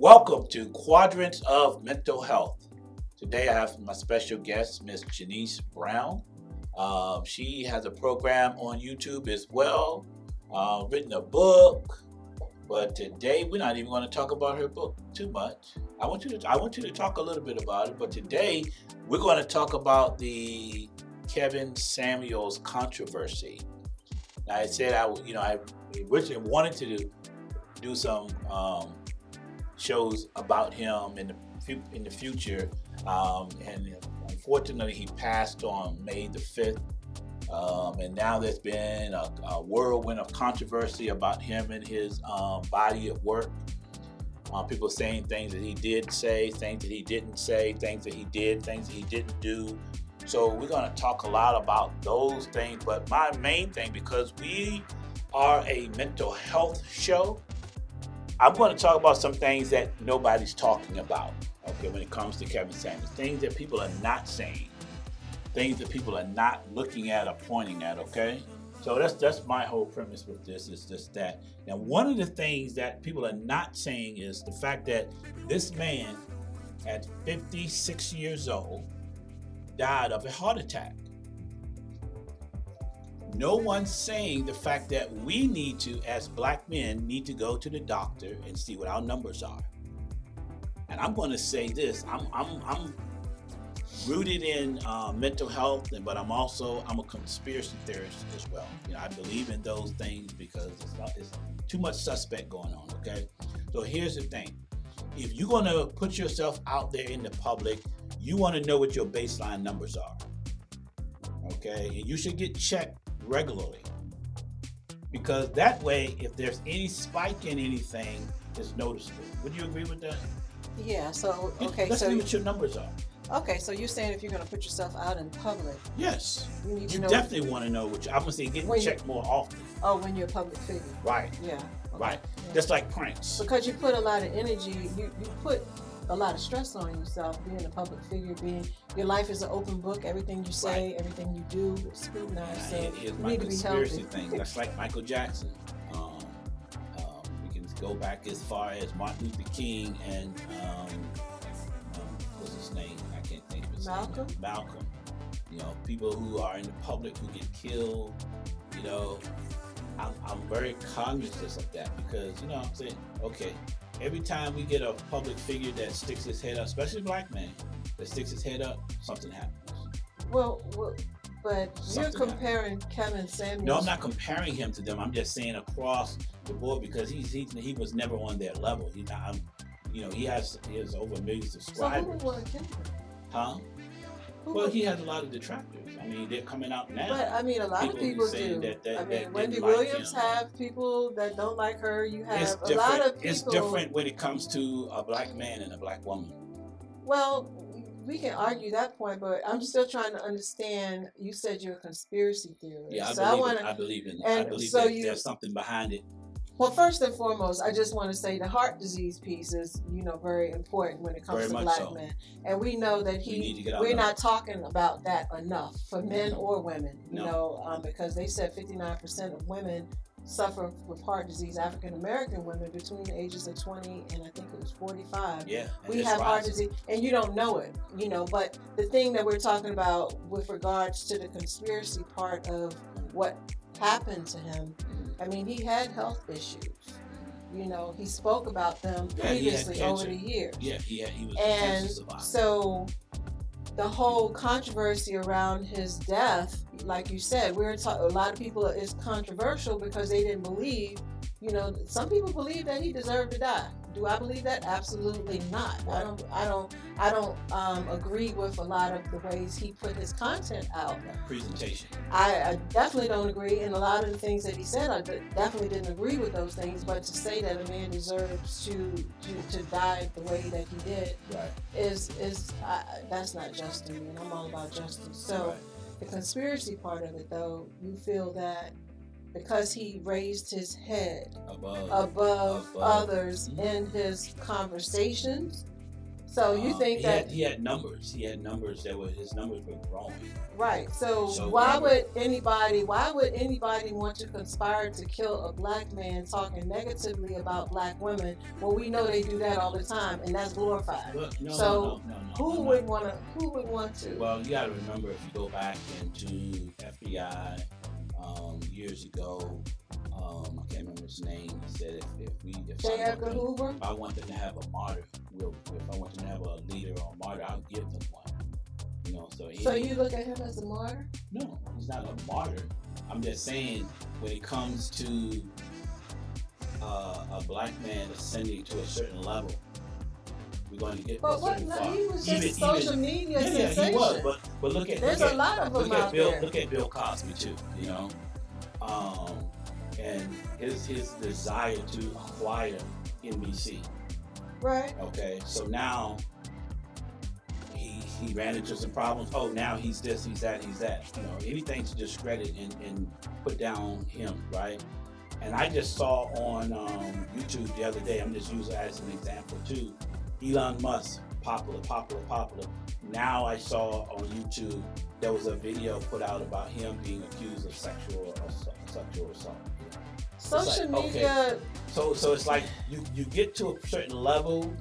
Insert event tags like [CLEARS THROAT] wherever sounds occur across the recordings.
Welcome to Quadrants of Mental Health. Today I have my special guest, Miss Janice Brown. Um, she has a program on YouTube as well, uh, written a book. But today we're not even going to talk about her book too much. I want you to I want you to talk a little bit about it. But today we're going to talk about the Kevin Samuels controversy. Now, I said I you know I originally wanted to do, do some um, shows about him in the in the future, um, and unfortunately he passed on May the fifth. Um, and now there's been a, a, whirlwind of controversy about him and his um, body of work. Uh, people saying things that he did say, things that he didn't say, things that he did, things that he didn't do. So we're going to talk a lot about those things. But my main thing, because we are a mental health show, I'm going to talk about some things that nobody's talking about, okay, when it comes to Kevin Samuels. Things that people are not saying, things that people are not looking at or pointing at, okay? So that's that's my whole premise with this is just that. Now, one of the things that people are not saying is the fact that this man, at 56 years old, died of a heart attack no one's saying the fact that we need to, as black men, need to go to the doctor and see what our numbers are. And I'm going to say this: I'm I'm, I'm rooted in uh, mental health, but I'm also I'm a conspiracy theorist as well. You know, I believe in those things because it's, not, it's too much suspect going on. Okay, so here's the thing: if you're going to put yourself out there in the public, you want to know what your baseline numbers are. Okay, and you should get checked regularly. Because that way, if there's any spike in anything, it's noticeable. Would you agree with that? Yeah. So okay. Let's so see what your numbers are. Okay, so you're saying if you're going to put yourself out in public, yes, you to you definitely want to know what you, I'm gonna say getting checked more often. Oh, when you're a public figure. Right, Yeah. okay, right. yeah. Just like pranks. because you put a lot of energy, you, you put a lot of stress on yourself being a public figure, being your life is an open book. Everything you say, everything you do is scrutinized. So it is you my need to be conspiracy thing. That's like Michael Jackson. Um, um, we can go back as far as Martin Luther King and um, um, what's his name? I can't think of his Malcolm? name. Malcolm. You know, people who are in the public who get killed. You know, I'm, I'm very cognizant of that because you know I'm saying okay. Every time we get a public figure that sticks his head up, especially a black man, that sticks his head up, something happens. Well, well, but Something you're comparing Kevin Samuels. No, I'm not comparing him to them. I'm just saying across the board because he's he, he was never on their level. He's not. I'm, you know, he has he has over a million So who subscribers, would want to kill him? huh? Who Well, he has a lot of detractors. I mean, they're coming out now. But I mean, a lot People of people do. that- that- I mean, that Wendy like Williams him. have people that don't like her. You have it's a different. lot of people. It's different when it comes to a black man and a black woman. Well, we can argue that point, but I'm still trying to understand. You said you're a conspiracy theorist. Yeah, I so believe. I want in, I believe in. I believe so that you- there's something behind it. Well, first and foremost, I just want to say the heart disease piece is, you know, very important when it comes Very to black so. men, and we know that he. We are not talking about that enough for men or women, you No. know, um, because they said 59% of women suffer with heart disease. African American women between the ages of 20 and I think it was 45 Yeah, we have heart disease and you don't know it you know but the thing that we're talking about with regards to the conspiracy part of what happened to him i mean he had health issues. You know he spoke about them Yeah, previously over the years. Yeah, he had, he was and so the whole controversy around his death like you said we're ta- a lot of people it's controversial because they didn't believe you know some people believe that he deserved to die do i believe that absolutely not i don't i don't i don't um, agree with a lot of the ways he put his content out presentation. I, I definitely don't agree and a lot of the things that he said I definitely didn't agree with those things but to say that a man deserves to to, to die the way that he did Right. is is I, that's not just to me, and I'm all about justice. So right. the conspiracy part of it, though, you feel that because he raised his head above. above Above. others Mhm. in his conversations, So you Um, think he that had, he had numbers? He had numbers that were his numbers were growing. right? So, So why he- would anybody? Why would anybody want to conspire to kill a black man talking negatively about black women when we know they do that all the time and that's glorified? But no, So, no, no. Who would want to? Who would want to? Well, you got to remember if you go back into FBI um, years ago, um, I can't remember his name. He said if, if we if them, Hoover. if I want them to have a martyr, we'll, if I want them to have a leader or a martyr, I'll give them one. You know, so he, So you look at him as a martyr? no, he's not a martyr. I'm just saying when it comes to uh, a black man ascending to a certain level, we're going to get But what? he was just Even- social even- media yeah, sensation. he was, but but look at There's look a at, lot of them look at out Bill there. look at Bill Cosby too, you know, um, and his his desire to acquire NBC. Right. Okay, so now he he ran into some problems. Oh, now he's this, he's that, he's that. You know, anything to discredit and, and put down him, right? And I just saw on um, YouTube the other day. I'm just using as an example too. Elon Musk, popular, popular, popular. Now I saw on YouTube there was a video put out about him being accused of sexual assault, sexual assault. Social like, okay. media. So so it's like you you get to a certain level,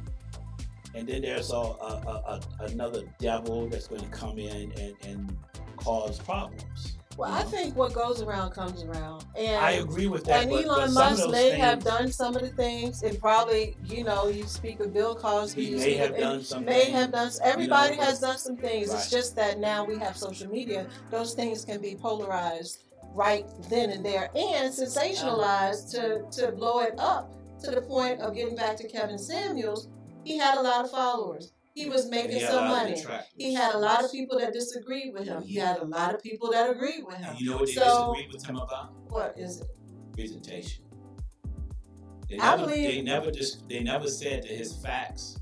and then there's a, a, a, a another devil that's going to come in and, and cause problems. Well, I think what goes around comes around, and I agree with that. and but, but Elon some Musk may things, have done some of the things, and probably, you know, you speak of Bill Cosby, He you may have of, done something. may have done. Everybody know, has done some things. It's just that now we have social media; those things can be polarized right then and there, and sensationalized to to blow it up to the point of getting back to Kevin Samuels. He had a lot of followers. He was making he some money. He had a lot of people that disagreed with him. He had a lot of people that agreed with him. And you know what they So- disagreed with him about? What is it? Presentation. They I never, believe- they never just they never said that his facts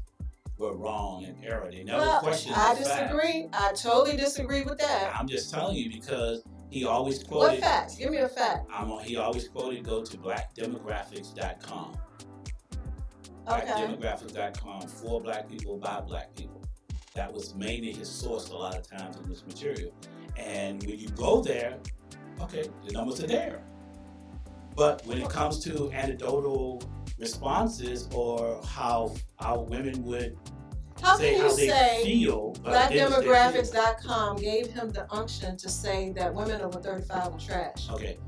were wrong and error. They never Well, questioned I the facts. disagree. I totally disagree with that. I'm just telling you because he always quoted. What facts? Give me a fact. I'm on, he always quoted go to blackdemographics.com. Okay. Blackdemographics.com for black people by black people. That was mainly his source a lot of times in this material. And when you go there, okay, the numbers are there. But when it comes to anecdotal responses or how how women would How say can how they say feel, blackdemographics.com gave him the unction to say that women over 35 are trash? Okay,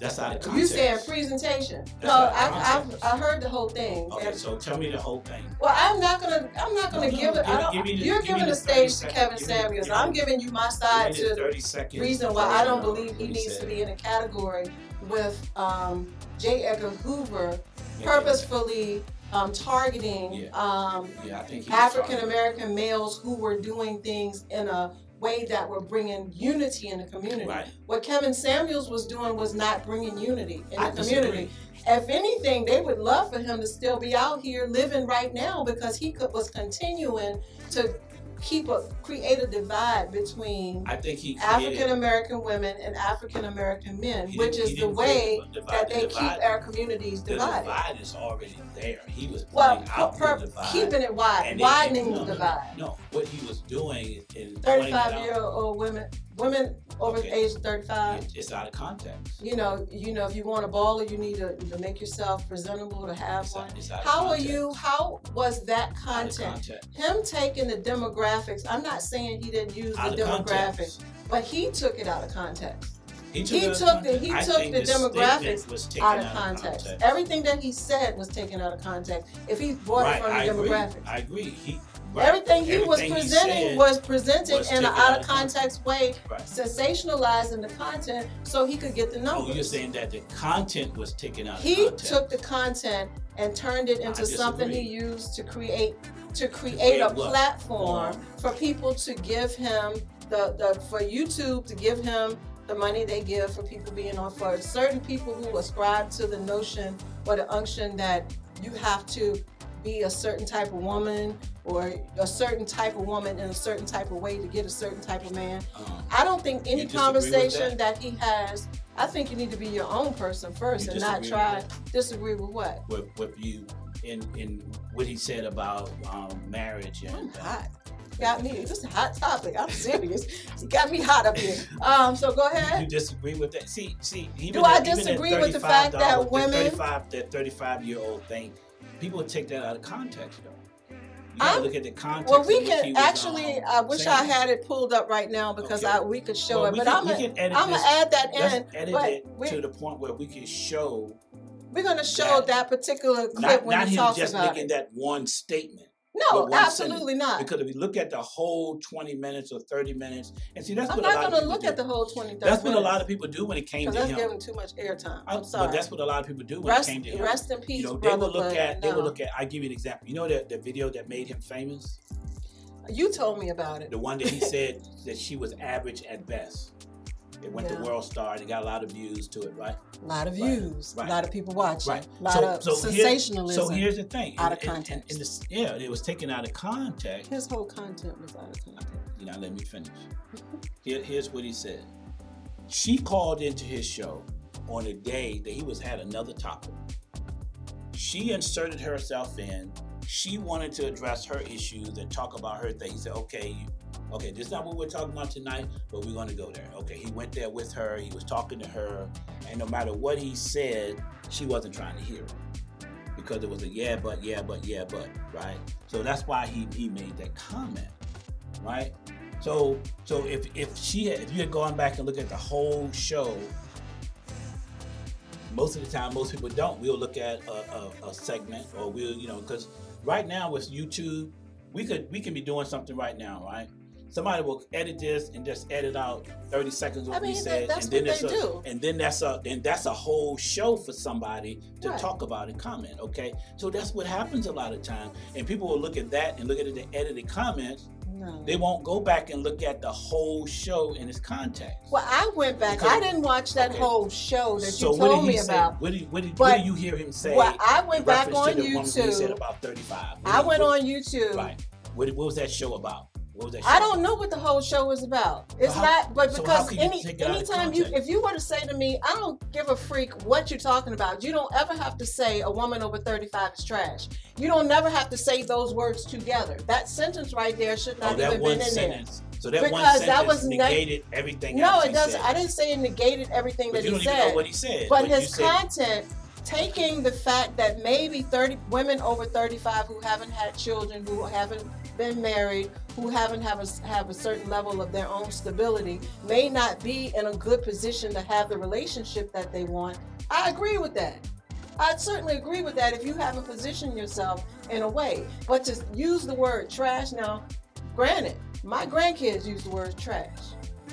that's out of You context. saying presentation? That's No, out I, I context. I heard the whole thing. Okay, And- so tell me the whole thing. well, I'm not gonna I'm not gonna No, no, give it. I give- don't, give me the- you're give me giving the the stage 30 to Kevin seconds. Give me- Samuels. give me- I'm giving you my side Give me the to 30 seconds. reason why I don't believe he what needs to be in a category with um, J. Edgar Hoover Yeah, purposefully um, targeting Yeah. um, Yeah, I think he's African talking- American males who were doing things in a way that we're bringing unity in the community. Right. What Kevin Samuels was doing was not bringing unity in I the community. disagree. If anything, they would love for him to still be out here living right now because he could, was continuing to keep a create a divide between I think he African American women and African American men, which is the way the that they divide- keep our communities divided. The divide is already there. He was Well, out per- the divide. keeping it wide, widening no, the divide. No, what he was doing is, 35 year old women, women over the age of 35. It's out of context. You know, you know, if you want a baller, you need to, to make yourself presentable to have It's one. out, it's out of How are you? How was that Out of content? context. Him taking the demographics. I'm not saying he didn't use Out the demographics, context. but he took it out of context. He He it out of took the- he. I took the demographics was taken Out of context. Everything that he said was taken out of context. If he brought right, it from I the demographics. I agree. He, right. Everything he was Everything presenting was presented was in an out of context way, Right. sensationalizing the content so he could get the Oh, numbers. you're saying that the content was taken out of he took the content and turned it into something he used to create to create create a what? platform for people to give him the, the for YouTube to give him the money they give for people being on for certain people who ascribe to the notion or the unction that you have to be a certain type of woman or a certain type of woman in a certain type of way to get a certain type of man. Um, I don't think any You disagree with conversation that? he has. I think you need to be your own person first You and not try with disagree with what. with, with you in in what he said about um, marriage I'm and uh, hot. Got me. This is a hot topic. I'm [LAUGHS] serious. You got me hot up here. Um, so go ahead. you disagree with that? See, see, Do I at- disagree with the fact that $35 women- thirty-five that thirty-five year old thing, people take that out of context though. You gotta I'm- look at the context. Well, we can actually. um, I wish I had it pulled up right now because Okay. I we could show Well, it. But can- I'm gonna I'm gonna add that in. edit but it we- to the point where we can show We're gonna show that- that, particular clip not, when not he him just making that one statement. No, absolutely not. Because if we look at the whole 20 minutes or 30 minutes, and see, that's what I'm what a not lot of gonna look do. at the whole 20, 30 That's what a lot of people do when it came to that's him. giving too much airtime. I'm sorry. But that's what a lot of people do when rest, it came to him. rest in peace, you know, they brother. will look at they will look at. I give you an example. You know the the video that made him famous, You told me about it. the one that he said that she was average at best. It went Yeah. to World Star. It got a lot of views to it, right? A lot of views, right. a lot of people watching, Right. a lot So- of so here- sensationalism. So here's the thing. Out of And- and- and- context. and this- yeah, it was taken out of context. His whole content was out of context. You know, let me finish. Here, here's what he said. She called into his show on a day that he was had another topic. She inserted herself in. She wanted to address her issues and talk about her thing. He said, "Okay, okay, this is not what we're talking about tonight, but we're going to go there." Okay, he went there with her. He was talking to her, and no matter what he said, she wasn't trying to hear it because it was a yeah, but yeah, but yeah, but right. So that's why he he made that comment, right? So so if if she had, if you had gone back and looked at the whole show, most of the time most people don't. We'll look at a, a, a segment or we'll you know because right now with YouTube, we could we can be doing something right now, right? Somebody will edit this and just edit out 30 seconds of I what mean, we said, and then it's a, do. and then that's a then that's a whole show for somebody to Right. talk about and comment. Okay, so that's what happens a lot of time, and people will look at that and look at the edited comments. No. They won't go back and look at the whole show in its context. Well, I went back. Because- I didn't watch that Okay. whole show that so you told he me say? about. What did, what, did, But- what did you hear him say? Well, I went back on woman who said YouTube. about 35. What I went what- on YouTube. Right. What, what was that show about? What was that show I don't know what the whole show is about. It's how- not, but so because any take it out of anytime you, if you were to say to me, I don't give a freak what you're talking about. You don't ever have to say a woman over 35 is trash. You don't never have to say those words together. That sentence right there should Oh, not that even been in there. sentence. So that one Because that sentence was neg- negated everything No, it doesn't. said. I didn't say it negated everything But that you he don't even said. know what he said. But you his said- content, taking the fact that maybe 30 women over 35 who haven't had children, who haven't been married, who haven't have a, have a certain level of their own stability, may not be in a good position to have the relationship that they want. I agree with that. I certainly agree with that if you haven't positioned yourself in a way. But to use the word trash now, granted, my grandkids use the word trash.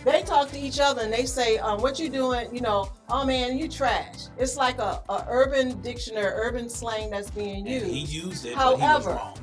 They talk to each other and they say, um, "What you doing?" You know, "Oh man, you trash." It's like a, a urban dictionary, urban slang that's being And he used. used it, However, but he was wrong.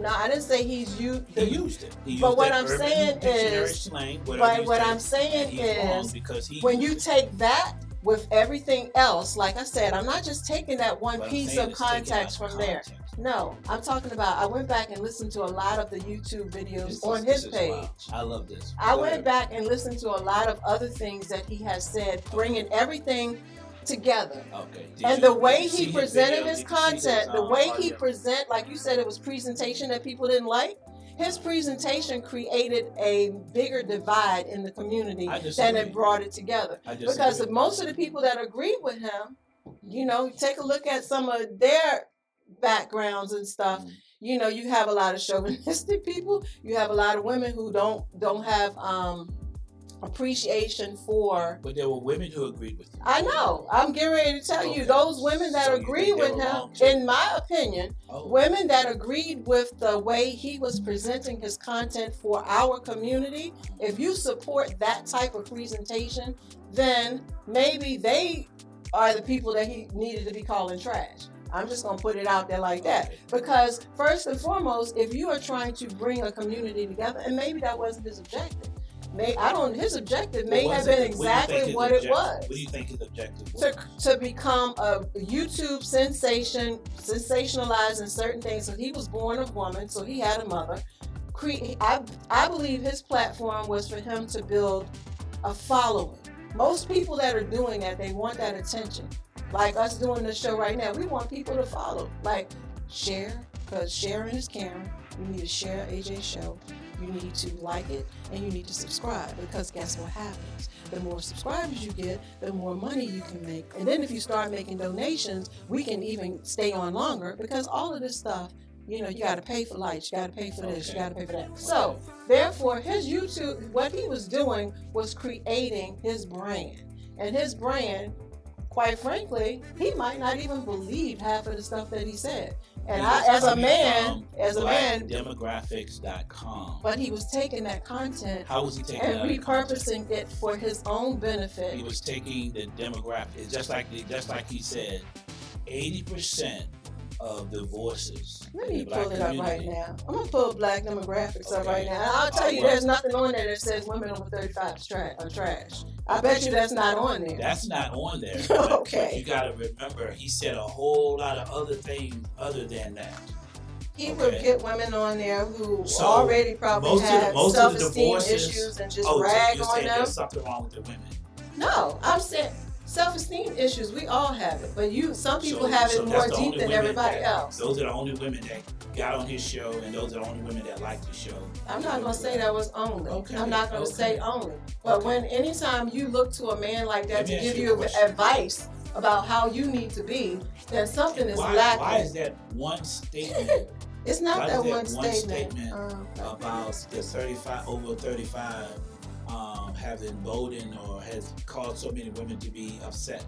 No, I didn't say he's used. He used it. He used But what I'm saying is- slang, but what I'm saying and he's wrong is because he when you it. take that with everything else, like I said, I'm not just taking that one I'm piece of is take it out context from there. No, I'm talking about. I went back and listened to a lot of the YouTube videos This on his is page. wild. I love this. I Go went ahead. back and listened to a lot of other things that he has said, bringing everything together. Okay. Did and you- the way did you see he presented his see content, his, the um, way he present, like you said, it was presentation that people didn't like. His presentation created a bigger divide in the community than it brought it together. I Because most of the people that agreed with him, you know, take a look at some of their backgrounds and stuff. Mhm. You know, you have a lot of chauvinistic [LAUGHS] people. You have a lot of women who don't don't have um, appreciation for. But there were women who agreed with you. I know. I'm getting ready to tell you those women that So you agree with him. In my opinion, Oh, women that agreed with the way he was presenting his content for our community. If you support that type of presentation, then maybe they are the people that he needed to be calling trash. I'm just gonna put it out there like that. Because first and foremost, if you are trying to bring a community together, and maybe that wasn't his objective. May I don't his objective may have been it? What do you think exactly his what it was. What do you think his objective was? To, to become a YouTube sensation, sensationalizing certain things. So he was born a woman, so he had a mother. Cre- I, I believe his platform was for him to build a following. Most people that are doing that, they want that attention. Like us doing this show right now, we want people to follow. Like share because sharing is caring. You need to share AJ show. You need to like it and you need to subscribe because guess what happens? The more subscribers you get, the more money you can make. And then if you start making donations, we can even stay on longer because all of this stuff, you know, you got to pay for lights, you got to pay for this, you got to pay for that. So, therefore, his YouTube, what he was doing was creating his brand. And his brand, quite frankly, he might not even believe half of the stuff that he said. And I, as a man, as a man, blackdemographics.com. but he was taking that content How was he taking and repurposing it for his own benefit. He was taking the demographic. It's just like just like he said, eighty percent of the voices Let in me the pull it up right now. I'm gonna pull black demographics up right now. I'll tell you, Alright. there's nothing on there that says women over 35 is tra- are trash. I bet you that's not on there. That's not on there. but- [LAUGHS] Okay. But you got to remember, he said a whole lot of other things other than that. He Okay. would get women on there who So, already probably most of the- have most of the self-esteem divorces- issues and just oh, so rag you're on saying them. there's something wrong with the women? No, I'm saying self-esteem issues. We all have it, but you, some people So- have it more deep than everybody that- else. Those are the only women that got on his show, and those are the only women that like the show. I'm not gonna say that was only. Okay, I'm not gonna okay. say only. But Okay. when anytime you look to a man like that Let to give you a advice about how you need to be, then something is why, lacking. why is that one statement it's not that that one one statement. statement Um, about the 35 over 35 um, have emboldened or has caused so many women to be upset?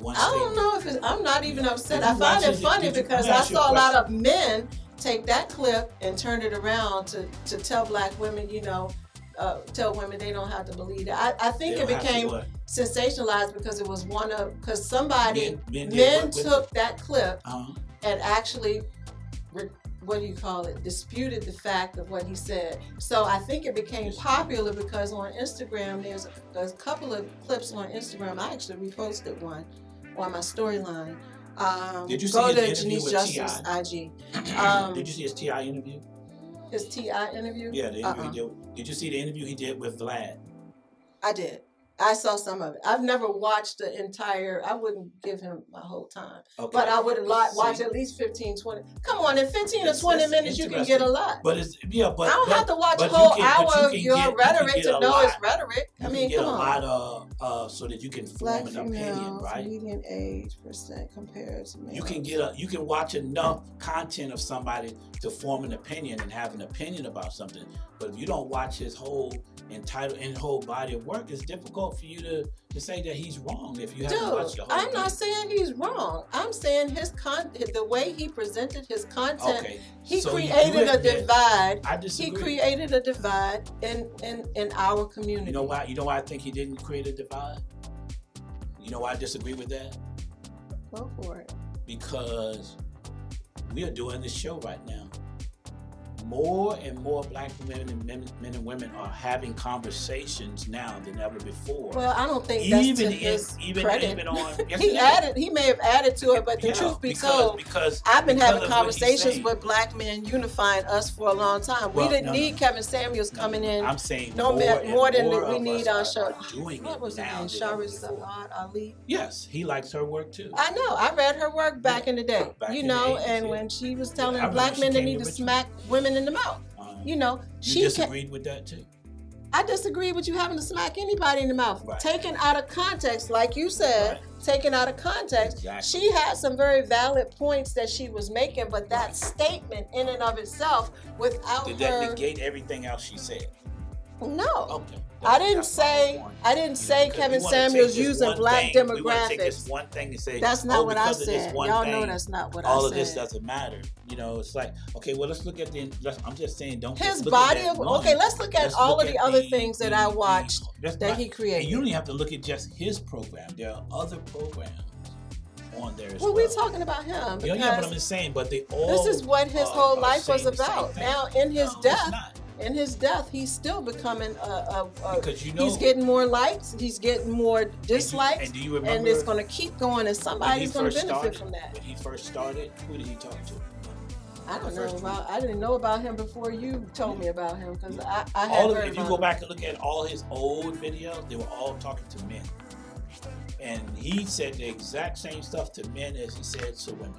One I don't statement. know if it's, I'm not even upset. I find it funny because I ask you a saw a lot of men take that clip and turn it around to, to tell black women, you know, uh, tell women they don't have to believe it. I, I think it don't have to became sensationalized because it was one of because somebody Men- men men, took that clip Uh-huh. and actually re- what do you call it disputed the fact of what he said so i think it became popular because on instagram there's a, there's a couple of clips on instagram i actually reposted one on my storyline um, Did you go see to his interview Janice Justice IG. Um, did you see his Ti interview? His Ti interview? Yeah, the interview Uh-uh. he did. Did you see the interview he did with Vlad? I did. I saw some of it. I've never watched the entire. I wouldn't give him my whole time, Okay. but I would See? watched at least 15, 20. Come on, in 15 or 20 minutes, you can get a lot. But it's yeah, but I don't but, have to watch a you whole can- but you hour of your get- rhetoric get to know lot. it's rhetoric. you I mean, can get come a on. lot of uh, so that you can Black form an opinion, right? median age percent compared to males. You can get a you can watch enough content of somebody to form an opinion and have an opinion about something. But if you don't watch his whole entitled and whole body of work, it's difficult for you to, to say that he's wrong if you haven't watched Dude, your whole I'm not saying he's wrong. I'm saying his con, the way he presented his content, Okay. he so created a divide. I He created a divide in in in our community. You know why? You know why I think he didn't create a divide? You know why I disagree with that? Go for it. Because we are doing this show right now. More and more black men and men, men and women are having conversations now than ever before. Well, I don't think that's even in, his even credit. even on [LAUGHS] yes, he it added. He may have added to it, but the Yeah, truth be because, told, because I've been because having of what he's conversations with black men unifying us for a long time. Well, we didn't no, need no. Kevin Samuels No, coming in. I'm saying no more, more- more than more we need on show. doing what was his now Shahrazad Ali. Yes, he likes her work too. I know. I read her work back in the day. Back you know, and when she was telling black men they need to smack women in the mouth. Um, You know, you she ca- disagreed with that too. I disagree with you having to smack anybody in the mouth. Right. Taken out of context, like you said, taken out of context, Exactly. she had some very valid points that she was making, but that statement in and of itself, without Did that her, negate everything else she said? No. Okay. I didn't That's say. I didn't say because Kevin wanna take Samuels this using one black thing- We want to take this demographics. one thing and say, That's not oh, what I because of this said. one Y'all thing, know that's not what I said. all I of this said. doesn't matter. You know, it's like, okay, well, let's look at the. Let's, I'm just saying, don't. His just look body at of that one. okay, let's look at Let's all look of the at other things that I the- watched that's that not- he And created. you don't even have to look at just his program. There are other programs on there as well, well. we're talking about him Yeah, yeah, but I'm just saying, but they all. this is what his are- whole are life was saying the same about. thing. Now, in his No, it's death, not. In his death, he's still becoming a, a, a because you know he's getting more likes, he's getting more and dislikes, And do you remember? and it's going to keep going, and somebody's going to benefit started- from that. When he first started, who did he talk to? I don't know about. I didn't know about him before you told me about him because I, I had all of, if you go back and look at all his old videos, they were all talking to men, and he said the exact same stuff to men as he said to women.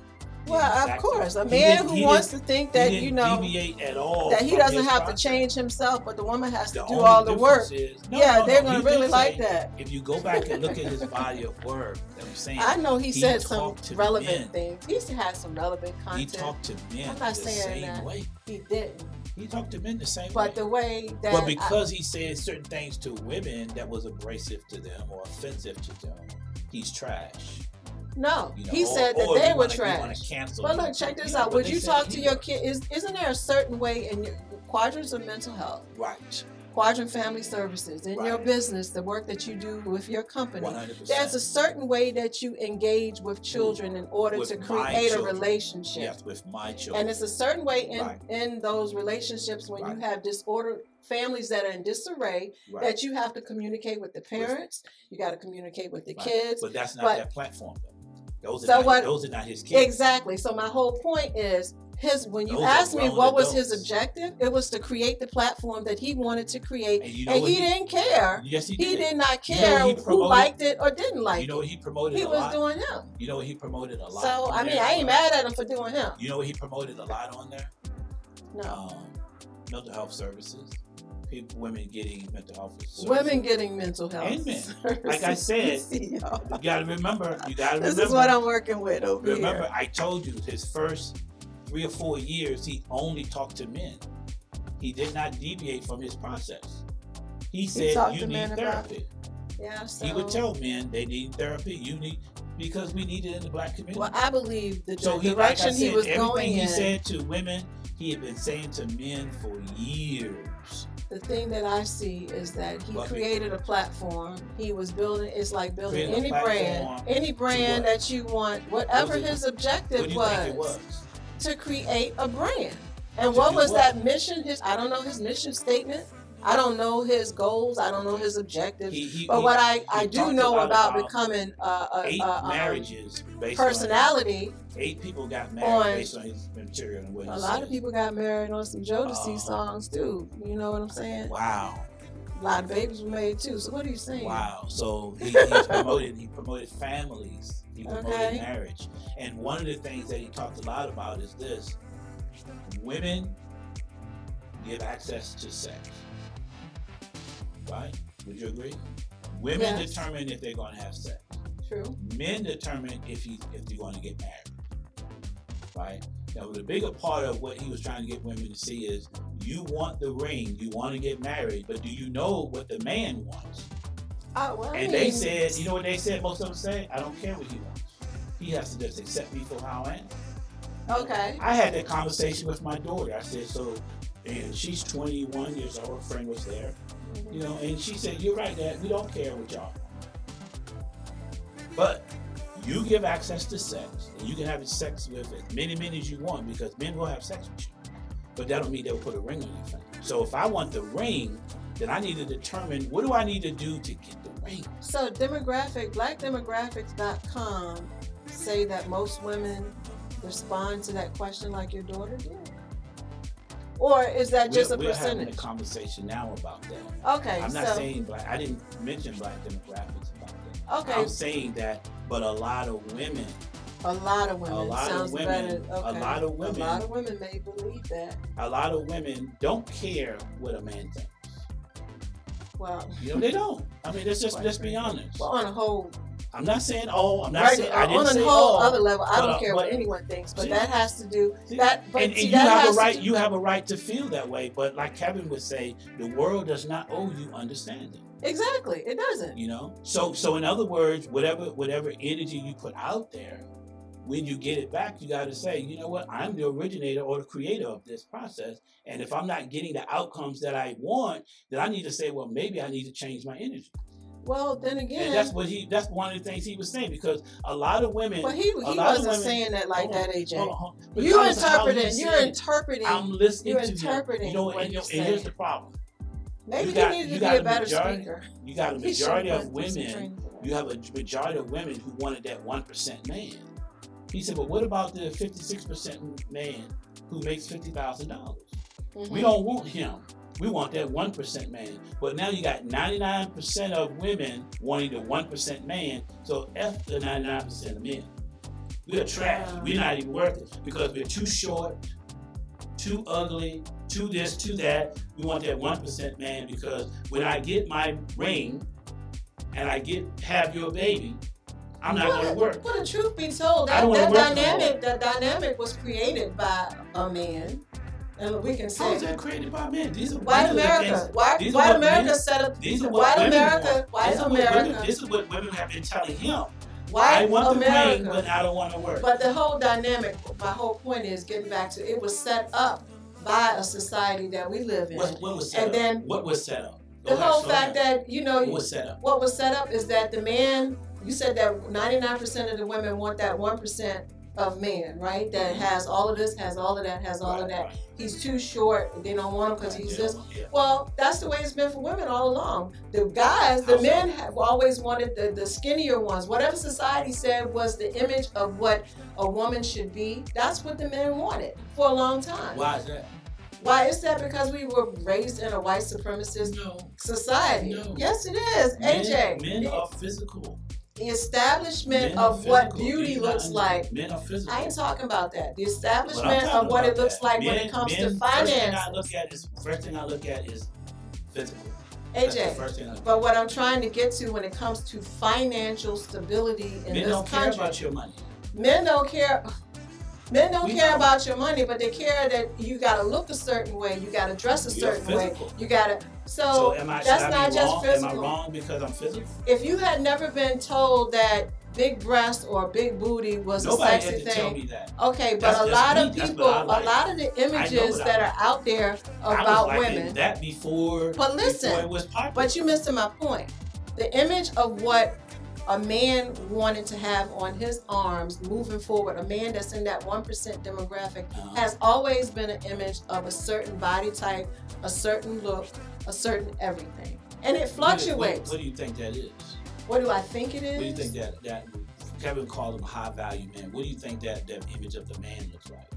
Well, of course, a man didn't- who wants to think that you know at all that he doesn't have process. to change himself, but the woman has to do all the work. is- no, yeah, no, they're no, gonna really did like that. If you go back and look at his body of work, I'm saying, I know he, he said some to relevant men. things. He had some relevant content. he talked to men I'm not the saying same that. way. He didn't, He talked to men the same way. but the way that But I- because he said certain things to women that was abrasive to them or offensive to them, he's trash. No, You know, he or- said that they were wanna- trash. cancel But look, check this You know, out. Would you talk to your kid? Is isn't there a certain way in your quadrants of mental health, Right. quadrant family services, in your business, the work that you do with your company? One hundred There's a certain way that you engage with children in order With to create a relationship. Yes, with my children. And it's a certain way in, Right. in those relationships when Right. you have disorder families that are in disarray right. that you have to communicate with the parents, you got to communicate with the Right. kids. But that's not but- that platform though. Those are So not, what- those are not his kids. Exactly. So my whole point is his when you Those asked me what was his objective, it was to create the platform that he wanted to create. And you know and what he, didn't care. Yes, he, He did. did not You know care he who liked it or didn't like You know what he promoted. He a was lot. doing him. you know what he promoted a lot. So I mean there? I ain't mad at him for doing him. You know what he promoted a lot on there? No. Um, mental health services. People, women getting mental health services. Women getting mental health. And men. services. Like I [LAUGHS] said, y'all. Gotta remember. You gotta this remember. is what I'm working with over remember, here. Remember, I told you his first three or four years, he only talked to men. He did not deviate from his process. He said, talked "You need therapy." Yeah, so He would tell men they need therapy. You need because we need it in the black community. well, I believe the, so he, like direction he said, was everything going he in. said to women, he had been saying to men for years. The thing that I see is that he Well, created a platform. He was building. It's like building Creating any brand, any brand that you want. Whatever What his objective What was, was? to create a brand. And what was that mission? His I don't know his mission statement. I don't know his goals. I don't know his objectives. He, he, But what I, I do know about, about becoming uh, a, eight a, um, marriages based on personality, eight people got married on- based on his material and what a lot said. of people got married on some Jodeci Oh. songs too. You know what I'm saying? Wow, A lot of babies were made too. So what are you saying? wow. So he, he promoted he promoted families. He promoted Okay. marriage. And one of the things that he talked a lot about is this: women give access to sex. Right? Would you agree? Women Yes. determine if they're going to have sex. True. men determine if he if they're going to get married. Right now, the bigger part of what he was trying to get women to see is you want the ring, you want to get married, but do you know what the man wants? Uh, well, And they said, you know what they said? Most of them said, I don't care what he wants. He has to just accept me for how I am. Okay. I had that conversation with my daughter. I said, so, and she's 21 years old. Her friend was there, you know, and she said, "You're right, Dad. We don't care what y'all." But you give access to sex, and you can have sex with as many men as you want because men will have sex with you. But that don't mean they'll put a ring on your finger. So if I want the ring, then I need to determine what do I need to do to get the ring. So demographic, blackdemographics.com say that most women respond to that question like your daughter did. Or is that just we're, a we're having percentage? a conversation now about that. Okay, I'm not so saying black. I didn't mention black demographics about that. okay, I'm saying that, but a lot of women, a lot of women a lot of women, better. a lot of women, a lot of women may believe that. a lot of women don't care what a man thinks. Well, You know, they don't. I mean, let's just let's be honest. well on a whole, I'm not saying oh, I'm not right, saying I on didn't a say whole all. other level, I don't uh, care what anyone thinks, but See? that has to do See? that. But and, see, you have a right. You have a right to feel that way. But like Kevin would say, the world does not owe you understanding. exactly, it doesn't. You know. So so in other words, whatever whatever energy you put out there, when you get it back, you got to say, you know what? I'm the originator or the creator of this process. And if I'm not getting the outcomes that I want, then I need to say, well, maybe I need to change my energy. Well, then And again, that's what he. That's one of the things he was saying because a lot of women. but he he lot of wasn't women- saying that like on, that, AJ. hold on, hold on. You interpreting. You're interpreting. I'm listening you're to interpreting him. You know, what and, you know, he's and here's the problem. Maybe you got- he needed to be a better majority- speaker. You got a majority of went through some women. training for that. You have a majority of women who wanted that one percent man. He said, "But what about the fifty-six percent man who makes fifty thousand dollars? Mhm. We don't want him. We want that one percent man. But now you got ninety-nine percent of women wanting the one percent man. So f the ninety-nine percent of men. We're trash. We're not even worth it because we're too short, too ugly, too this, too that. We want that one percent man because when I get my ring and I get have your baby, I'm not going to work. Well, the truth be told, that, that wanna work no dynamic, that dynamic was created by a man, and we can How say is that created by men? These are white America. White, these white America men- set up. These are white women America. want. White this is what women- America. this is what women have been telling him. White I want the ring, but I don't want to work. But the whole dynamic, my whole point is getting back to it was set up by a society that we live in. what, what was set and up? then what was set up? the Go ahead, whole fact down. that you know what was set up? what was set up is that the man you said that 99% of the women want that 1% of man right that has all of this has all of that has all of that right. he's too short they don't want him because Right, he's yeah, this yeah. well that's the way it's been for women all along the guys the How so? men have always wanted the, the skinnier ones whatever society said was the image of what a woman should be that's what the men wanted for a long time Why is that? why is that because we were raised in a white supremacist No. society No. yes it is Men, aj men are physical. The establishment Men of what beauty looks like. Men are physical. I ain't talking about that. The establishment of what it looks that. like when it comes men, to First thing I finance. look at is first thing I look at is physical. AJ, first thing I but what I'm trying to get to when it comes to financial stability in Men this don't care about your money. men don't care. Men don't We care don't. about your money, but they care that you gotta look a certain way, you gotta dress a You're certain way, you gotta. So, So am I? that's not just wrong? physical. Am I wrong because I'm physical? if you had never been told that big breast or big booty was Nobody a sexy had to tell thing, me that. Okay, but That's a lot me. of people, like. a lot of the images that like. are out there about liking women. that before. But listen, before it was popular. But you missing my point. The image of what a man wanted to have on his arms moving forward, a man that's in that 1% demographic, Uh-huh. has always been an image of a certain body type, a certain look, a certain everything. And it What- fluctuates. What, what do you think that is? What do I think it is? What do you think that that Kevin called him high value man? What do you think that that image of the man looks like?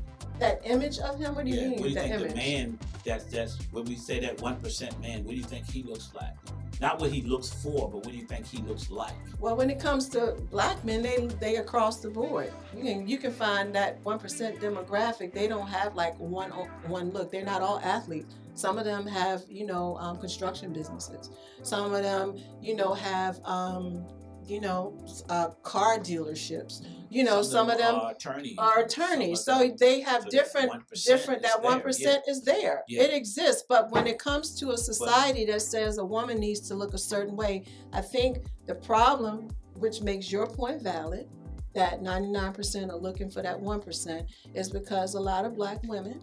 That image of him? What do you yeah. mean? What do you the think image? the man that's that's when we say that one percent man? What do you think he looks like? Not what he looks for, but what do you think he looks like? Well, when it comes to black men, they they across the board. You can you can find that one percent demographic. They don't have like one one look. They're not all athletes. Some of them have you know um, construction businesses. Some of them you know have um, you know uh, car dealerships. You know some, of them are attorneys. are attorneys. So them- they have so that different 1% different that one percent is there. Yeah. It exists. But when it comes to a society that says a woman needs to look a certain way, I think the problem, which makes your point valid, that 99% are looking for that 1%, is because a lot of black women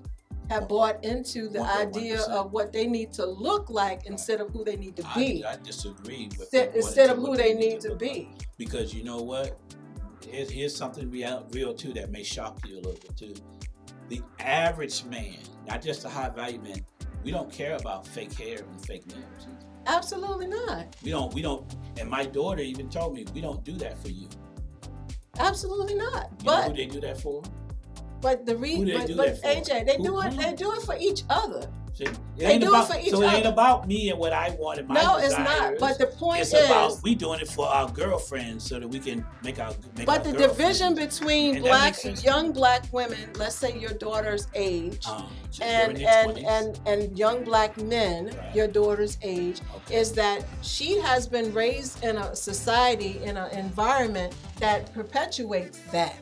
have bought into the Want that idea of what they need to look like instead of who they need to be. I, disagree with Instead- instead of who they need to look be. like. Because you know what? Here's, here's something real, real too that may shock you a little bit too. The average man, not just the high value man, we don't care about fake hair and fake nails. Absolutely not. We don't. We don't. And my daughter even told me we don't do that for you. Absolutely not. You know But who they do that for? But the re but, but? AJ, they Who- do it. who? They do it for each other. See, They do it for each so it ain't about me and what I want and my life. no, it's not. But the point it's is, about we doing it for our girlfriends so that we can make our make but our the division between And black young black women, let's say your daughter's age, um, so and and, and and young black men, Right. your daughter's age, Okay. is that she has been raised in a society in an environment that perpetuates that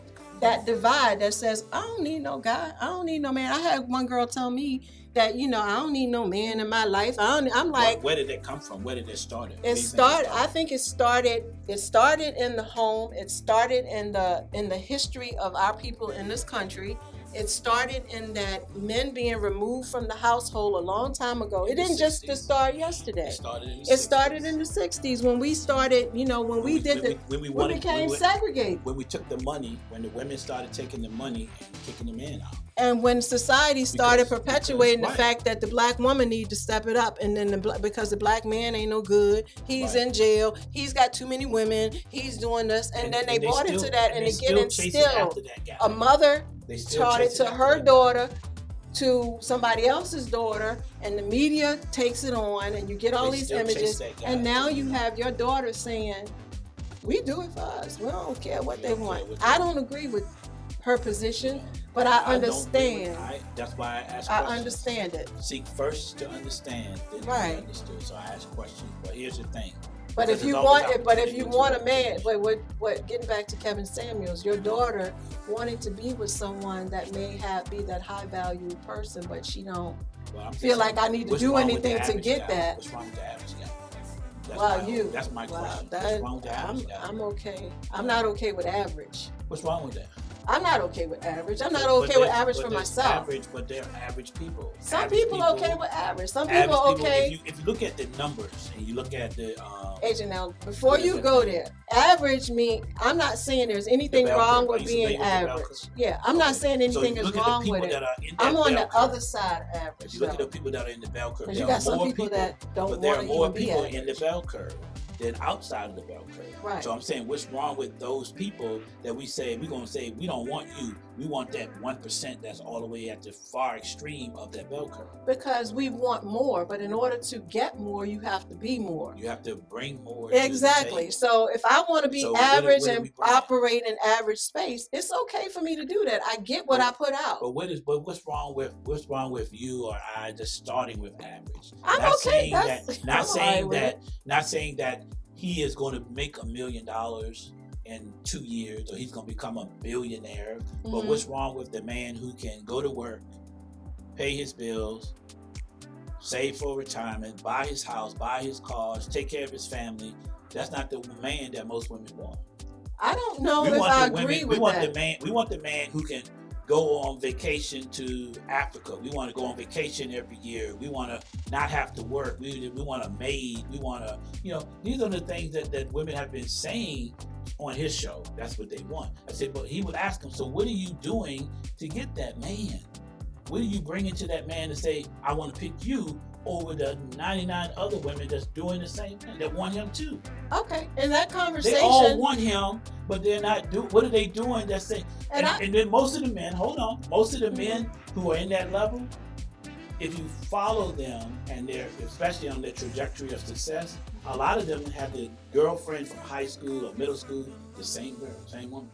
that divide that says i don't need no guy i don't need no man. I had one girl tell me that you know i don't need no man in my life. I don't i'm like Where, where did it come from? Where did it start? It started? I think it started it started in the home. It started in the in the history of our people in this country it started in that men being removed from the household a long time ago it didn't just 60s. start yesterday It started in the it started 60s. in the 60s when we started you know when we did when the we, when we, we wanted, became when, we, segregated when we took the money, when the women started taking the money and kicking the men out. And when society started Because- perpetuating because- the fact that the black woman need to step it up and then the because the black man ain't no good he's Right. in jail he's got too many women he's doing this and, then they bought still- into that and, they again still still after that guy. a mother They taught it to her daughter to somebody else's daughter and the media takes it on and you get all They these images and now you have your daughter saying We do it for us. We don't care what they want. I don't agree with her position, but I with- understand. I, that's why I ask I questions. understand it. Seek first to understand, then Right. understood. So I ask questions. But here's the thing. But if you want it, but if you want a man, wait, what, what? Getting back to Kevin Samuels, your daughter wanting to be with someone that may have be that high value person, but she don't Well, feel like I need to do wrong with the anything to get guy? that. What's wrong with the average guy? That's Wow, my, you. That's my Wow, question. that- what's wrong with the I'm, average guy? I'm okay. I'm not okay with average. What's wrong with that? I'm not okay with average. I'm not okay with average for myself. Average, but they're average people. Some Average people are okay with average. Some average people are okay. If you, if you look at the numbers and you look at the um, Agent, now before you go there, average mean I'm not saying there's anything The wrong with being familiar with the bell average. Yeah, I'm not saying anything you is wrong with it. that are in that I'm on the curve. other side of If average. you look at the people that are in the bell curve, you got some more people, that don't but there are more people in the bell curve than outside of the bell curve. Right. So I'm saying, what's wrong with those people that we say we're gonna say we don't want you, we want that one percent that's all the way at the far extreme of that bell curve. because we want more, but in order to get more, you have to be more. You have to bring more. Exactly. So if I want to be So what average what do and operate in average space, it's okay for me to do that. I get what I put out. But what is but what's wrong with what's wrong with you or I just starting with average? I'm not okay. saying That's- that [LAUGHS] not I'm saying with that not saying that he is going to make a million dollars in two years or he's going to become a billionaire. But Mhm. what's wrong with the man who can go to work, pay his bills, save for retirement, buy his house, buy his cars, take care of his family? That's not the man that most women want. I don't know we if want I agree women. with We want that. the man. We want the man who can go on vacation to Africa. We want to go on vacation every year. We want to not have to work. We, we want a maid. We want to, you know, these are the things that, that women have been saying on his show. That's what they want. I said, but he would ask him, so what are you doing to get that man? What are you bringing to that man to say, I want to pick you over the 99 other women that's doing the same thing that want him too? Okay, in that conversation, They all want him, but they're not do. What are they doing? That's saying, and and, I, and then most of the men, hold on, most of the Mhm. men who are in that level, if you follow them and they're especially on their trajectory of success, a lot of them have the girlfriend from high school or middle school, the same girl, same woman,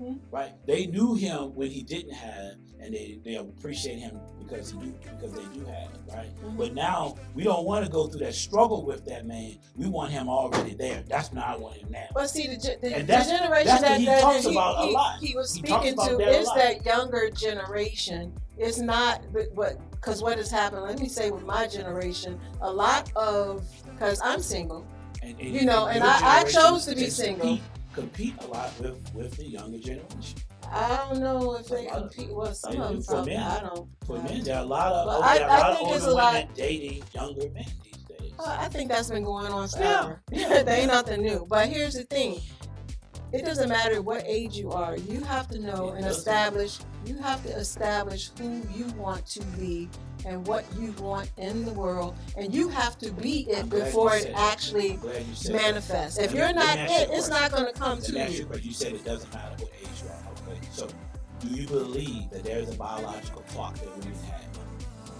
Mhm. right? They knew him when he didn't have, and they, they appreciate him because he do because they do have right? Mhm. But now we don't want to go through that struggle with that man. We want him already there. That's not I want him now. But see, the, the, And the generation that's that, he that talks he, about a lot. he was He speaking about to is that younger generation. It's not what because what has happened. Let me say with my generation, a lot of because I'm single. And, You know, and I- I chose to be single. Compete, a lot with with the younger generation. I don't know if they A lot of- compete. Well, some of them for probably. men- I don't. For men, there are a lot of I- there are a lot of older a lot- dating younger men these days. Well, I think that's been going on forever. Yeah. [LAUGHS] there ain't nothing new. But here's the thing. It doesn't matter what age you are. You have to know It and doesn't. establish. You have to establish who you want to be and what you want in the world, and you have to be it I'm glad you before it actually I'm glad you said that. manifests. If you're not it, it's not going to come to you a you. said it doesn't matter what age you are. Okay, so do you believe that there is a biological clock that women have?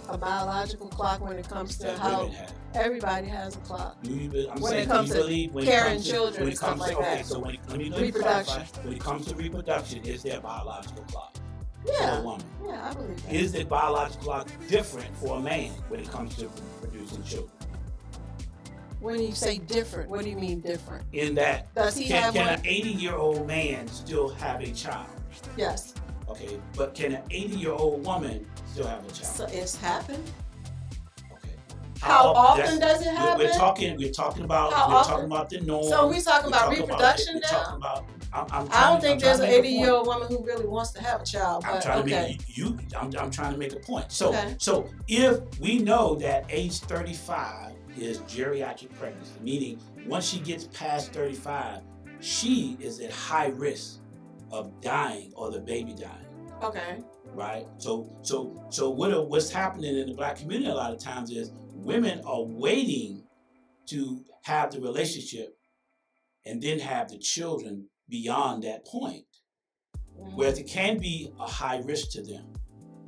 A biological clock when it comes to That how have. everybody has a clock. Do you, be- I'm When it comes to you believe when it carrying comes to, children when and it stuff comes to, like okay, that. so when, let me, let me Reproduction. clarify. When it comes to reproduction, is there a biological clock for a Yeah, woman? yeah, I believe that. Is the biological clock different for a man when it comes to producing children? When you say different, what do you mean different? In that, Does he can, have can one? an 80 year old man still have a child? Yes. Okay, but can an 80 year old woman still have a child? So it's happened. Okay. How that's- often does it we're- happen? We're talking. We're talking about. How we're often? talking about the norm. So we talking We're about talking reproduction we're now? talking about. I'm, I'm I don't think I'm there's an trying to make a 80 year old woman who really wants to have a child. I'm trying okay. to make you. I'm, I'm trying to make a point. So, Okay. so if we know that age 35 is geriatric pregnancy, meaning once she gets past 35, she is at high risk of dying or the baby dying. okay. Right. So, so, so what? What's happening in the black community a lot of times is women are waiting to have the relationship and then have the children beyond that point, Mhm. whereas it can be a high risk to them.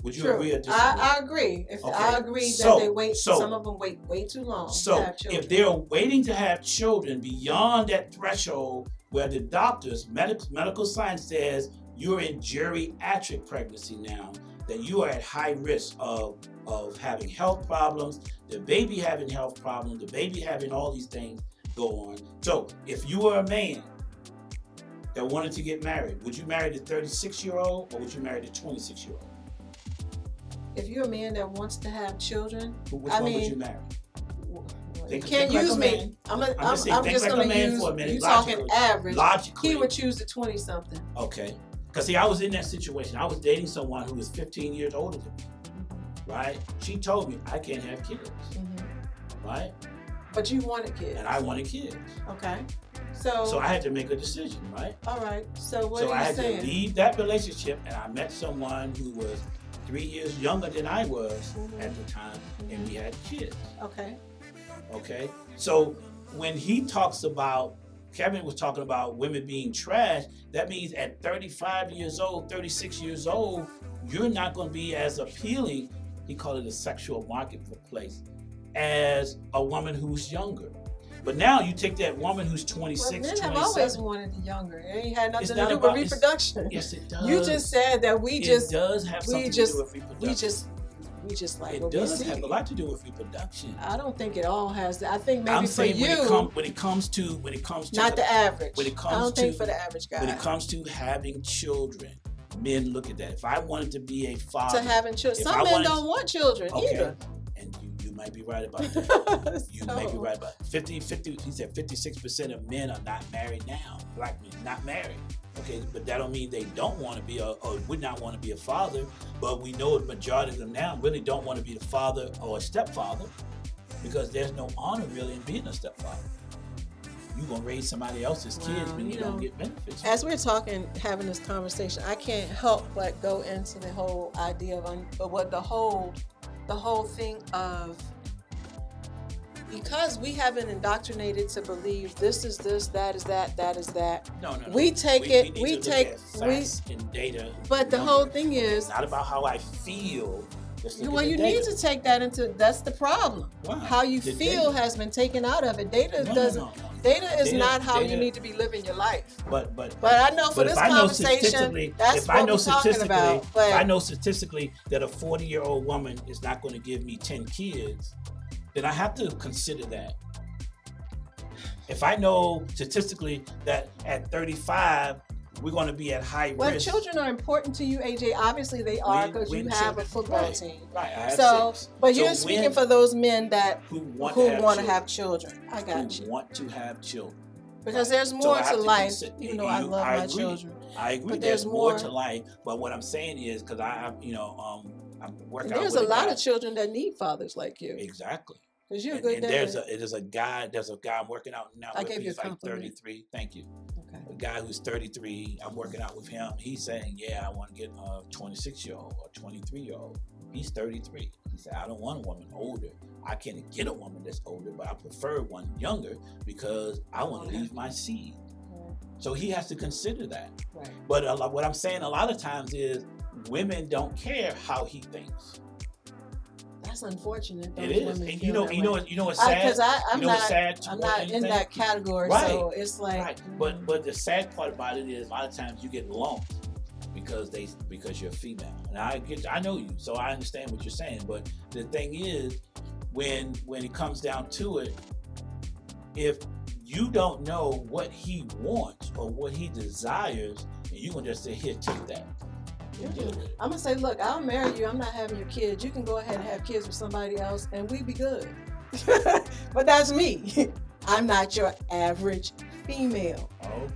Would you True. agree or disagree? I, I agree. If Okay. I agree So- that they wait, so- some of them wait way too long So if they're waiting to have children beyond that threshold where the doctors, medical medical science says you're in geriatric pregnancy now, that you are at high risk of of having health problems, the baby having health problems, the baby having all these things go on. So if you are a man that wanted to get married, would you marry the 36 year old or would you marry the 26 year old? If you're a man that wants to have children, Which I one would mean, you marry? you can't like use a me. I'm, a, I'm I'm, just saying, I'm just like gonna man use. for a minute, You talking average? Logically. He would choose the twenty something. Okay. Because see, I was in that situation. I was dating someone who was 15 years older than me, mm-hmm. right? She told me I can't have kids, mm-hmm. right? But you wanted kids. And I wanted kids. Okay. So, So I had to make a decision, right? all right. So what so I had saying? to leave that relationship and I met someone who was three years younger than I was Mhm. at the time, and we had kids. Okay. Okay. So when he talks about Kevin was talking about women being trash, that means at 35 years old, 36 years old, you're not going to be as appealing, he called it a sexual marketplace, as a woman who's younger. But now you take that woman who's 26, Well, men have always wanted the younger. It ain't had nothing to do about- with reproduction. Yes, it does. You just said that we it just does have something just- to do with reproduction. we just we just like it does have a lot to do with reproduction. I don't think it all has that. I think maybe I'm for saying when it, come, when it comes to when it comes to not the average. when it I comes don't think to- for the average guy. when it comes to having children, men look at that. If I wanted to be a father, to having children, some I men wanted don't want children okay, either. and you, you might be right about [LAUGHS] that. You may be right about 50, 50, he said 56% of men are not married now. Black men, not married. Okay, but that don't mean they don't want to be a, or would not want to be a father. But we know the majority of them now really don't want to be the father or a stepfather because there's no honor really in being a stepfather. You're going to raise somebody else's kids Wow, when you, you don't get benefits. As we're talking, having this conversation, I can't help but go into the whole idea of un- of what the whole, the whole thing of because we have been indoctrinated to believe this is this, that is that, that is that. no, no, no. We take it- need we look take- we- and data. But the numbers. whole thing is, It's not about how I feel. Well, you data. need to take that into. That's the problem. Why? How you The feel data. has been taken out of it. Data No, doesn't. no, no. Data is Data- not how you need to be living your life. But but But I know for this if I know conversation, that's if what I know we're talking statistically, about. But I know statistically that a 40 year old woman is not going to give me 10 kids, then I have to consider that. If I know statistically that at 35 we're going to be at high well, risk, children are important to you, AJ. Obviously, they are because you have a football right, team. right? I have So, six. but So you're speaking for those men that who want who to have want to children, have children. I got who you want to have children. because there's more have to to life. consider- Even though I love I my agree. children, I agree. But there's, there's more, more- to life, but what I'm saying is because I, you know, um, I'm working. there's a lot of children that need fathers like you Exactly. because you're a and, good and dad. there's a it is a guy there's a guy I'm working out now I with. gave you He's a like 33. Thank you. Okay. A guy who's 33. I'm working out with him. He's saying, yeah, I want to get a 26 year old or 23 year old. He's 33. He said, I don't want a woman older. I can't get a woman that's older, but I prefer one younger because I want to Okay. Oh, leave my seed. So he has to consider that. Right. But a lot, what I'm saying a lot of times is women don't care how he thinks. That's unfortunate. It is, and you know, you know, what- you know what's sad. because I, I'm you know not. sad I'm not in that category, Right. so it's like. Right. But mm. but the sad part about it is a lot of times you get lumped because they because you're female. And I get I know you, so I understand what you're saying. But the thing is, when when it comes down to it, if you don't know what he wants or what he desires, and you can just say, here, take that. I'm gonna say, look, I'll marry you. I'm not having your kids. You can go ahead and have kids with somebody else, and we'd be good. [LAUGHS] but that's me. [LAUGHS] I'm not your average female.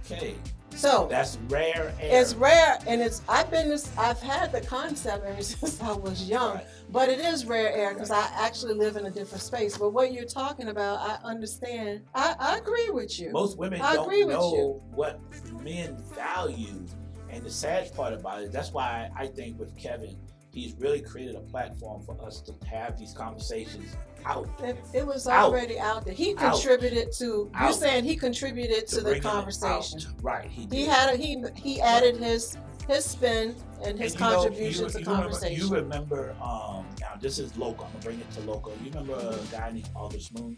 Okay. So That's rare air. it's rare, and it's I've been this. I've had the concept ever [LAUGHS] since I was young, Right. but it is rare air because I actually live in a different space. But what you're talking about, I understand. I, I agree with you. Most women I don't agree with know you. what men value. And the sad part about it, that's why I think with Kevin, he's really created a platform for us to have these conversations out. It, it was already out there. He Out. contributed to. You're saying he contributed to, the conversation. Right. He did. He had a, he he added his his spin and his And you know, contribution you, to you conversation. Remember, you remember, um, now this is local. I'm gonna bring it to local. You remember a guy named August Moon?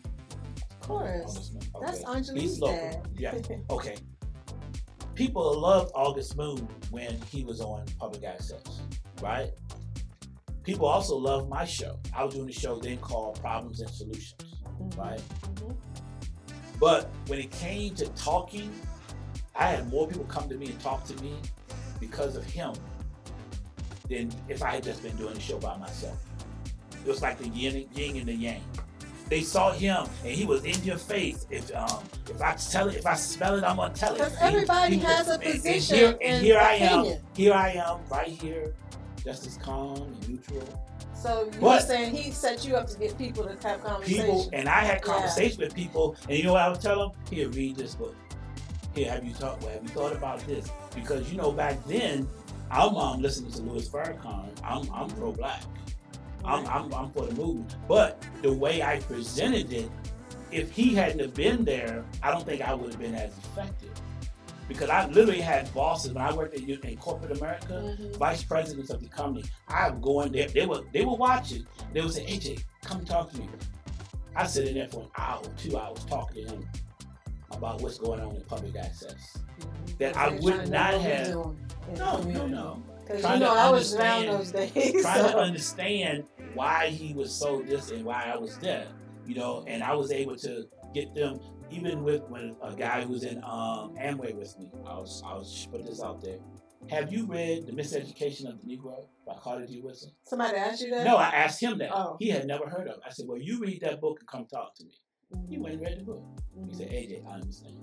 of course, August Moon. that's Okay. Angelique's He's local. dad. Yeah. [LAUGHS] Okay. People loved August Moon when he was on public access, right? People also loved my show. I was doing a show then called Problems and Solutions, Mhm. right? Mhm. But when it came to talking, I had more people come to me and talk to me because of him than if I had just been doing the show by myself. It was like the yin, yin and the yang. They saw him and he was in your face. If um if I tell it, if I smell it, I'm gonna tell it. Because everybody he was- has a and- and position here, and and here I am. Here I am, right here, just as calm and neutral. So you were saying he set you up to get people to have conversations. people and I had Yeah. conversations with people, and you know what I would tell them? Here, read this book. Here, have you talked? Well, have you thought about this? Because you know, back then, I'm um, listening to Louis Farrakhan. I'm I'm pro-black. I'm, I'm I'm for the movement. But the way I presented it, if he hadn't have been there, I don't think I would have been as effective. Because I literally had bosses when I worked in, in corporate America Mhm. vice presidents of the company. I would go in there. They were they were watching. They would say, AJ, come talk to me. I sit in there for an hour, two hours talking to him about what's going on in public access. That I would not know what we have- doing in the No, no, no. Because you know I was around those days. Trying to understand why he was so this and why I was that. You know, and I was able to get them even with when a guy who was in um, Amway with me. I was I was put this out there. Have you read The Miseducation of the Negro by Carter G. Woodson? Somebody asked you that? No, I asked him that. Oh. He had never heard of it. I said, Well, you read that book and come talk to me. He went and read the book. He said, AJ, I understand.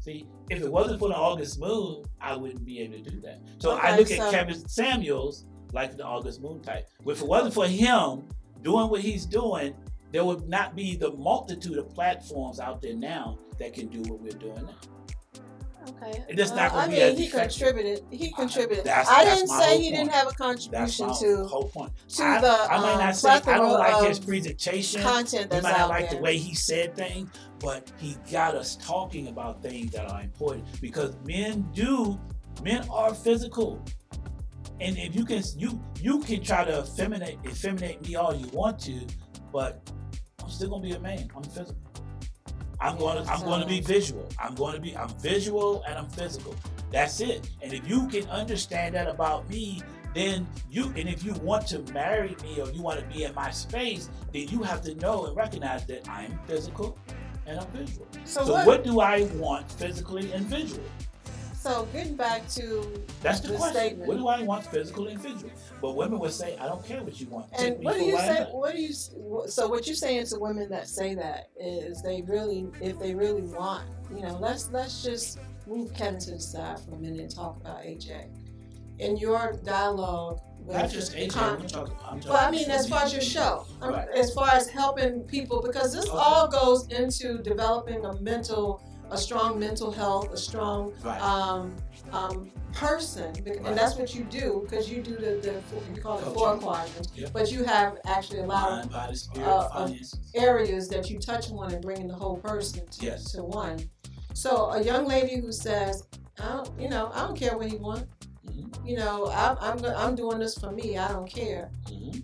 See, if it wasn't for the August Moon, I wouldn't be able to do that. So I look so- at Kevin Samuels like the August Moon type. If it wasn't for him doing what he's doing, there would not be the multitude of platforms out there now that can do what we're doing now. Okay. It is Well, not gonna I be mean, as he contributed. He contributed. that's- I that's didn't say he didn't have a That's contribution my to whole point. to I, the I might um, not say I don't like his presentation. content that's might not like there. the way he said things, but he got us talking about things that are important because men do, men are physical. And if you can, you you can try to effeminate, effeminate me all you want to, but I'm still gonna be a man. I'm physical. I'm going to I'm going to be visual. I'm going to be I'm visual and I'm physical. That's it. And if you can understand that about me, then you and if you want to marry me or you want to be in my space, then you have to know and recognize that I'm physical and I'm visual. So, So what, what do I want physically and visually? So getting back to That's the, The question. statement. What do I want physical and visually? But women would say, I don't care what you want. And what do you say? am." What do you? So what you're saying to women that say that is they really, if they really want, you know, let's let's just move Kevin to the side for a minute and talk about AJ. In your dialogue with Not just AJ. con- I'm talking, talking Well, I mean, as far as your show, um, Right. as far as helping people, because this Okay. all goes into developing a mental, a strong mental health, a strong Right. um, um, person, bec- Right. and that's what you do because you do the, the you call it Coaching. four quadrants, Yep. but you have actually a lot of Mind, body, spirit, uh, areas that you touch on and bringing the whole person to, Yes. to one. So a young lady who says, I don't, you know, I don't care what he wants. Mhm. You know, I, I'm I'm doing this for me. I don't care. Mhm.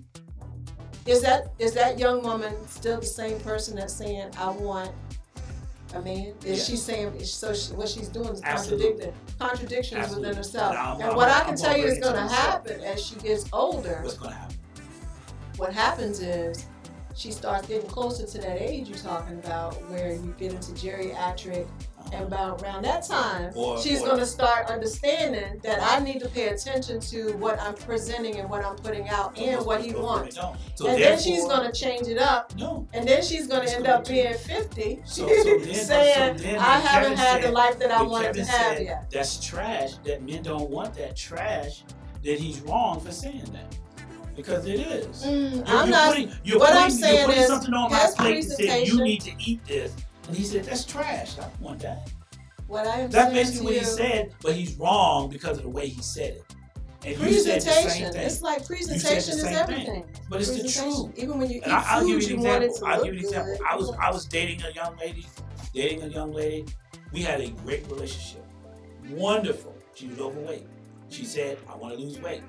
Is that is that young woman still the same person that's saying I want a man? Is she saying so? She, what she's doing is contradicting contradictions Absolutely. within herself. And I'm- and I'm- what I I'm can gonna tell you is going to happen as she gets older. What's going to happen? What happens is she starts getting closer to that age you're talking about, where you get into geriatric, and about around that time, Or- she's going to start understanding that I need to pay attention to what I'm presenting and what I'm putting out and what he wants. So and then she's going to change it up No. And then she's going to end up be- being 50, So- [LAUGHS] so then- saying, so I haven't Kevin had the life that I wanted to have said yet. That's trash. That men don't want that trash. That he's wrong for saying that because it is. Mm, You're, I'm you're not. putting, you're what putting, I'm saying you're putting is, something on my plate and saying you need to eat this, and he said that's trash. I don't want that. What I am That's basically what he said, but he's wrong because of the way he said it. And you said the same presentation. thing. It's like presentation is same thing. everything. But it's the truth. Even when you eat And I, I'll food, give you an example. I'll give you an example. good. I was I was dating a young lady, dating a young lady. We had a great relationship. Wonderful. She was overweight. She said, I want to lose weight.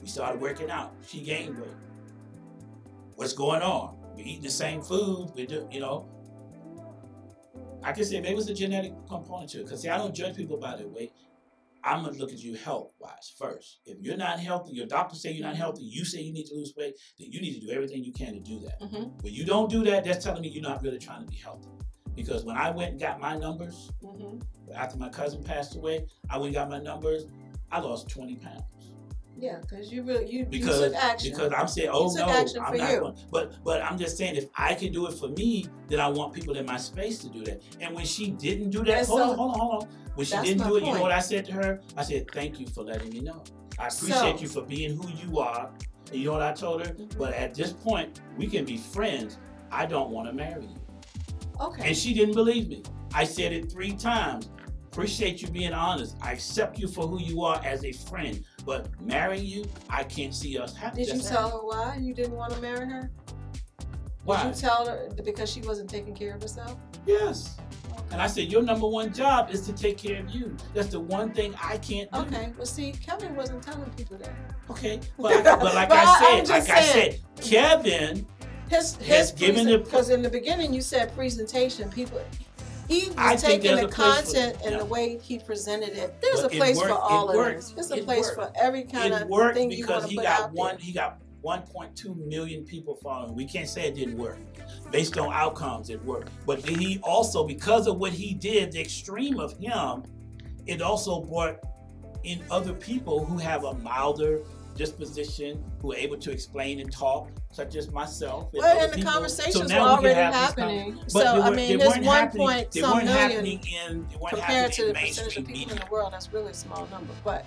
We started working out. She gained weight. What's going on? We're eating the same food. We do, you know. I can say maybe it was a genetic component to it. Because see, I don't judge people by their weight. I'm gonna look at you health wise first. If you're not healthy, your doctor say you're not healthy, you say you need to lose weight, then you need to do everything you can to do that. Mhm. When you don't do that, that's telling me you're not really trying to be healthy. Because when I went and got my numbers Mhm. after my cousin passed away, I went and got my numbers. I lost 20 pounds Yeah, because you really you, you because took action. because I'm saying, oh no, I'm not going. But but I'm just saying, if I can do it for me, then I want people in my space to do that. And when she didn't do that, hold so- on, hold on, hold on. When she didn't do it, you know what I said to her? I said, thank you for letting me know. I appreciate So- you for being who you are. And you know what I told her? Mhm. But at this point, we can be friends. I don't want to marry you. okay. And she didn't believe me. I said it three times. Appreciate you being honest. I accept you for who you are as a friend. But marrying you, I can't see us happy. Did you tell her why you didn't want to marry her? Why? Did you tell her because she wasn't taking care of herself? Yes. And I said, your number one job is to take care of you. That's the one thing I can't do. Okay, well, see, Kevin wasn't telling people that. Okay. [LAUGHS] But, I- but like But I said, like just I said, Kevin, His Has his given the- because in the beginning you said presentation. People, he was I think taking there's the a place for- content and yeah. the way he presented it. There's But a it place worked- for all it of worked. this. There's a It place worked. for every kind it of worked thing you because want to he put got out one there. he got 1.2 million people following. We can't say it didn't work. Based on outcomes, it worked. But he also, because of what he did, the extreme of him, it also brought in other people who have a milder disposition, who are able to explain and talk, such as myself. and Well, and the people. conversations were now we can already have this con- happening. So they I mean, there's one point some million happening in compared to in the percentage mainstream of people media. in the world. That's really a small number. But.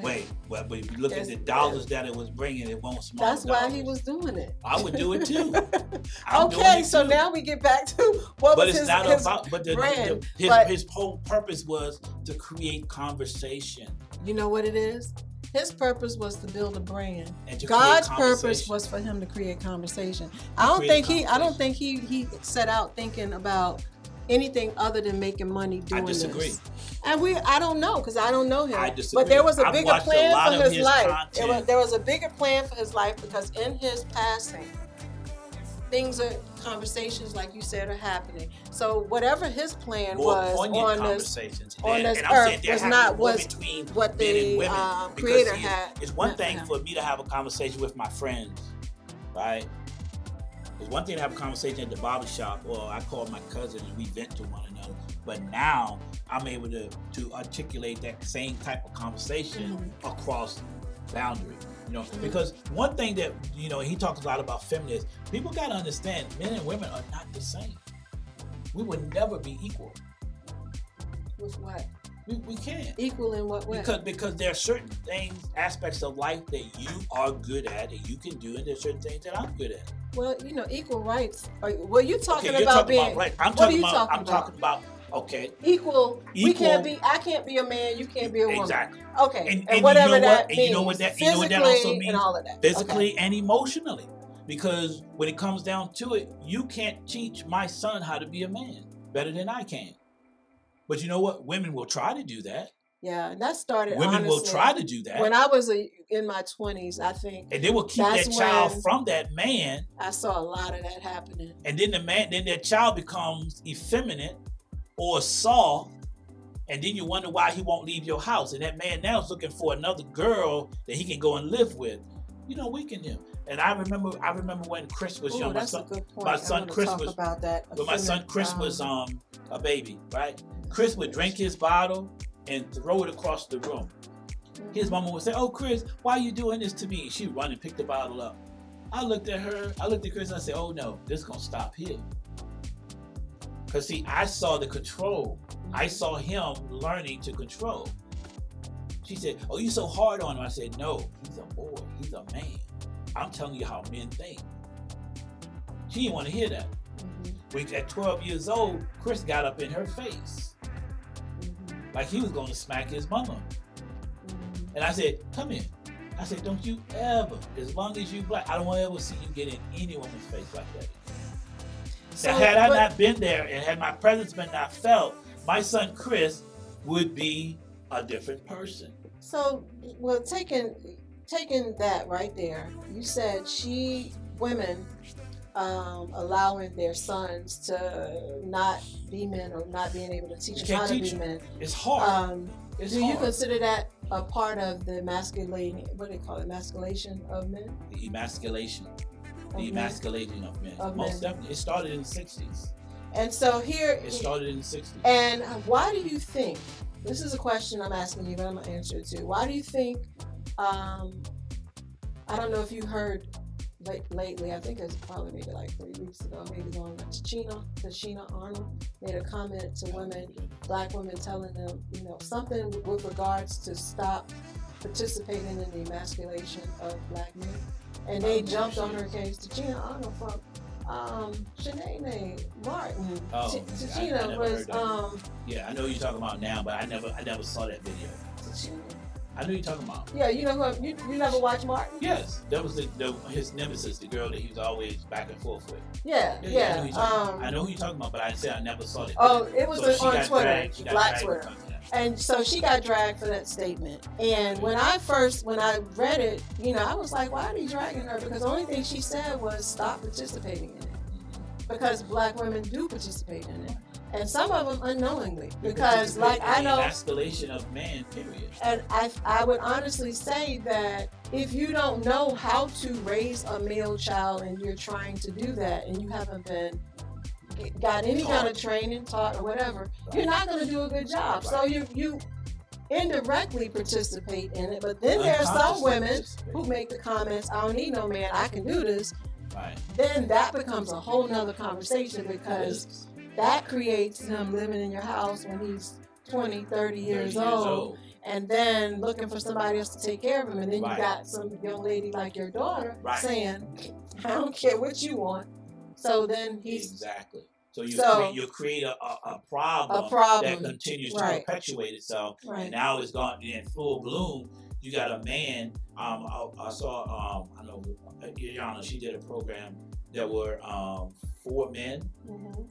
Wait, well, but if you look at the dollars that it was bringing, it won't small. That's why he was doing it. I would do it too. [LAUGHS] Okay, it so too. now we get back to what but was it's his, not his about. But the, brand, the- his but- his whole purpose was to create conversation You know what it is? His purpose was to build a brand. God's purpose was for him to create conversation. I don't think he. I don't think he. He set out thinking about anything other than making money doing this. I disagree. this. And we. I don't know because I don't know him. I disagree. But there was a I've bigger watched a plan for his, his life. There was, there was a bigger plan for his life because in his passing, things are conversations like you said are happening. So whatever his plan more was on this on this earth was not- was between what the women. um, creator see, had. It's one thing for me to have a conversation with my friends, right? It's one thing to have a conversation at the barber shop, or I call my cousin and we vent to one another. But now I'm able to to articulate that same type of conversation Mm-hmm. across boundary. You know, because one thing that you know he talks a lot about feminists. People got to understand, men and women are not the same. We would never be equal. With what? We, we can't. Equal in what way? Because because there are certain things, aspects of life that you are good at and you can do, and there's certain things that I'm good at. well, you know, equal rights. Are, well, you're talking okay, you're about talking being about right. I'm what are talking you about. talking I'm about? talking about. Okay, equal. We Equal. can't be. I can't be a man. You can't be a woman. exactly. Okay, And- and, and you whatever know that what- and you know what that- you know what that also physically means? And all of that. Physically and emotionally, because when it comes down to it, you can't teach my son how to be a man better than I can. But you know what? Women will try to do that. Yeah, and that started. Women will try to do that, When I was a, in my twenties, I think and they will keep that child from that man. I saw a lot of that happening. and then the man then that child becomes effeminate or soft and then you wonder why he won't leave your house. And that man now is looking for another girl that he can go and live with. You know weaken him. And i remember i remember when chris was Ooh, young. My son, a good point. my son Chris was- about that. when my son chris was um a baby right? Chris would drink his bottle and throw it across the room. His mama would say oh chris why are you doing this to me? She'd run and pick the bottle up. I looked at her. I looked at chris. And i said oh no this is gonna stop here because see i saw the control I saw him learning to control. She said, Oh, you so hard on him. I said, No, he's a boy. He's a man. I'm telling you how men think. She didn't want to hear that. Mhm, When at 12 years old, Chris got up in her face mhm, like he was going to smack his mama. mhm. And I said, Come here. I said, Don't you ever, as long as you black, I don't want to ever see you get in any woman's face like that. So, now, had I but- not been there and had my presence been not felt, my son Chris would be a different person. So, well, taking taking that right there, you said she women um, allowing their sons to not be men or not being able to teach them how to be them. men. It's hard. Um, It's Do you consider that a part of the masculating? What do they call it? Emasculation of men. the emasculation, the emasculating of men. Of Most men. definitely, it started in the '60s. And so here, It started in the '60s. and why do you think? This is a question I'm asking you, but I'm gonna answer it too. Why do you think? Um, I don't know if you heard late, lately. I think it's probably maybe like three weeks ago, maybe going to China. Tichina Arnold made a comment to women black women telling them, you know, something with regards to stop participating in the emasculation of black men. And they jumped on her case. Tichina Arnold from um, Shanae Martin. Oh, I- Tichina was um, Yeah, I know you're talking about now, but I never, I never saw that video. Tichina. I know you're talking about. Yeah, you know who? You, you never watched Martin? Yes, that was the, the his nemesis, the girl that he was always back and forth with. Yeah, Yeah, yeah. I, know who you're talking um, about. I know who you're talking about, but I said I never saw that. Oh, it was So on Twitter, dragged- she got Black Twitter. Because of that. And so she got dragged for that statement. And when I first, when I read it, you know, I was like, why are they dragging her? Because the only thing she said was stop participating in it. Because black women do participate in it. And some of them unknowingly. Because, like, I know, escalation of man, period. and I, I would honestly say that if you don't know how to raise a male child and you're trying to do that and you haven't been got any kind of training, taught, or whatever, you're not going to do a good job. So you you indirectly participate in it. But then there are some women who make the comments, "I don't need no man, I can do this." Right. Then that becomes a whole nother conversation because that creates him living in your house when he's 20, 30 years, 30 old, and then looking for somebody else to take care of him. And then Right. you got some young lady like your daughter Right. saying, "I don't care what you want." So then he's Exactly. So you So- create, you create a, a, a problem a problem. that continues Right. to perpetuate itself, Right. and now it's gone in full bloom. You got a man. Um, I, I saw. Um, I know Yana. She did a program. There were um, four men. Mhm.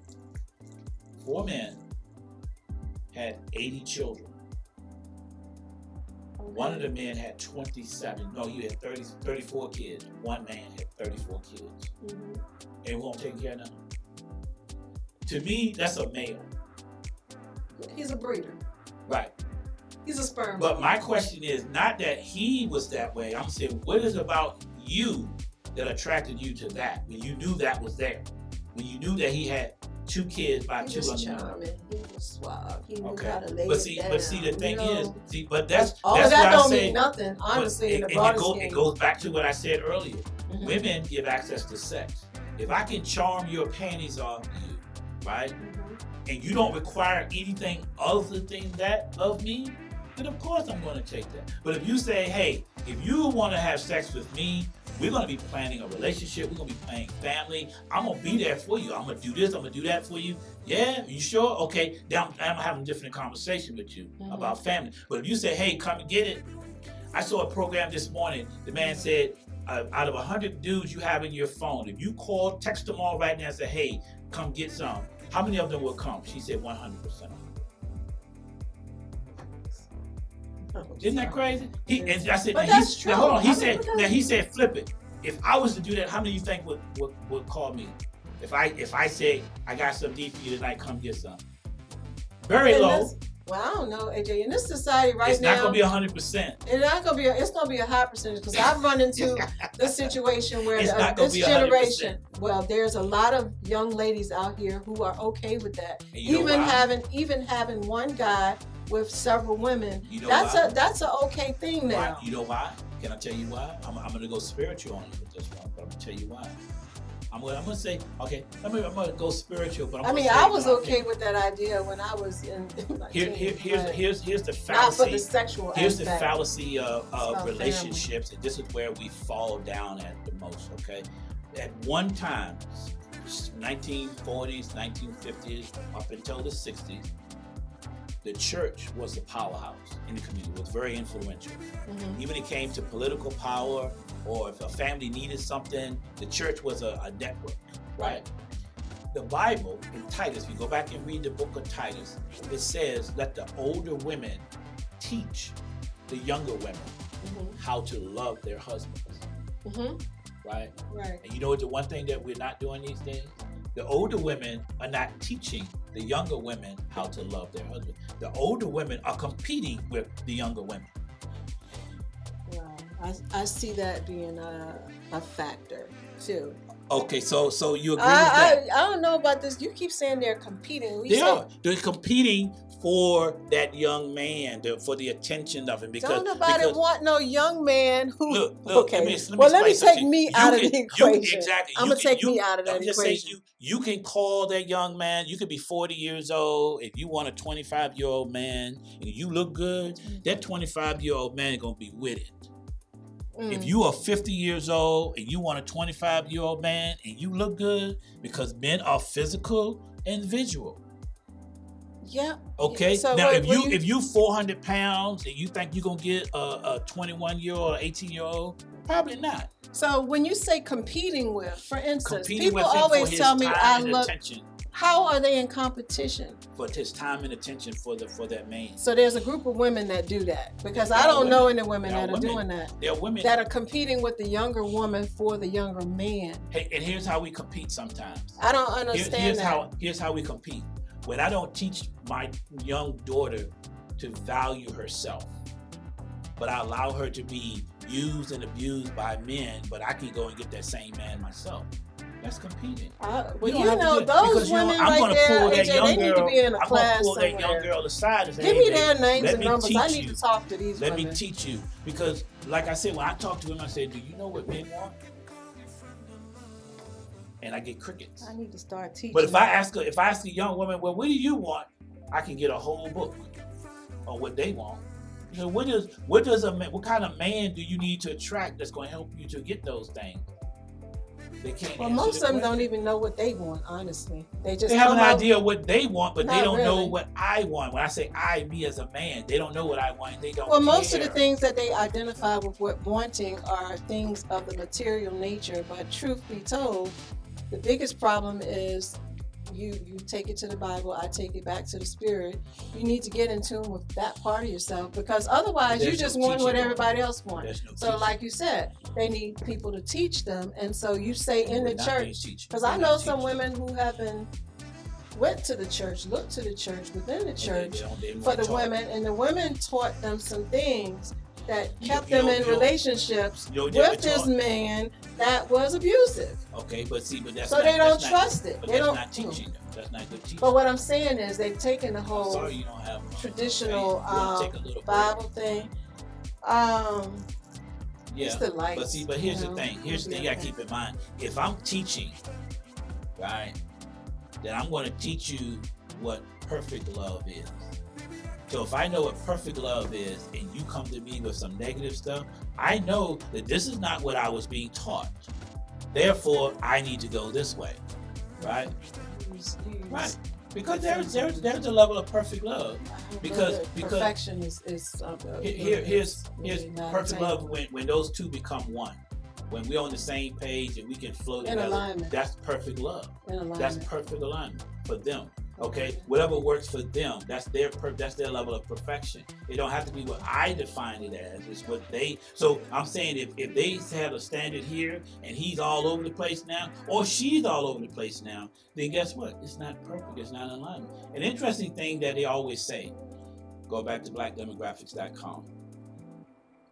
Four men had 80 children. One of the men had 27. No, you had 30, 34 kids. One man had 34 kids. Mhm. And won't take care of them. To me, that's a male. He's a breeder. Right. He's a sperm. But my question is not that he was that way. I'm saying, what is about you that attracted you to that when you knew that was there? When you knew that he had two kids by he two was men? charming. He was suave. He knew Okay. how to lay But it see, down. but see, the thing you know? is, see, but that's all that's of that why I don't say, mean nothing, honestly. in it, it, broader go, scheme. it goes back to what I said earlier. Mhm. Women give access to sex. If I can charm your panties off you, right, Mhm. and you don't require anything other than that of me, then of course I'm going to take that. But if you say, hey, if you want to have sex with me, we're going to be planning a relationship. We're going to be planning family. I'm going to be there for you. I'm going to do this. I'm going to do that for you. Yeah, you sure? Okay. Now I'm, I'm having a different conversation with you Mhm. about family. But if you say, hey, come and get it. I saw a program this morning. The man said, uh, out of 100 dudes you have in your phone, if you call, text them all right now and say, hey, come get some, how many of them will come? She said 100%. Isn't that crazy? He, and I said, But now he- that's now, hold on. He I said, because- now he said, flip it. If I was to do that, how many of you think would, would, would call me? If I if I say I got some D for you tonight, come get some. Very And low. this- Well, I don't know, AJ. In this society right it's now, it's not gonna be hundred percent. it's not gonna be. A, it's gonna be a high percentage because I've run into [LAUGHS] this situation where the- not gonna this generation. Well, there's a lot of young ladies out here who are okay with that. And you know even having even having one guy with several women. You know that's why? a that's an okay thing Why? now. You know why? Can I tell you why? I'm, I'm gonna go spiritual on you with this one, but I'm gonna tell you why. I'm gonna, I'm gonna say, okay, I'm gonna, I'm gonna go spiritual, but I'm I mean, I was okay opinion. with that idea when I was in. [LAUGHS] Here, here, here's, here's, here's the fallacy. not for the sexual Here's the fallacy of, of family. relationships, and this is where we fall down at the most, okay? At one time, 1940s, 1950s, up until the 60s, the church was the powerhouse in the community, was very influential. Mhm. Even it came to political power, or if a family needed something, the church was a, a network, right? The Bible in Titus, if you go back and read the book of Titus, it says, let the older women teach the younger women Mhm. how to love their husbands, Mhm. right? Right. And you know what the one thing that we're not doing these days? The older women are not teaching the younger women how to love their husband. The older women are competing with the younger women. Wow. I, I see that being a, a factor too. Okay, so so you agree with that? I, I, I don't know about this. You keep saying they're competing. We They are. They're competing for that young man, the- for the attention of him. Because don't nobody because, want no young man who. look, look, okay. let me, let me well, let me take me You out of the equation. exactly. I'm gonna can- take you- me out of that I'm just equation. saying you you can call that young man. You could be 40 years old. If you want a 25 year old man and you look good, that 25 year old man is gonna be with it. If Mm. you are 50 years old and you want a 25 year old man and you look good, because men are physical and visual. Yeah. Okay. So now, if you, you- if you 400 pounds and you think you're gonna get a, a 21 year old 18 year old, probably not. So when you say competing with, for instance, Competing people always tell me I look. attention, How are they in competition? for his time and attention for the for that man. So there's a group of women that do that because I There don't know any women There that are women. doing that. There are women. That are competing with the younger woman for the younger man. hey, and here's how we compete sometimes. I don't Here- understand here's that. how here's how we compete. When I don't teach my young daughter to value herself, but I allow her to be used and abused by men, but I can go and get that same man myself. That's competing. Uh, I, well, You you, don't have to know, those because, you know, women I'm right gonna there, pull that AJ, young they need to be in a I'm class pull that young somewhere. girl aside and say, Give "Hey, me their names and numbers. I need you. to talk to these women. Let women. me teach you because, like I said, when I talk to him, I say, "Do you know what men want?" And I get crickets. I need to start teaching. But if I ask a, if I ask a young woman, well, what do you want? I can get a whole book on what they want. You know, what does what does a man, what kind of man do you need to attract that's going to help you to get those things? They can't. well, most the of them don't even know what they want. Honestly, they just They have an up- idea what they want, but they don't know what I want. When I say I, me as a man, they don't know what I want. They don't. Well, most of the things that they identify with what wanting are things of the material nature. But truth be told, the biggest problem is you you take it to the Bible, I take it back to the Spirit. You need to get in tune with that part of yourself because otherwise you There's no just want what everybody else wants. No So, teaching. like you said, they need people to teach them, and so you say in the church because I know some women who have been went to the church, looked to the church within the church they they for the women, and the women taught them some things that kept you them in relationships You know what with this man that was abusive. Okay, but see, but that's So not, they don't that's not- trust it. But They that's don't. not teaching. them. That's not good teaching. But what I'm saying is they've taken the whole sorry you don't have uh, traditional, okay, you wanna um, take a little break? Bible thing. Um, Yeah, lights. but see, but here's the thing. Here's the thing I I keep in mind. If I'm teaching, right, then I'm going to teach you what perfect love is. So if I know what perfect love is, and you come to me with some negative stuff, I know that this is not what I was being taught. Therefore, I need to go this way, right? Right. Because there's there's there's a level of perfect love. Because- because- perfection is is uh, Here, here- here's here's perfect love when when those two become one. When we're on the same page and we can flow in together. alignment. That's perfect love. In alignment. That's perfect alignment for them. Okay, whatever works for them, that's their per- that's their level of perfection. It don't have to be what I define it as. It's what they. So I'm saying if if they have a standard here and he's all over the place now, or she's all over the place now, then guess what? It's not perfect. It's not in. An interesting thing that they always say. Go back to blackdemographics.com.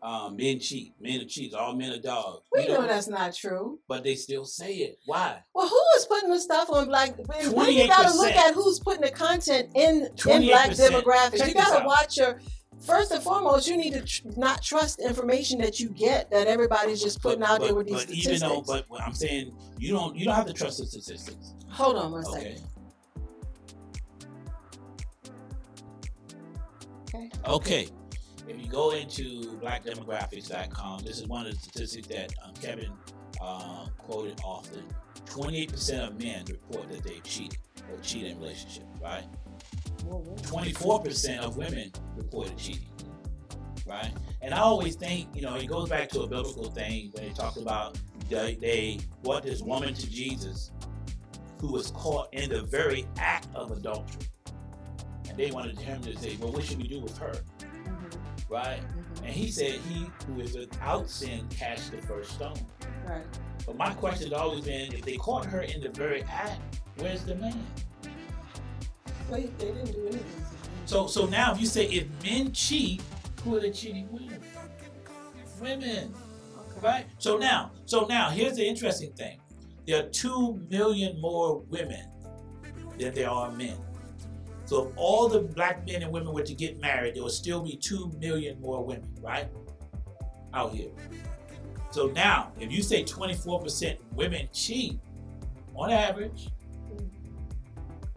Um, men cheat. Men are cheats. All men are dogs. we You know that's not true. but they still say it. Why? Well, who is putting the stuff on black? When when you got to look at who's putting the content in in 28%. black demographics. Check you got to watch your. First and foremost, you need to tr- not trust information that you get that everybody's just putting out there with these but statistics. even though, but I'm saying you don't you don't have to trust the statistics. Hold on one Okay. second. Okay. Okay. If you go into blackdemographics.com, this is one of the statistics that um, Kevin uh, quoted often. 28% of men report that they cheated or cheat in relationships, right? 24% of women reported cheating, right? And I always think, you know, it goes back to a biblical thing when they talk about they, they brought this woman to Jesus who was caught in the very act of adultery. And they wanted him to say, well, what should we do with her, right? mhm. And he said, he who is without sin cast the first stone. Right. But my question has always been, if they caught her in the very act, Where's the man? They, they didn't do anything. So so now if you say if men cheat, who are the cheating women? Women. Okay. Right? So now, so now here's the interesting thing. There are two million more women than there are men. So if all the black men and women were to get married, there would still be two million more women, right? Out here. So now, if you say 24% women cheat, on average,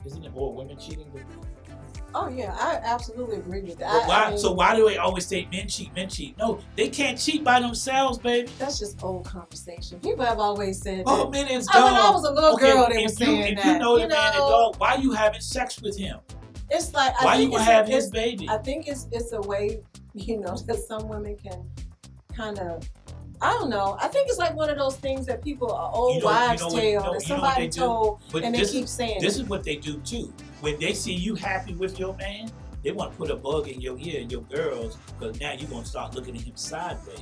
isn't it more women cheating than men? Oh yeah, I absolutely agree with that. Why, I mean, so why do they always say men cheat, men cheat? No, they can't cheat by themselves, baby. that's just old conversation. People have always said Oh, that. men is I, when I was a little Okay, girl, they if were you, saying if you know the you man is dog, why you having sex with him? It's like I Why you think gonna it's, have a, his baby? I think it's it's a way, you know, [LAUGHS] that some women can kind of. I don't know. I think it's like one of those things that people, uh, old You know- you wives' know what- tale you know- that you know somebody told, and they keep is, saying. this is what they do too. When they see you happy with your man, they want to put a bug in your ear and your girls because now you're gonna start looking at him sideways.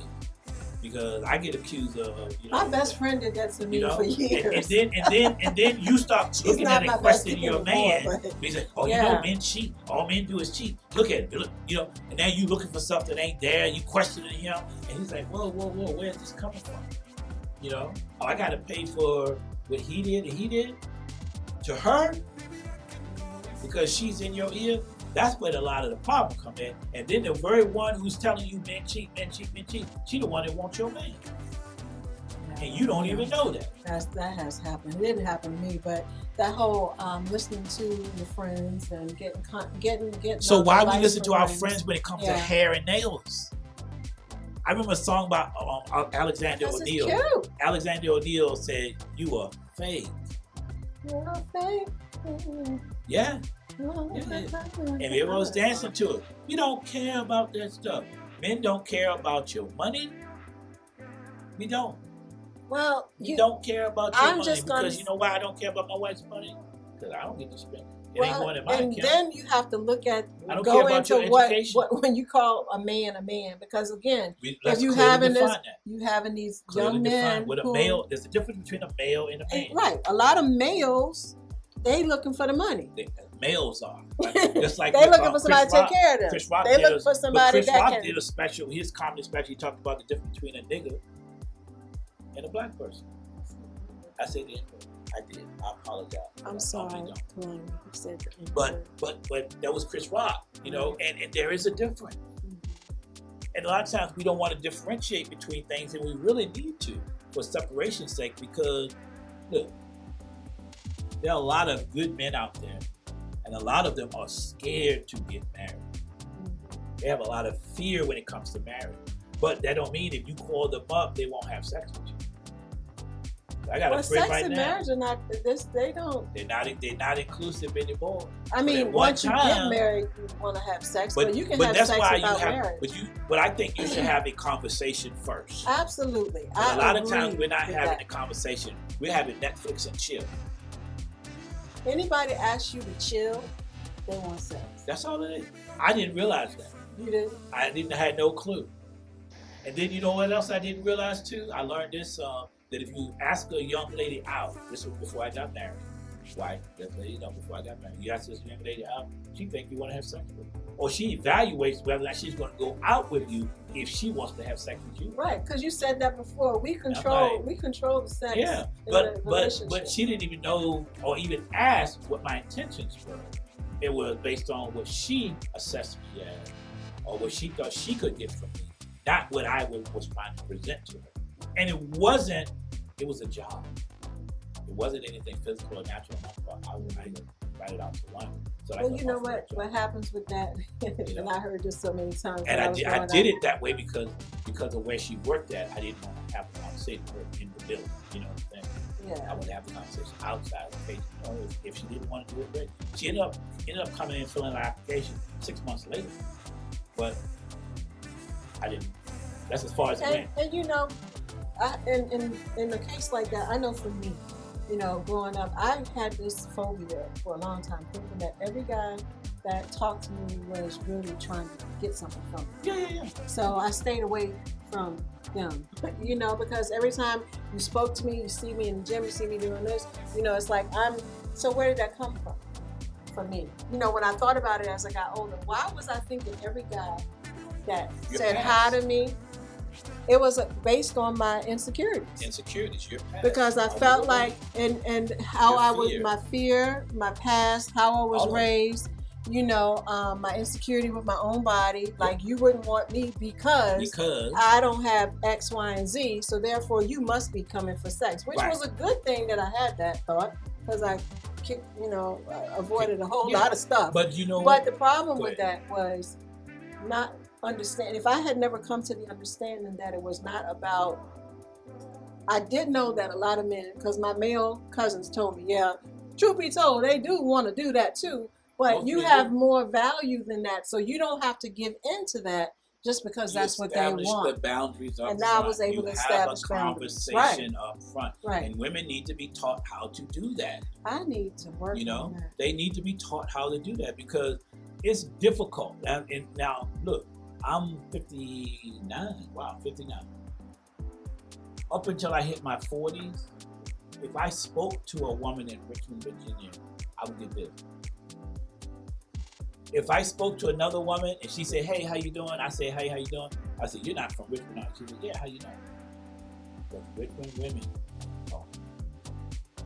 Because I get accused of, you know, My best friend did that to me you know, for and, years. and then and then and then you start looking at and questioning your man. but- He said, "Oh, you know, men cheat. All men do is cheat. Look at it. Look, you know." And now you looking for something that ain't there. You questioning him, and he's like, "Whoa, whoa, whoa! Where's this coming from?" You know, oh, I got to pay for what he did. And he did to her because she's in your ear. That's where a lot of the problem come in. And then the very one who's telling you men cheat, men cheat, men cheat, she the one that wants your man, and you don't even know that. That's, that has happened. It didn't happen to me, but that whole um, listening to your friends and getting getting getting. So um, why we listen to our friends when it comes to hair and nails? I remember a song by um, Alexander This is O'Neill. cute. Alexander O'Neal said, "You are fake." You're fake. Yeah, and everyone was dancing to it. We don't care about that stuff. Men don't care about your money. We don't. Well, We you, don't care about your I'm money just gonna because you know why I don't care about my wife's money? Because I don't get to spend. It ain't well, going in my and account. then you have to look at I don't go care about into your what, what when you call a man a man because again we, if you having this- that. you having these Clearly young men what a who, male. There's a difference between a male and a man. right a lot of males they looking for the money They- males are. [LAUGHS] Right? Just like they looking uh, for somebody to Chris take care of them Chris Rock they looking for somebody Chris Rock can did a special, his comedy special, he talked about the difference between a nigga and a black person. I said the. I did. I apologize. I I'm probably sorry. You said the But but but that was Chris Rock, you know, and, and there is a difference. And a lot of times we don't want to differentiate between things, and we really need to for separation's sake because look, there are a lot of good men out there, and a lot of them are scared to get married. They have a lot of fear when it comes to marriage. But that don't mean if you call them up, they won't have sex with you. I got well, a friend sex right and now. marriage are not this. They don't. They're not they're not inclusive anymore. I mean, once you get married, you want to have sex, But, but, you can but have that's sex why you without have. marriage. But you, but I think you should have a conversation first. Absolutely, a lot of times we're not having that. a conversation. We're having Netflix and chill. Anybody asks you to chill, they want sex. That's all it is. I didn't realize that. You did. I didn't I had no clue. And then you know what else I didn't realize too? I learned this uh, that if you ask a young lady out, this was before I got married. Why? Let you know before I got married. You ask this young lady out, she think you want to have sex with her. Or she evaluates whether or not she's going to go out with you if she wants to have sex with you. Right, because you said that before. We control. like- we control the sex. Yeah, but but but she didn't even know or even ask what my intentions were. It was based on what she assessed me as, or what she thought she could get from me, not what I was, was trying to present to her. And it wasn't. It was a job. It wasn't anything physical or natural. on my part. I would I invited out to lunch. So Well, you know what? What happens with that? [LAUGHS] You and. I heard this so many times. And when I, did, I did it that way because because of where she worked at. I didn't want to have a conversation with her in the building. You know what I'm saying? I would have the conversation outside of the know, if, she didn't want to do it, great. She ended up ended up coming in filling an application six months later, but I didn't. That's as far as it went. and you know, I, in, in in a case like that, I know for me, you know, growing up, I had this phobia for a long time, thinking that every guy that talked to me was really trying to get something from me. Yeah, yeah, yeah. So I stayed away from them. [LAUGHS] you know, because every time you spoke to me, you see me in the gym, you see me doing this, you know, it's like I'm. So where did that come from? For me, you know, when I thought about it as I got older, why was I thinking every guy that Your said past. hi to me? It was uh, based on my insecurities Insecurities, your past. because I felt like and and how I was fear. my fear, my past, how I was All raised, you know, um, my insecurity with my own body. Like you wouldn't want me because because I don't have X, Y, and Z, so therefore you must be coming for sex, which Right. was a good thing that I had that thought because I, kicked, you know, uh, avoided a whole Yeah. lot of stuff. but you know But the problem with that was not understand. If I had never come to the understanding that it was not about, I did know that a lot of men, because my male cousins told me, yeah, truth be told, they do want to do that too. But Most you men have more value than that, so you don't have to give into that just because you that's what they want. the boundaries And now I was able you to establish a boundaries. conversation up front Right. and women need to be taught how to do that I need to work you know they need to be taught how to do that because it's difficult and, and now look i'm 59 wow 59 up until i hit my 40s if i spoke to a woman in richmond virginia i would get this if i spoke to another woman and she said hey how you doing? I say hey how you doing? I said you're not from richmond are you?" she said yeah how you know but richmond women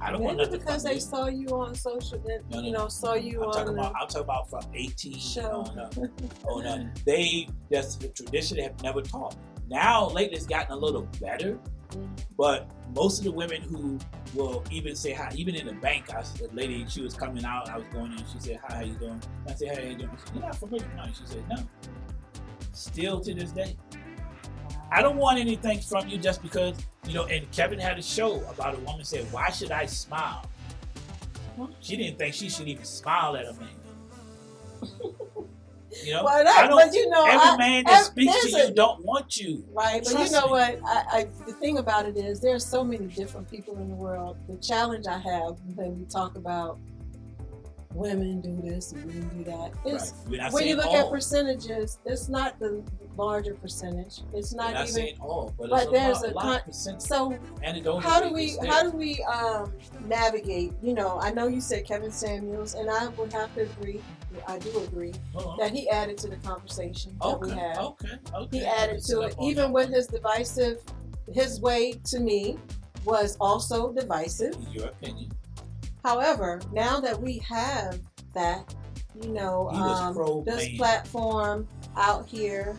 i don't want Maybe nothing because they saw you on social, that, No, no, you know, saw you I'm on talking the about. I'm talking about from 18 show. on up. [LAUGHS] On up. They that's the tradition they have never taught. Now lately it's gotten a little better, mm-hmm. but most of the women who will even say hi, even in the bank, I the lady she was coming out, I was going in, she said hi, how you doing? I said, hey, how you doing? I said, You're not are? She said, no. Still to this day, I don't want anything from you just because you know. And Kevin had a show about a woman said, why should I smile? She didn't think she should even smile at a man. You know, Well, I that, don't. but you know, every I, man that ev- speaks to you a- don't want you. Right, but you know me. what? I, I the thing about it is there's so many different people in the world. The challenge I have when we talk about women do this and women do that is Right. When you look all. at percentages, it's not the larger percentage. It's not, not even saying all, but, but there's a, lot, a con- so how do we how do we um, navigate? You know, I know you said Kevin Samuels, and I would have to agree. I do agree Uh-huh. that he added to the conversation that we Okay, had. okay, okay. he added to it, even with his divisive, his way to me was also divisive. In your opinion, However, now that we have that, you know, um, this platform out here,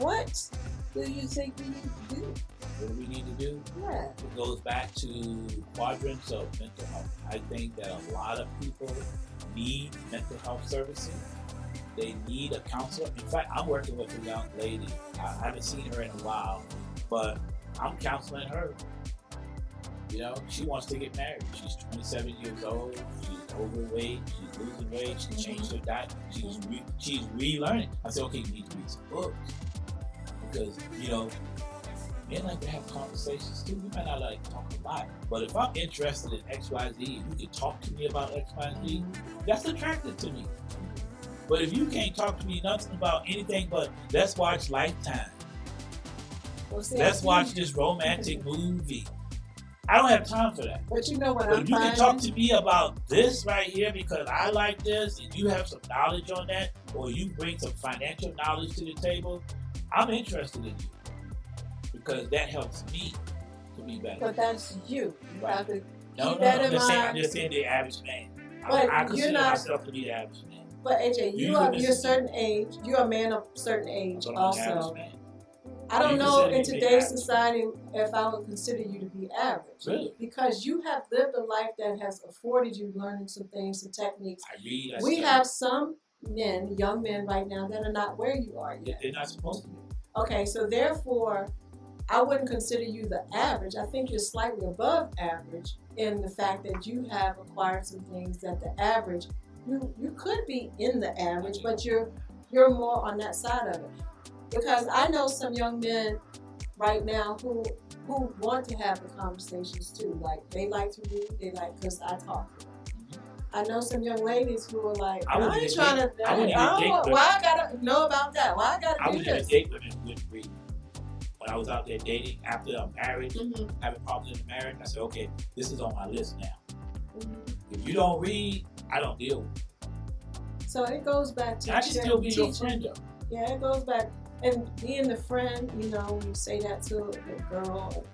what do you think we need to do? what do we need to do? Yeah. It goes back to quadrants of mental health. I think that a lot of people need mental health services. They need a counselor. In fact, I'm working with a young lady. I haven't seen her in a while, but I'm counseling her. You know, she wants to get married. She's 27 years old. She's overweight. She's losing weight. She Mhm. changed her diet. She's re- she's relearning. I said, okay, you need to read some books because you know men like to have conversations too. We might not like to talk a lot, but if I'm interested in X, Y, Z, you can talk to me about X, Y, Z. That's attractive to me. But if you can't talk to me nothing about anything but let's watch Lifetime, Well, see, let's watch this romantic [LAUGHS] movie, I don't have time for that. But you know what But I'm if you can talk to me about this right here because I like this and you have some knowledge on that, or you bring some financial knowledge to the table, I'm interested in you because that helps me to be better. but that's you. You Right. have to. No, Keep no, that no. in I'm just saying, I'm mind. just saying the average man. I, But I you're consider not- myself to be the average man. But AJ, you You are you're a certain age. You're a man of certain age the also. average man. I don't You know in me to be today's society if I would consider you to be average. Really? Because you have lived a life that has afforded you learning some things, some techniques. I read. I We study. have some men, young men right now, that are not where you are yet. They're not supposed to be. Okay, so therefore, I wouldn't consider you the average. I think you're slightly above average in the fact that you have acquired some things that the average you you could be in the average, but you're you're more on that side of it. Because I know some young men right now who who want to have the conversations too. Like they like to read, they like because I talk. I know some young ladies who are like, I I, ain't trying date- to. I I, wouldn't even don't date them. why I gotta know about that? Why I gotta I do was in a this? date women wouldn't read. When I was out there dating after I'm married, Mhm, having problems in the marriage, I said, okay, this is on my list now. mhm. If you don't read, I don't deal with it. So it goes back to I teaching- still be your friend though. Yeah, it goes back and being the friend. You know, you say that to a girl.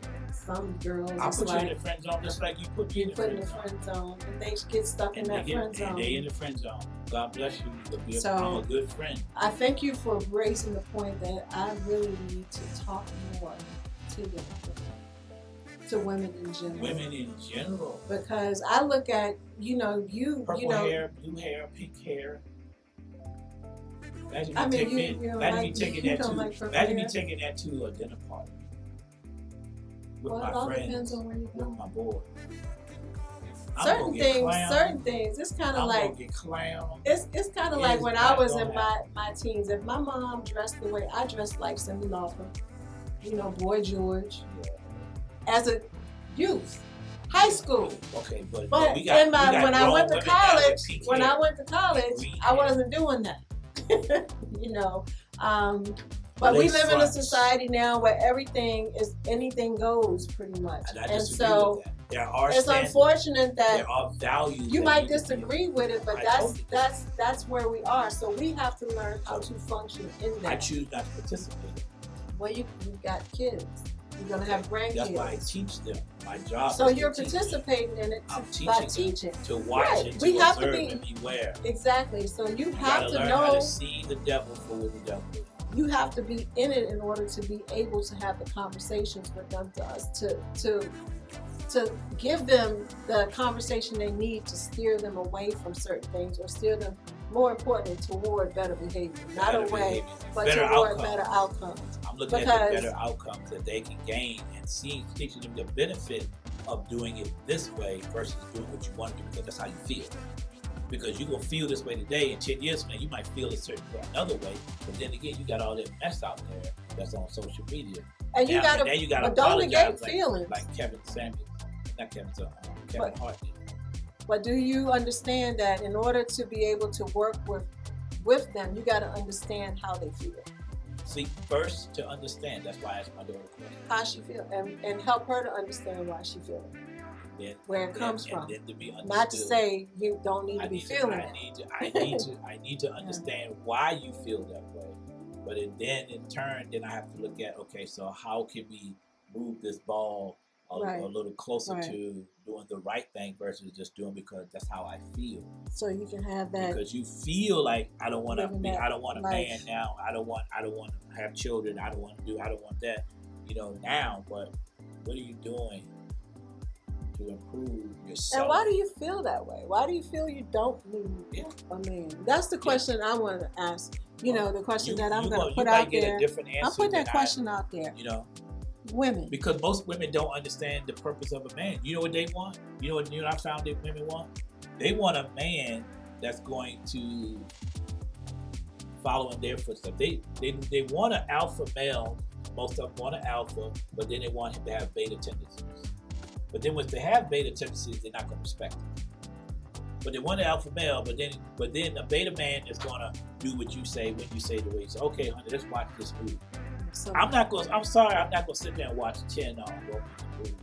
Some girls, I'll it's put you in like the friend zone just like you put me in you the put in friend the zone. friend zone, and they get stuck in And that get, friend and they in zone. the friend zone. God bless you. A- So- I'm a good friend. I thank you for raising the point that I really need to talk more to women, to women in general. Women in general. because I look at you know you Purple you know hair, blue hair, pink hair. Imagine me, I mean, you- you me like- taking you that don't to like imagine me taking that to a dinner party with well, it my all friends, depends on where you with go. my boy. I'm Certain things, certain things. It's kind of like it's it's kind of like when I was in my my teens. If my mom dressed the way I dressed, like Cyndi Lauper, you know, Boy George, as a youth, high school. Okay, but, But we got, in my when I went to women now with college, when. I went to college, I wasn't doing that. [LAUGHS] you know, um, but we live in a society now where everything is anything goes, pretty much. and And so. There are it's standards, unfortunate that there are values. you might disagree with it, but I that's that's that's where we are. So we have to learn how to function in that. I choose not to participate. Well, you you got kids, you're gonna have That's why I teach them. My job. So is you're teach participating in it I'm teaching by teaching. to watch Right. and to We have to be- and beware. Exactly. So you You have to learn how know to see the devil for what the devil is. You have to be in it in order to be able to have the conversations with them to us to to to give them the conversation they need to steer them away from certain things or steer them more importantly toward better behavior not Better away behavior, but better toward outcomes. better outcomes I'm looking at the better outcomes that they can gain and see teaching them the benefit of doing it this way versus doing what you want to do because that's how you feel. Because you're gonna feel this way today, in ten years, man, you might feel a certain way another way. But then again, you got all that mess out there that's on social media. and you you gotta don't apologize negate like, feelings like Kevin Samuels, not Kevin, uh, Kevin But- Hart did. but do you understand that in order to be able to work with with them you got to understand how they feel See, first to understand. That's why I asked my daughter how she feel and, and help her to understand why she feels Then, where it comes and from then to not to say you don't need I to be need feeling to, it I need to, I need to, I need to understand why you feel that way. But it, then in turn, then I have to look at okay, so how can we move this ball a, Right. a little closer Right. to doing the right thing versus just doing because that's how I feel. so you can have that Because you feel like I don't want to be, I don't want a life. man now. I don't want, I don't want to have children. I don't want to do, I don't want that. You know now, but what are you doing to improve yourself? and why do you feel that way why do you feel you don't need Yeah. a man that's the question i want to ask you know the question You- that i'm going to put out get there a different answer i'll put that than I- question out there you know, women because most women don't understand the purpose of a man. You know what they want? You know what you know what I found that women want? They want a man that's going to follow in their footsteps. They they they want an alpha male. Most of them want an alpha, but then they want him to have beta tendencies. But then once they have beta tendencies, they're not going to respect it. But they want an alpha male, but then but then a beta man is going to do what you say when you say the way you say. Okay, honey, let's watch this movie. so I'm not going. to I'm sorry. I'm not going to sit there and watch ten romance movies.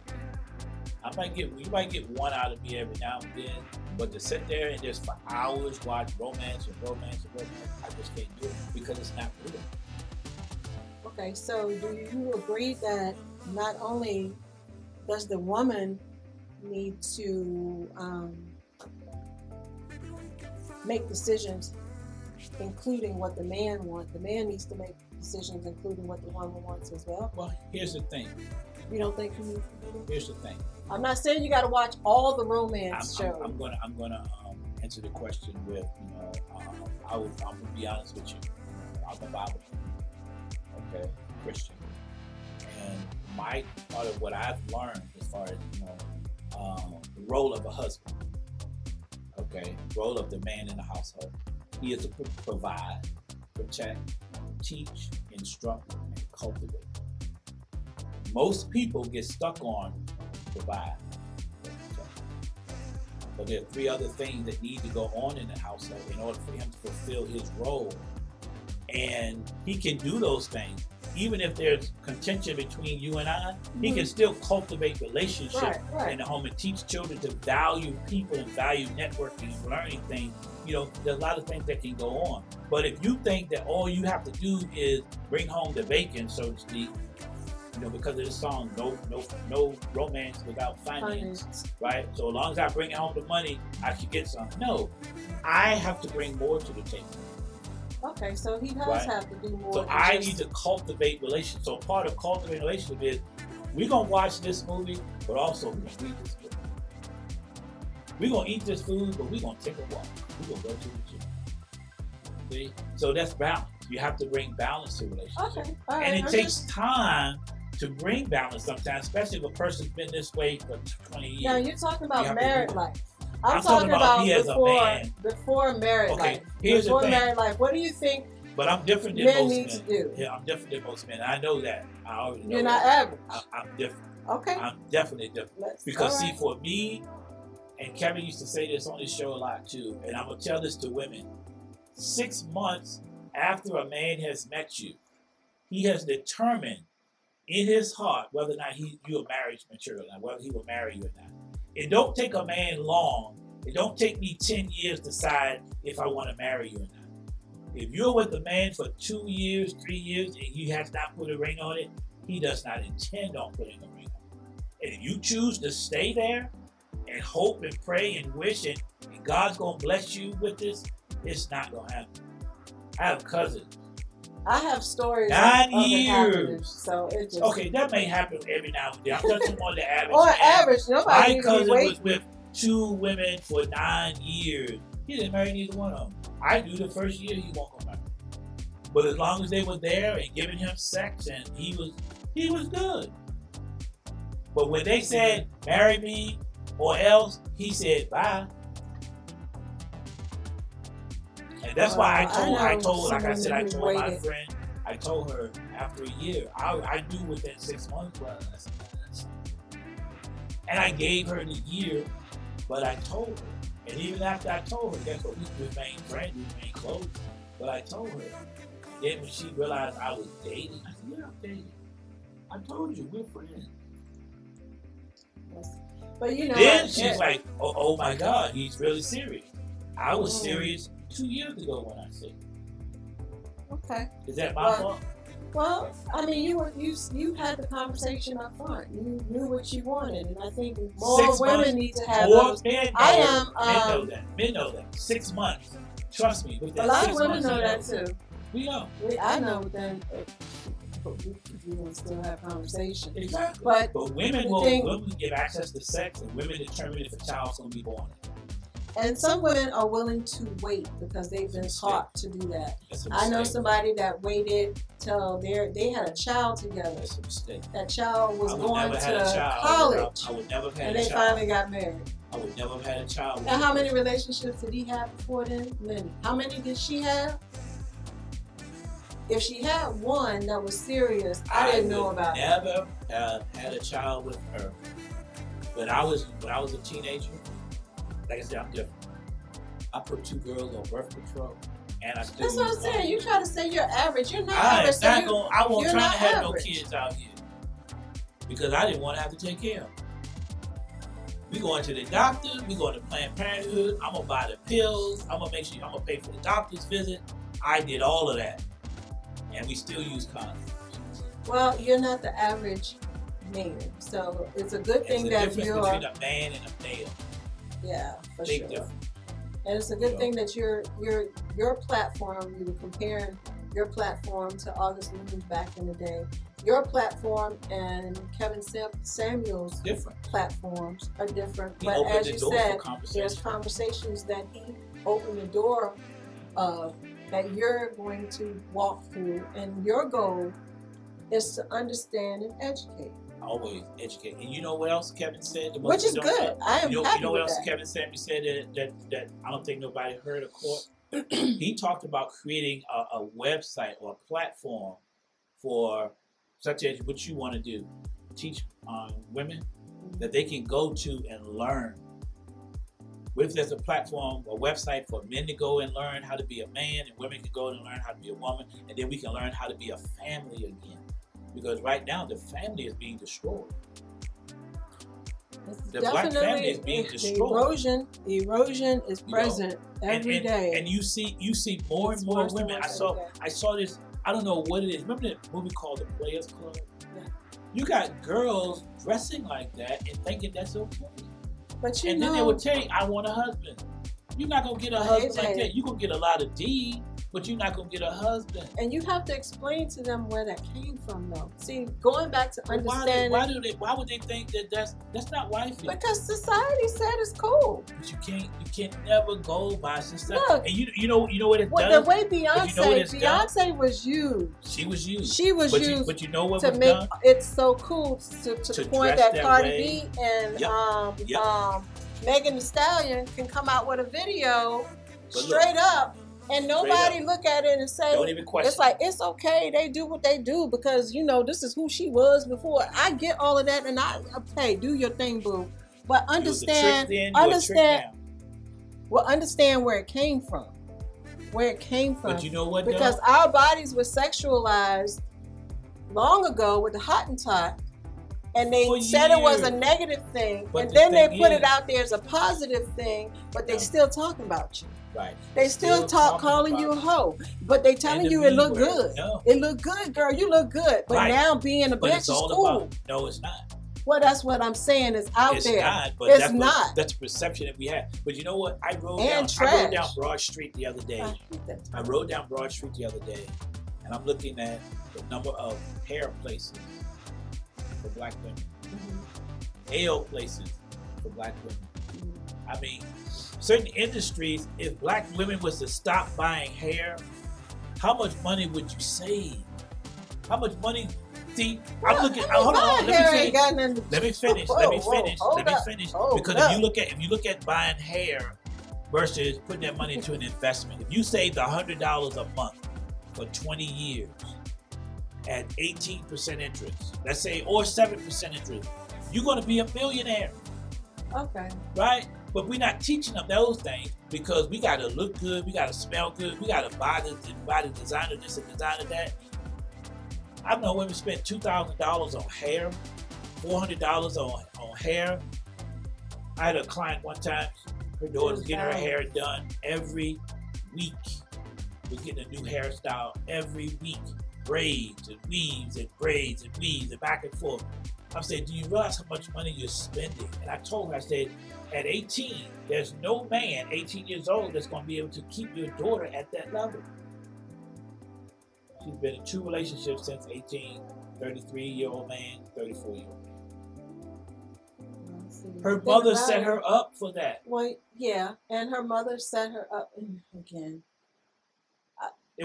I might get you might get one out of me every now and then, but to sit there and just for hours watch romance and romance and romance, I just can't do it because it's not real. okay so do you agree that not only does the woman need to um, make decisions including what the man wants the man needs to make decisions including what the woman wants as well Well, here's the thing. you don't think you need to do that? Here's the thing. I'm not saying you got to watch all the romance I'm, shows. I'm gonna I'm gonna um, answer the question with you know um, I would I'm gonna be honest with you. I'm a Bible, okay, Christian, and my part of what I've learned as far as you know um, the role of a husband, okay, role of the man in the household. He is to provide, protect, teach, instruct, and cultivate. Most people get stuck on provide. but there are three other things that need to go on in the household in order for him to fulfill his role. And he can do those things. Even if there's contention between you and I, he can still cultivate relationships Mm-hmm. Right, right. in the home and teach children to value people and value networking and learning things. You know, there's a lot of things that can go on. But if you think that all you have to do is bring home the bacon, so to speak, you know, because of this song, no, no, no romance without finance, Finance. right? So as long as I bring home the money, I should get some. No, I have to bring more to the table. Okay, so he does Right. have to do more. So I just- need to cultivate relationships. So part of cultivating relationship is we're gonna watch this movie, but also we're gonna read this book. We're gonna eat this food, but we're gonna take a walk. We're gonna go to the gym. See? So that's balance. You have to bring balance to relationships. Okay, all right. and it I'm takes just- time to bring balance sometimes, especially if a person's been this way for 20 years. now you're talking about to married life. I'm I'm, talking talking, about about, me as a before man. before married Okay, life. here's the before thing. married life, what do you think but I'm different than men most need men. to do? Yeah, I'm different than most men. I know that. I already know You're not that. average. I, I'm different. Okay, I'm definitely different. let's Because all see, for me, and Kevin used to say this on his show a lot too, and I'm gonna tell this to women. Six months after a man has met you, he has determined in his heart whether or not he you are marriage material, and whether he will marry you or not. It don't take a man long. It don't take me ten years to decide if I want to marry you or not. If you're with a man for two years, three years, and he has not put a ring on it, he does not intend on putting a ring on it. And if you choose to stay there and hope and pray and wish and, and God's gonna bless you with this, it's not gonna happen. I have cousins. I have stories Nine of, of it happening, years. so it just Okay, that may happen every now and then. I'm touching on the average. [LAUGHS] on average, nobody My cousin was with two women for nine years. He didn't marry neither one of them. I knew the first year he won't go back. But as long as they were there and giving him sex and he was he was good. But when they said marry me or else, he said bye. And that's why I uh, I told I, told like I said I told my friend I told her after a year I, I knew within six months that's and I gave her the year, but I told her. And even after I told her, guess what? We remained friends, we remained close. But I told her. Then when she realized I was dating, I said, Yeah, I'm dating. I told you, we're friends. But you know, then she's like, oh, oh my God, he's really serious. I was serious two years ago when I said, okay. Is that my Well, fault? Well, I mean, you were you you had the conversation up front. You knew what you wanted, and I think more Six women months. need to have Or those. men know, I am, men know um, that. Men know that. Six months. Trust me. With A lot of women know that too. We know. We, I know, then uh, but we, we will still have conversation. Exactly. But But women will thing- women give access to sex, and women determine if a child's going to be born. And some women are willing to wait because they've been taught to do that. I know somebody that waited till they they had a child together. That's a mistake. That child was going never had a to college, I would never have had and they finally got married. I would never have had a child. with And how many relationships did he have before then? Many. How many did she have? If she had one that was serious, I, didn't know about it. Never have had a child with her. But I was when I was a teenager, like I said, I'm different. I put two girls on birth control, and I still. That's what I'm saying. fine. You try to say you're average. You're not I average. So not you, going. I won't try to have average. no kids out here because I didn't want to have to take care of. them. We going to the doctor. We going to Planned Parenthood. I'm gonna buy the pills. I'm gonna make sure I'm gonna pay for the doctor's visit. I did all of that, and we still use condoms. well, you're not the average man. So it's a good There's thing a that difference you're. between a man and a male. Yeah, for Big sure. difference. And it's a good Yeah. thing that your your your platform. You were comparing your platform to August Moon's back in the day. Your platform and Kevin Sam- Samuel's Different. platforms are different. He but as you said, there's conversations that he opened the door of that you're going to walk through, and your goal is to understand and educate, Always educate. And you know what else Kevin said? The which is good. I am You know, happy you know what else that. Kevin Samuel said that, that, that I don't think nobody heard of court? [CLEARS THROAT] he talked about creating a, a website or a platform for such as what you want to do. Teach um, women that they can go to and learn What if there's a platform, a website for men to go and learn how to be a man, and women can go and learn how to be a woman, and then we can learn how to be a family again? Because right now the family is being destroyed. It's The black family is being the destroyed. erosion, the erosion is You know, present every and, day. and, and you see you see more It's and more women. I saw. I saw this. I don't know what it is. Remember that movie called The Players Club? Yeah. You got girls dressing like that and thinking that's okay. but you and know, then they would tell you, "I want a husband." You're not gonna get a husband like that. You gonna get a lot of D, but you're not gonna get a husband. and you have to explain to them where that came from, though. See, going back to But Why, do, understanding, why do they? Why would they think that that's that's not wifey? because society said it's cool. But you can't you can't never go by society. Look. and you you know you know what it Well, does. the way Beyonce, you know it's done? Beyonce was used. she was used. She was but you used but you know what to make done? it so cool to, to, To the point that Cardi way. B and Yep. um, Yep. um, Megan Thee Stallion can come out with a video look, straight up, and nobody look at it and say Don't even question. it's like it's okay. They do what they do because you know this is who she was before. I get all of that, and I hey, do your thing, boo. But You was a trick understand, then, you a trick understand, well, understand where it came from, where it came from. But you know what? because though? our bodies were sexualized long ago with the Hottentot, and they For said it was a negative thing, But and the then they put it out there as a positive thing, but they Yeah. still talking about you. right. They still, Still talk calling you a hoe, but they telling you it look word. good. No. It look good, girl. You look good. But Right. now being a But bitch is cool. about no, it's not. Well, that's what I'm saying. Is out it's there. not. But It's that's what- not. that's the perception that we have. But you know what? I rode And down. I rode down Broad Street the other day. I I rode down Broad Street the other day, and I'm looking at the number of hair places for black women, Mhm. nail places for black women. I mean, certain industries, if black women was to stop buying hair, how much money would you save? How much money? See, I'm looking. Hold on, hold on, hair let me finish. got nothing to Let me [LAUGHS] finish. Whoa, let me finish. hold let me finish. hold because up. if you look at if you look at buying hair versus putting that money into an investment, if you saved hundred dollars a month for 20 years at 18% interest, let's say, or 7% interest, you're going to be a millionaire, Okay. right? But we're not teaching them those things because we got to look good, we got to smell good, we got to buy the buy the designer this and designer that. I know women spend two thousand dollars on hair, four hundred dollars on on hair. I had a client one time. Her daughter's getting her hair done every week. We're getting a new hairstyle every week, braids and weaves and braids and weaves and back and forth. I'm saying, do you realize how much money you're spending? And I told her, I said, at 18, there's no man 18 years old that's going to be able to keep your daughter at that level. She's been in two relationships since 18, 33 year old man, 34 year old. Let's. Her mother set her up for that. Well, yeah, and her mother set her up again.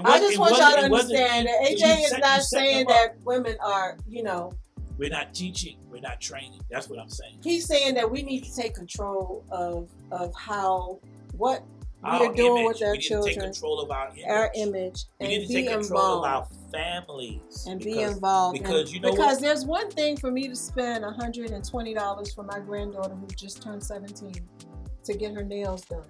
I just want y'all to understand that AJ is set- not saying that women are, you know, We're not teaching, we're not training. That's what I'm saying. he's saying that we need to take control of of how what we Our are doing image, with our we need to take children, control of our image. our image, we and need to be take control of our involved. families. And be because involved. and- because you know because what? there's one thing for me to spend hundred and twenty dollars for my granddaughter who just turned seventeen to get her nails done.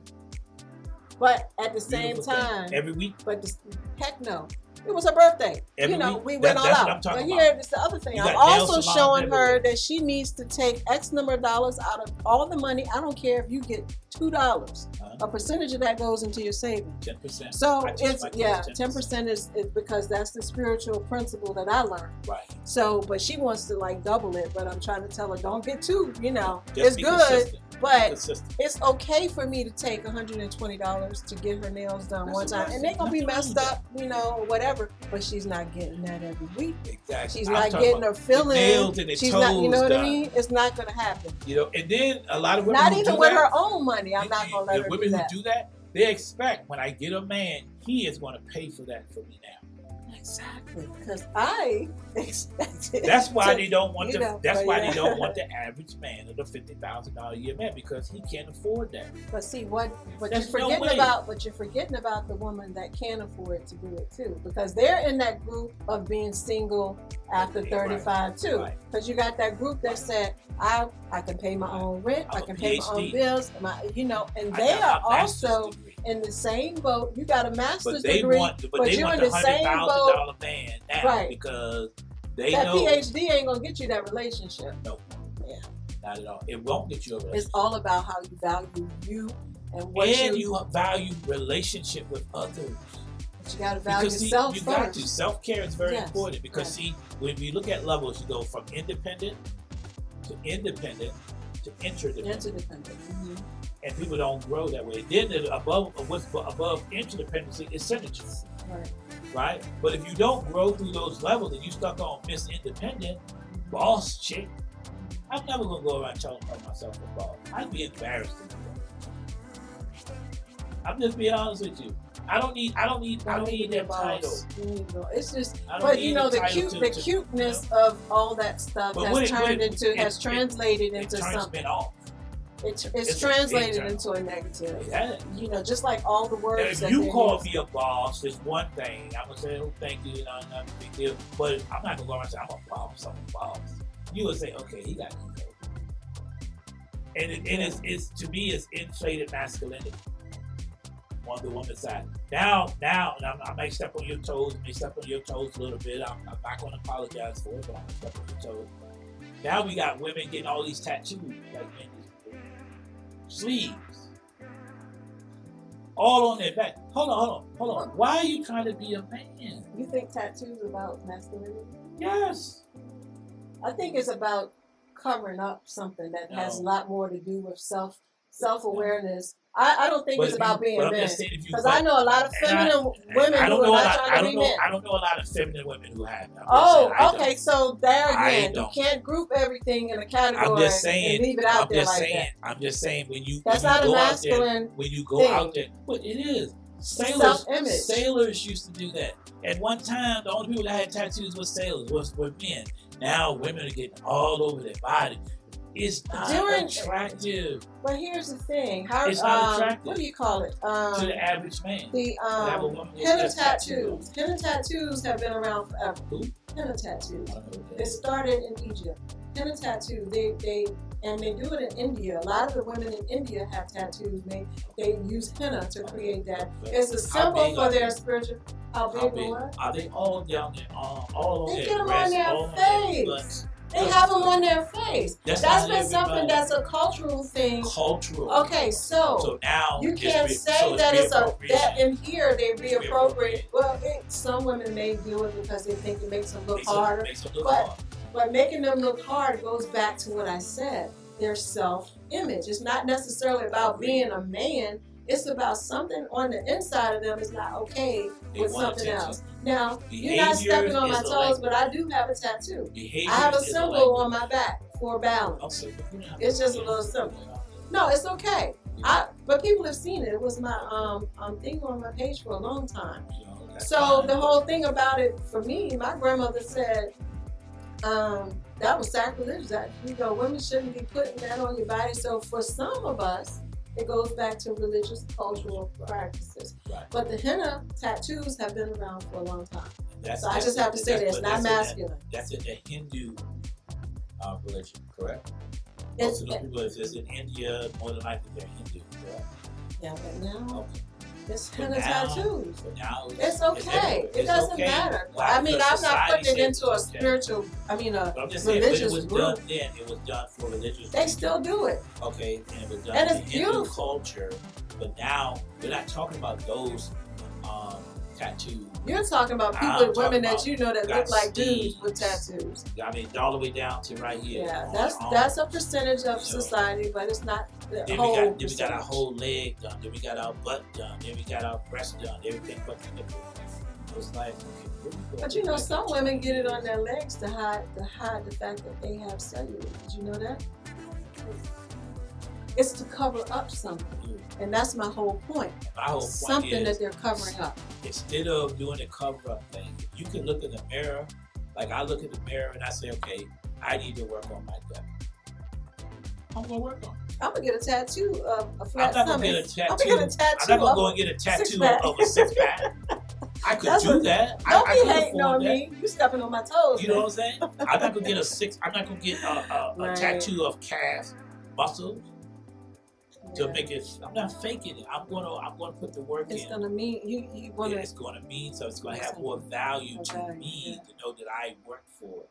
But at the same Beautiful thing. time, every week, but this, heck no. It was her birthday. Every you know, week? we That- went all out. But here is the other thing. I'm also showing her that she needs to take X number of dollars out of all the money. I don't care if you get two dollars. uh, A percentage of that goes into your savings. ten percent. So it's yeah, 10%. is, is because that's the spiritual principle that I learned. Right. So, but she wants to like double it, but I'm trying to tell her don't get too. You know, Just it's good, consistent. But consistent. it's okay for me to take $120 to get her nails done That's one time. And they're gonna be messed up, you know, or whatever. But she's not getting that every week. Exactly. She's I'm not getting her the feeling. nails and the She's not, you know what I mean? It's not gonna happen. You know, and then a lot of women Not even with that, her own money. I'm not gonna let the her women do that. who do that, they expect when I get a man, he is going to pay for that for me now. Exactly, because I [LAUGHS] expected. That's why to- they don't want the. know, that's why yeah. they don't want [LAUGHS] the average man or the fifty thousand dollar a year man because he can't afford that. But see what what There's you're forgetting way. about but you're forgetting about the woman that can afford to do it too. Because they're in that group of being single after Right, 35 too. right. Because you got that group that said, I I can pay my own rent, I I'm a can pay my own bills, my you know, and I they are master's also. In the same boat. You got a master's But they degree. want, but, but they you're in the the same boat. dollar man now Right. because they that know PhD ain't gonna get you that relationship. No, yeah, not at all. It won't get you a relationship. It's all about how you value you and what and you, you value relationship with others. but you gotta value Because see, yourself you first. got to. Self care is very Yes, important because see, when we look at levels, you go from independent to independent to interdependent, Interdependent. And people don't grow that way. Then the above what's above interdependency is synergy, Right. right? But if you don't grow through those levels and you stuck on Miss Independent, boss chick, I'm never gonna go around telling myself a boss. I'd be embarrassed. I'm just being honest with you. I don't need. I don't need. I You don't need need that title. You need. It's just But you know the title cute, to- the to- cuteness of all that stuff But has it- turned it- into, it- has translated into something. off. It, it's, it's translated into a negative. Yeah. You know, just like all the Now, words if that you call me a boss, it's one thing. I'm gonna say, oh, thank you, not, not a big deal. But I'm not gonna go around and say I'm a boss. I'm a boss. You would say, okay, he got ego. And it, and it's, it's to me, it's inflated masculinity on the woman's side. Now, now, I may step on your toes, may step on your toes a little bit. I'm, I'm not gonna apologize for it, but I'm gonna step on your toes. Now we got women getting all these tattoos, like sleeves, all on their back. Hold on, hold on, hold on. Why are you trying to be a man? You think tattoos about masculinity? Yes. I think it's about covering up something that has a lot more to do with self self awareness. I, I don't think But it's about being men. just saying if you Because I know a lot of I- feminine women I don't who know are not lot, trying I to don't be know. men. I don't know a lot of feminine women who have. Oh, saying, okay. don't. So there again, you can't group everything in a category I'm just saying. and leave it out I'm there just like saying. that. I'm just saying when you That's when you not a go out there, when you go thing. out there, but it is. Sailors, sailors used to do that. At one time, the only people that had tattoos was sailors, was were men. Now women are getting all over their body. It's not During- attractive But here's the thing: how It's not um, attractive. what do you call it? to Um, the average man. the To um, henna tattoos. Henna tattoos have been around forever. Who? Henna tattoos. I don't know what that It started in Egypt. Henna tattoo. They they and they do it in India. A lot of the women in India have tattoos made. They use henna to create that. It's a symbol for their they? spiritual. How big How big? Are they all down there? All on They their get 'em on their all face. They have them on their face. That's That's been something that's a cultural thing. Cultural. Okay, so So now You can't say so that it's a that in here they Reappropriate. Well, it, some women may do it because they think it makes them look Makes them- harder. makes them look but- hard. But making them look hard goes back to what I said. Their self-image. It's not necessarily about being a man. It's about something on the inside of them is not okay with something else. Now you're not stepping on my toes, but I do have a tattoo. I have a symbol on my back for balance. Okay, but you don't have It's just a little symbol. No, it's okay. I but people have seen it. It was my um um thing on my page for a long time. You know, that's So the whole thing about it for me, my grandmother said, um, that was sacrilegious. That you know, women shouldn't be putting that on your body. So for some of us, it goes back to religious cultural practices. Right. But the henna tattoos have been around for a long time. That's- So I just have to say that it's not that's in masculine. That's in the Hindu uh, religion, correct? It's, Most of the people, if it's in India, more than likely they're Hindu, correct? yeah, but now Okay. It's But now- tattoos. It's okay. It It's doesn't okay. matter. Why? I mean, Because I'm not putting it into a okay. spiritual. I mean, a just saying, but it religious was group. done then. It was done for religious. They still do it. okay, and it was done And in it's Hindu beautiful. culture. But now we're not talking about those um, tattoos. You're talking about people, I'm women that you know that look like dudes with tattoos. I mean, all the way down to right here. Yeah, that's arm. that's a percentage of So- society, but it's not the Then we got then we got our whole leg done. Then we got our butt done. Then we got our breast done. Everything but the nipple. It's like, okay, where we go? But you know, some women get it on their legs to hide to hide the fact that they have cellulite. Did you know that? It's to cover up something, and that's my whole point. My whole point Something is, that they're covering up. instead of doing the cover up thing, you can look in the mirror. Like I look in the mirror and I say, okay, I need to work on my gut. I'm gonna work on it. I'm gonna get a tattoo of a flat I'm not gonna stomach. get a I'm gonna get a tattoo. I'm not gonna go and get a tattoo of a six pack. I could That's do what- that. I, Don't I be could hating on that. me. You stepping on my toes. You know what I'm saying? I'm not gonna get a six. I'm not gonna get a, a, a [LAUGHS] Right. tattoo of calf muscles to Yeah. make it. I'm not faking it. I'm gonna. I'm gonna put the work It's in. gonna mean you. You want Yeah, to. it's gonna mean so. It's gonna It's have gonna- more value to value, me yeah. to know that I work for it.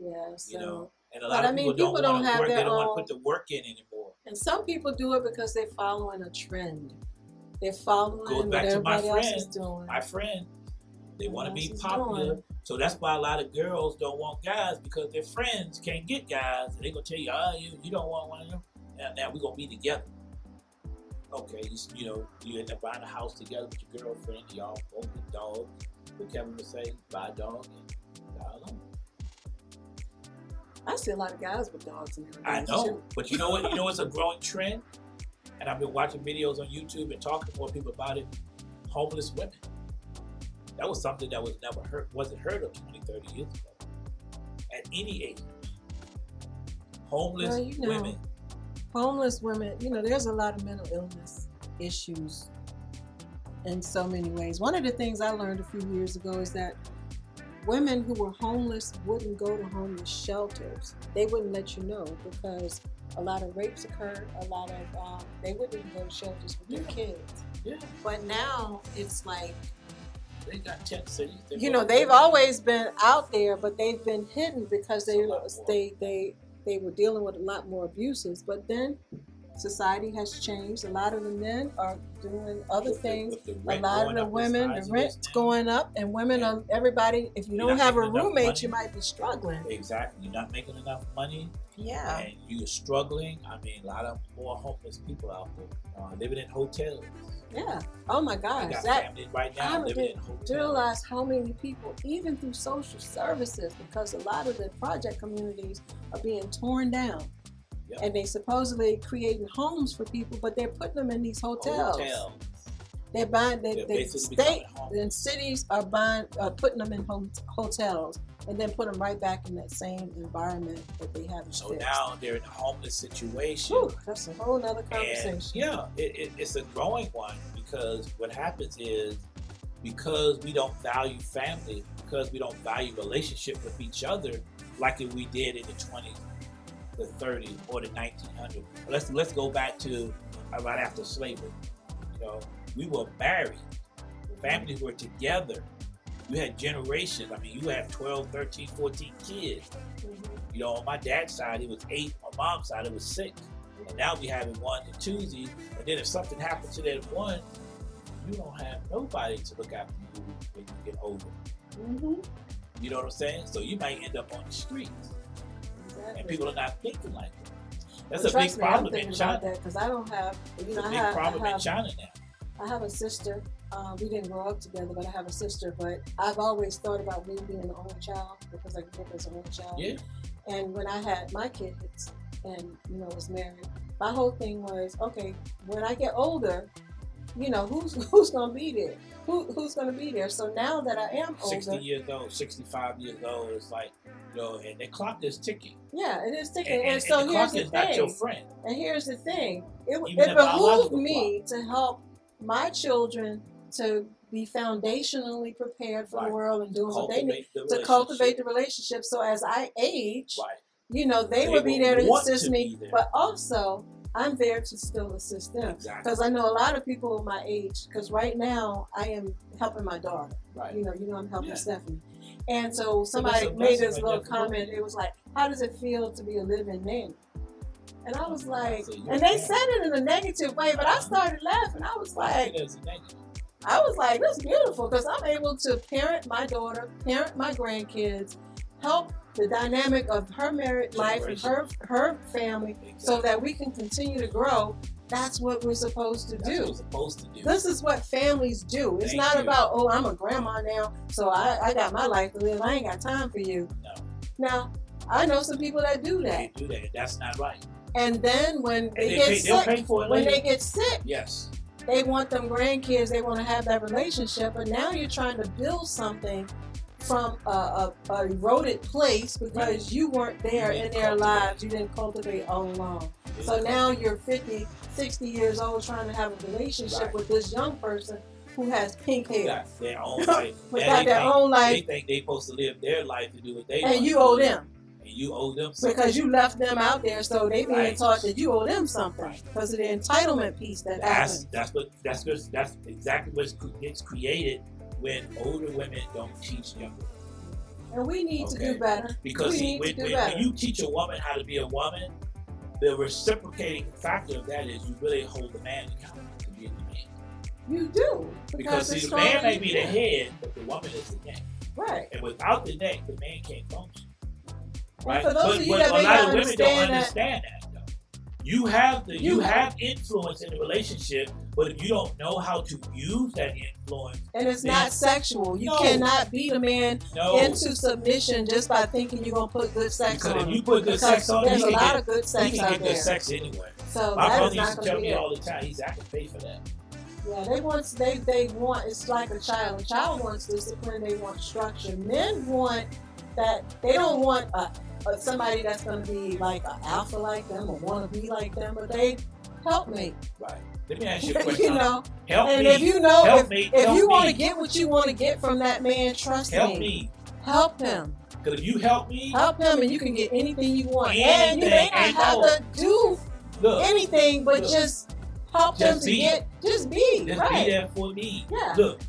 Yeah. So. You know, and a But lot I of mean, people don't people don't to have work. They don't want to put the work in anymore. And some people do it because they're following a trend. They're following Goes what back to my everybody else is friend, doing. My friend, they want to be popular. doing? So that's why a lot of girls don't want guys because their friends can't get guys. And they're gonna tell you, oh, you, you don't want one of them. Now, now we gonna be together. Okay, you, you know, you end up buying a house together with your girlfriend. Y'all both get dogs. What Kevin would say, buy a dog and die alone. I see a lot of guys with dogs in their I know, but you know what? You know it's a growing trend, and I've been watching videos on YouTube and talking to more people about it. Homeless women. That was something that was never heard, wasn't heard of 20, 30 years ago. At any age, homeless Well, you know, women. Homeless women, you know, there's a lot of mental illness issues in so many ways. One of the things I learned a few years ago is that women who were homeless wouldn't go to homeless shelters. They wouldn't let you know because a lot of rapes occurred. A lot of um, they wouldn't even go to shelters with their kids. Yeah, But now it's like they got. They you know they've always been out there, but they've been hidden because they It's a lot more. they they they were dealing with a lot more abuses. But then society has changed. A lot of the men are doing other things. A lot of the women, the rent's going up, and women Yeah. are everybody. If you You're don't have a roommate, money. you might be struggling. Exactly. You're not making enough money. Yeah. and you're struggling, I mean, a lot of more homeless people out there uh, living in hotels. Yeah. Oh my I gosh, got that families right I now don't living in realize how many people, even through social services, because a lot of the project communities are being torn down. Yep. And they supposedly creating homes for people, but they're putting them in these hotels. Hotels. They're buying, they, they state and cities are buying, uh, putting them in hom- hotels, and then put them right back in that same environment that they haven't So fixed. now they're in a homeless situation. Whew, that's a whole nother and conversation. yeah, it, it, it's a growing one because what happens is because we don't value family, because we don't value relationship with each other like we did in the 20s, the 30s, or the 1900s. Let's let's go back to right after slavery. You know, we were married. Families were together. You had generations. I mean, you had 12, 13, 14 kids. Mhm. You know, on my dad's side, it was eight. On mom's side, it was six. And now we having one and twosies. And then if something happens to that one, you don't have nobody to look after you when you get older. Mhm. You know what I'm saying? So you might end up on the streets. Exactly. And people are not thinking like that. That's Well, a big me, I'm problem in China. because I don't have, you It's know, a I big have, problem I in China now. I have a sister. Um, we didn't grow up together, but I have a sister. But I've always thought about me being the only child because I grew up as an only child. Yeah. And when I had my kids and you know was married, my whole thing was okay. When I get older, you know who's [LAUGHS] who's gonna be there? Who who's gonna be there? So now that I am 60 older, years old, 65 years old, it's like, you know, and the clock is ticking. yeah, it is ticking. And, and- so and the here's clock the is not your thing. friend. And here's the thing: it, Even it behooved me to help my children to be foundationally prepared for Right. the world and doing what they need the to cultivate the relationship. So as I age, Right. you know, they, They will be there to assist to me, but also I'm there to still assist them. Exactly. Because I know a lot of people of my age. Because right now I am helping my daughter. Right. You know, you know I'm helping Yeah. Stephanie. And so somebody made this little there for both. comment. It was like, "How does it feel to be a living nanny?" And I was like, So and they said it in a negative way, but I started laughing. I was like, It is a negative. I was like, that's beautiful because I'm able to parent my daughter, parent my grandkids, help the dynamic of her married life and her her family, so that we can continue to grow. That's what we're supposed to That's do. you're supposed to do. This is what families do. It's Thank not you. about, oh, I'm a grandma now, so I, I got my life to live. I ain't got time for you. No. Now, I know some people that do that. They do that. That's not right. And then when they, they get pay, sick, pay for it when they get sick, yes. they want them grandkids, they want to have that relationship, but now you're trying to build something from a, a, a eroded place because Right. you weren't there You in their cultivate. lives, you didn't cultivate all along. So now you're 50, 60 years old trying to have a relationship Right. with this young person who has pink They hair, got their own [LAUGHS] life. who got they their think- own They life, think they supposed to live their life to do what they want and you owe them And you owe them something. because you left them out there, so they being Right. taught that you owe them something because of the entitlement piece that That's happens. that's what that's that's exactly what gets created when older women don't teach younger. And we need to do better. Because We see, need to when, when, better. when you teach a woman how to be a woman, the reciprocating factor of that is you really hold the man accountable to being the man. You do Because see, the man may be the head, but the woman is the neck. Right. And without the neck, the man can't function. Right? for those but of you but that a lot of women don't understand that- that. though. You have the you, You- have influence in the relationship, but if you don't know how to use that influence, And it's Then- not sexual. You No. cannot beat a man no. into submission just by thinking you're gonna put good sex because on if you put good sex on him, there's a lot get, of good he sex can out get good there. sex anyway. So My brother used to tell me it. all the time, he's I can pay for that. Yeah, they want they they want it's like a child. A child wants discipline. They want structure. Men want that. They don't want a somebody that's going to be like an alpha like them or want to be like them, but they help me. Right. Let me ask you a [LAUGHS] question. you know, help me and me. if you know help if, me. if help you want to get what you want to get from that man, trust me. help me. me. Help him. Because if you help me, Help him, and you can get anything you want. and you may not and have to do look, anything, but Look. just help Just them to be. get just be just right. be there for me. Yeah. Look,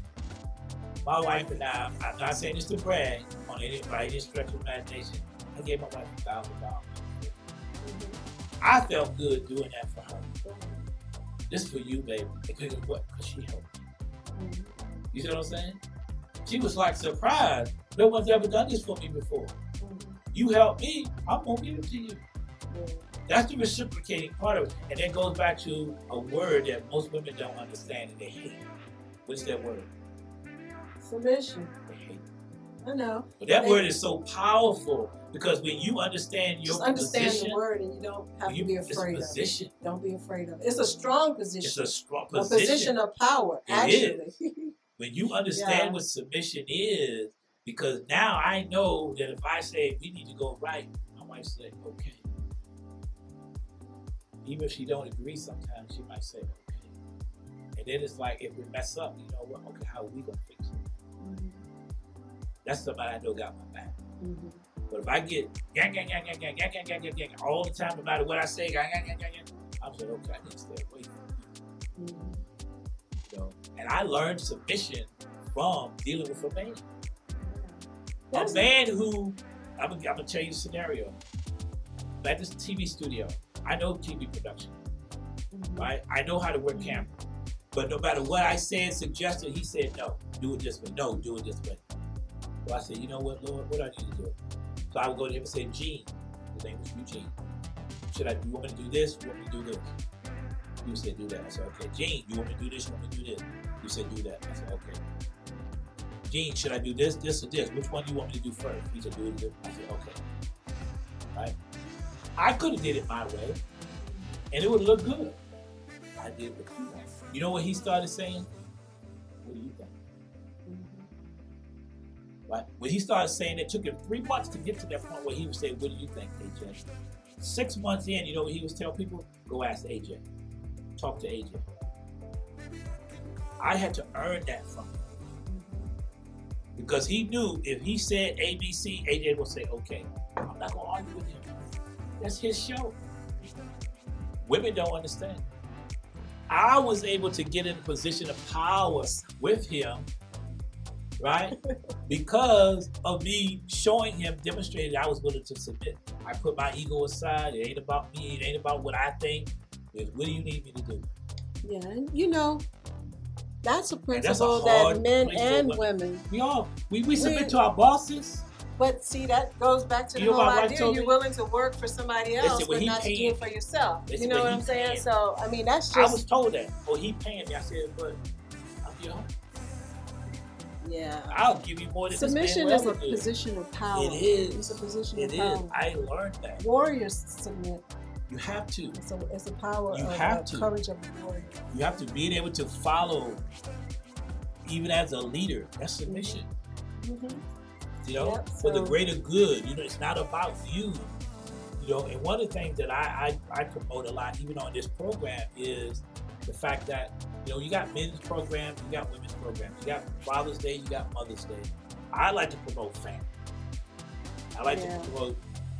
my wife and I, I'm not saying this to brag on any by any stretch of imagination. I gave my wife a thousand dollars. I felt good doing that for her. This for you, baby. Because of what? Because she helped me. You see what I'm saying? She was like surprised. No one's ever done this for me before. You help me, I'm gonna give it to you. That's the reciprocating part of it. And that goes back to a word that most women don't understand and they hate. What's that word? Submission. I know. But that They- word is so powerful because when you understand your Just understand position, the word, and you don't have you, to be afraid of it. Don't be afraid of it. It's a strong position. It's a strong a position. position of power, It actually. [LAUGHS] when you understand Yeah. what submission is, because now I know that if I say we need to go right, I might say okay. Even if she don't agree, sometimes she might say okay. And then it's like if we mess up, you know what? Okay, how are we gonna fix it? That's somebody I know got my back. Mhm. But if I get gang, gang, gang, gang, gang, gang, gang, gang, gang, gang, all the time, no matter what I say, gang, gang, gang, gang, gang, I'm saying, okay, I need to stay away from. Mhm. You know? And I learned submission from dealing with a man. A man who, I'm gonna, I'm gonna tell you the scenario. At this TV studio. I know TV production, Mhm. right? I know how to work camera. But no matter what I said, suggested, he said, no, do it this way. No, do it this way. So I said, you know what, Lord, what I need to do? So I would go to him and say, Gene. His name was Eugene. Should I, you want me to do this? You want me to do this? You said, do that. I said, okay. Gene, you want me to do this? You want me to do this? You said, do that. I said, okay. Gene, should I do this, this, or this? Which one do you want me to do first? He said, do it. I said, okay. Right? I could have did it my way, and it would look good. I did what you want. You know what he started saying? What do you think? Right? When he started saying it took him three months to get to that point where he would say, What do you think, AJ? Six months in, you know he was telling people? Go ask AJ. Talk to AJ. I had to earn that from him. Because he knew if he said ABC, AJ will say, okay. I'm not gonna argue with him. That's his show. Women don't understand. I was able to get in a position of power with him, right? because of me showing him, demonstrating I was willing to submit. I put my ego aside. It ain't about me. It ain't about what I think. It's what do you need me to do? Yeah, and you know, that's a that's a principle that men and women. women. We all we, we submit We- to our bosses. But see, that goes back to the You whole what my wife idea. You're me? willing to work for somebody else, but not to do it for yourself. You know what I'm saying? paying- So, I mean, that's just. I was told that. Oh, he paying me. I said, but I'm your home. Yeah. I'll give you more than Submission is a do. position of power. It is. It's a position It of is. power. I learned that. Warriors submit. You have to. It's a, it's a power You of have uh, to. courage of a warrior. You have to be able to follow, even as a leader. That's submission. Mm-hmm. You know, Yep, for the greater good. You know, it's not about you. You know, and one of the things that I, I, I promote a lot, even on this program, is the fact that you know you got men's programs, you got women's programs, you got Father's Day, you got Mother's Day. I like to promote family. I like Yeah. to promote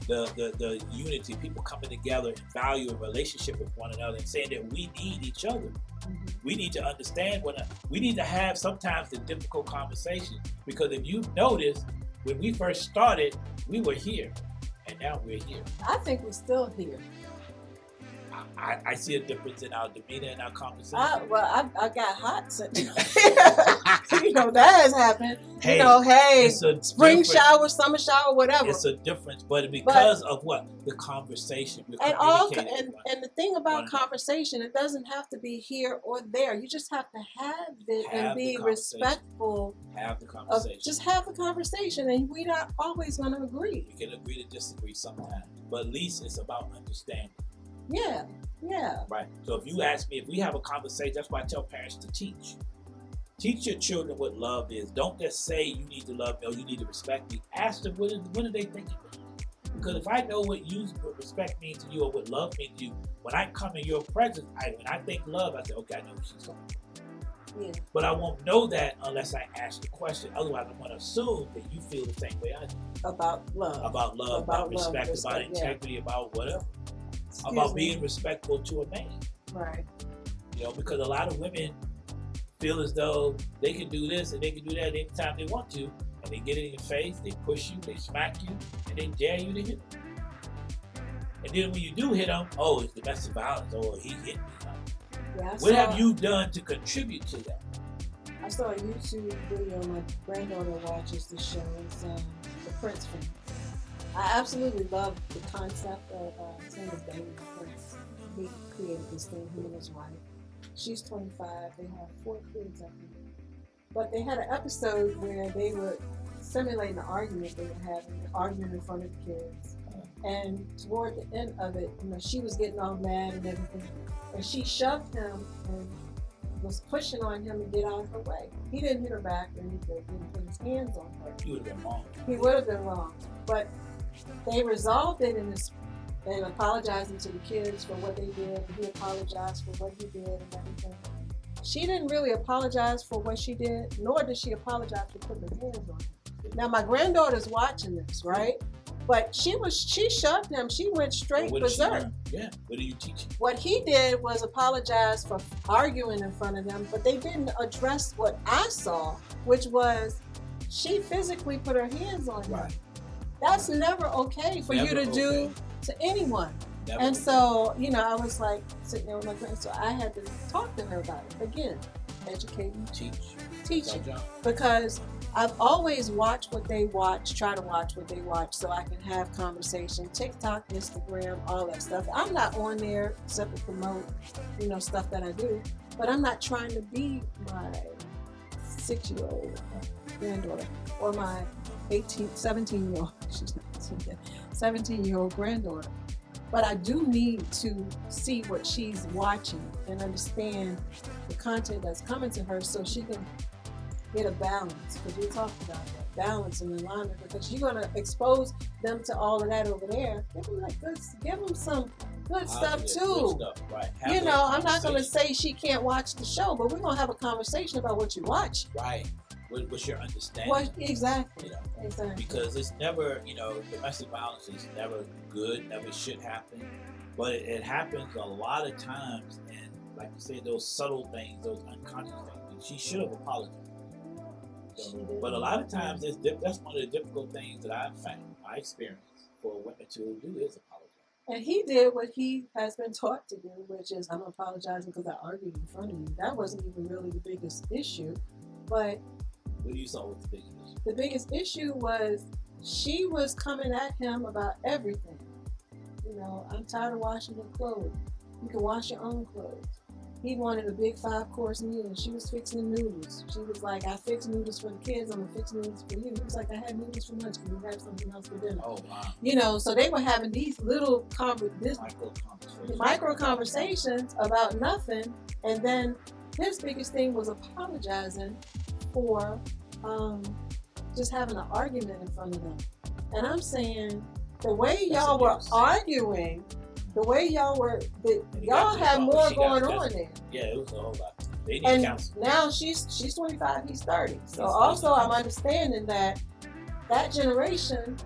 the, the the unity, people coming together and value a relationship with one another, and saying that we need each other. Mhm. We need to understand what we need to have sometimes the difficult conversation because if you notice, when we first started, we were here, and now we're here. I think we're still here. I, I, see a difference in our demeanor and our conversation. I, well, I, I got hot. [LAUGHS] [LAUGHS] you know that has happened. Hey, you know, hey, it's a spring shower, summer shower, whatever. It's a difference, but because of what the conversation, and all and, and the thing about conversation, it doesn't have to be here or there. You just have to have it Have and be respectful have the of conversation. just have the conversation, and we're not always going to agree. we can agree to disagree sometimes, but at least it's about understanding, Yeah, yeah, right? So if you ask me, if we have a conversation, that's why I tell parents to teach. Teach your children what love is. Don't just say you need to love me or you need to respect me. Ask them what, is, what do they think it means. Because if I know what you what respect means to you or what love means to you, when I come in your presence, I when I think love, I say, okay, I know what she's talking. yeah. But I won't know that unless I ask the question. Otherwise, I'm going to assume that you feel the same way I do About love. about love, about, About love, respect, about respect, yeah. integrity, about whatever, Excuse about me. being respectful to a man. right. You know, because a lot of women feel as though they can do this and they can do that anytime they want to, and they get in your face, they push you, they smack you, and they dare you to hit them. And then when you do hit them, oh, it's domestic violence, or he hit me. Yeah, What have you done to contribute to that? I saw a YouTube video. My granddaughter watches the show. It's um, the Prince family. I absolutely love the concept of uh, is David Prince. He created this thing. He and his wife. She's 25. They have four kids, I think. But they had an episode where they were simulating the argument they were having, arguing in front of the kids. And toward the end of it, you know, she was getting all mad and everything, and she shoved him and was pushing on him to get out of her way. He didn't hit her back or anything. He didn't put his hands on her. You would have been wrong. He would have been wrong. But they resolved it in this and apologizing to the kids for what they did. And he apologized for what he did and everything. She didn't really apologize for what she did, nor did she apologize for putting her hands on him. Now my granddaughter's watching this, right? But she was she shoved him. She went straight she berserk. Yeah. What are you teaching? What he did was apologize for arguing in front of them, but they didn't address what I saw, which was she physically put her hands on him. Right. That's never okay for you Never to do to anyone. Never And okay. so, you know, I was like sitting there with my friend, so I had to talk to her about it. Again, educating, teach. teaching That's our job. because I've always watched what they watch, try to watch what they watch so I can have conversation. TikTok, Instagram, all that stuff. I'm not on there except to promote, you know, stuff that I do. But I'm not trying to be my six year old granddaughter or my 18, 17 year old, [LAUGHS] she's not 18 yet, 17 year old granddaughter. But I do need to see what she's watching and understand the content that's coming to her so she can get a balance because we talked about that balance and alignment because you're going to expose them to all of that over there give them like good give them some good stuff too good stuff, Right. You know i'm not going to say she can't watch the show but we're going to have a conversation about what you watch Right. What, what's your understanding? what exactly You know, exactly because it's never, you know, domestic violence is never good, never should happen, but it, it happens a lot of times, and like you said, those subtle things, those unconscious things. She should have apologized. So, but a lot of times, it's, dif- that's one of the difficult things that I've found, my experience for a women to do is apologize. and he did what he has been taught to do which is i'm apologizing because i argued in front of you that wasn't even really the biggest issue but What do you saw with the big issue? the biggest issue was she was coming at him about everything. You know, I'm tired of washing your clothes. You can wash your own clothes. He wanted a big five course meal and she was fixing noodles. She was like, I fix noodles for the kids, I'm gonna fix noodles for you. He was like, I had noodles for lunch, can you have something else for dinner? Oh, wow. You know, so they were having these little conver- this Micro conversation. micro conversations about nothing, and then his biggest thing was apologizing for um, just having an argument in front of them. And I'm saying the way y'all were arguing the way y'all were, the, y'all had more going on there. Yeah, it was a whole lot. They need And counseling. now she's she's 25, he's 30. So also 30. I'm understanding that that generation,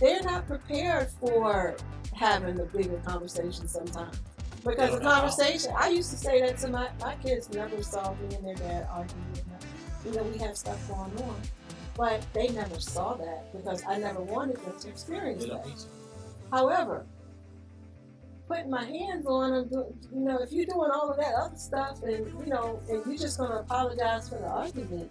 they're not prepared for having the bigger conversation sometimes. Because the don't know how. conversation, I used to say that to my, my kids never saw me and their dad arguing. You know, we have stuff going on. But they never saw that because I never wanted them to experience that. don't need to. However, putting my hands on them, you know, if you're doing all of that other stuff and, you know, and you're just going to apologize for the argument,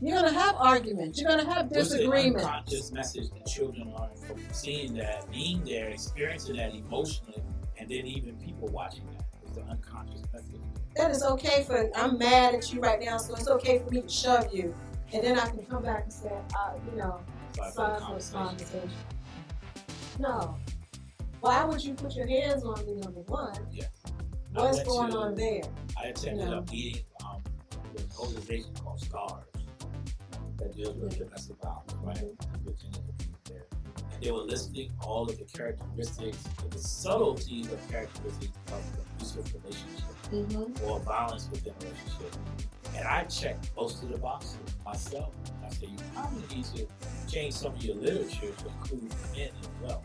you're going to have arguments. You're going to have disagreements. What's the unconscious message that children learn from seeing that, being there, experiencing that emotionally, and then even people watching that? It's the unconscious message. That is okay for, I'm mad at you right now, so it's okay for me to shove you. And then I can come back and say, uh, you know, Sorry for the sorry for the conversation. No. Why would you put your hands on me, number one? Yes. What's going to- on there? I attended No. a meeting um, with an organization called STARS that deals with domestic violence, right? We attended the meeting there. And they were listing all of the characteristics, the subtleties of characteristics of abusive relationship Mm-hmm. or violence within a relationship. And I checked most of the boxes myself. I said, you probably need to change some of your literature to include men as well.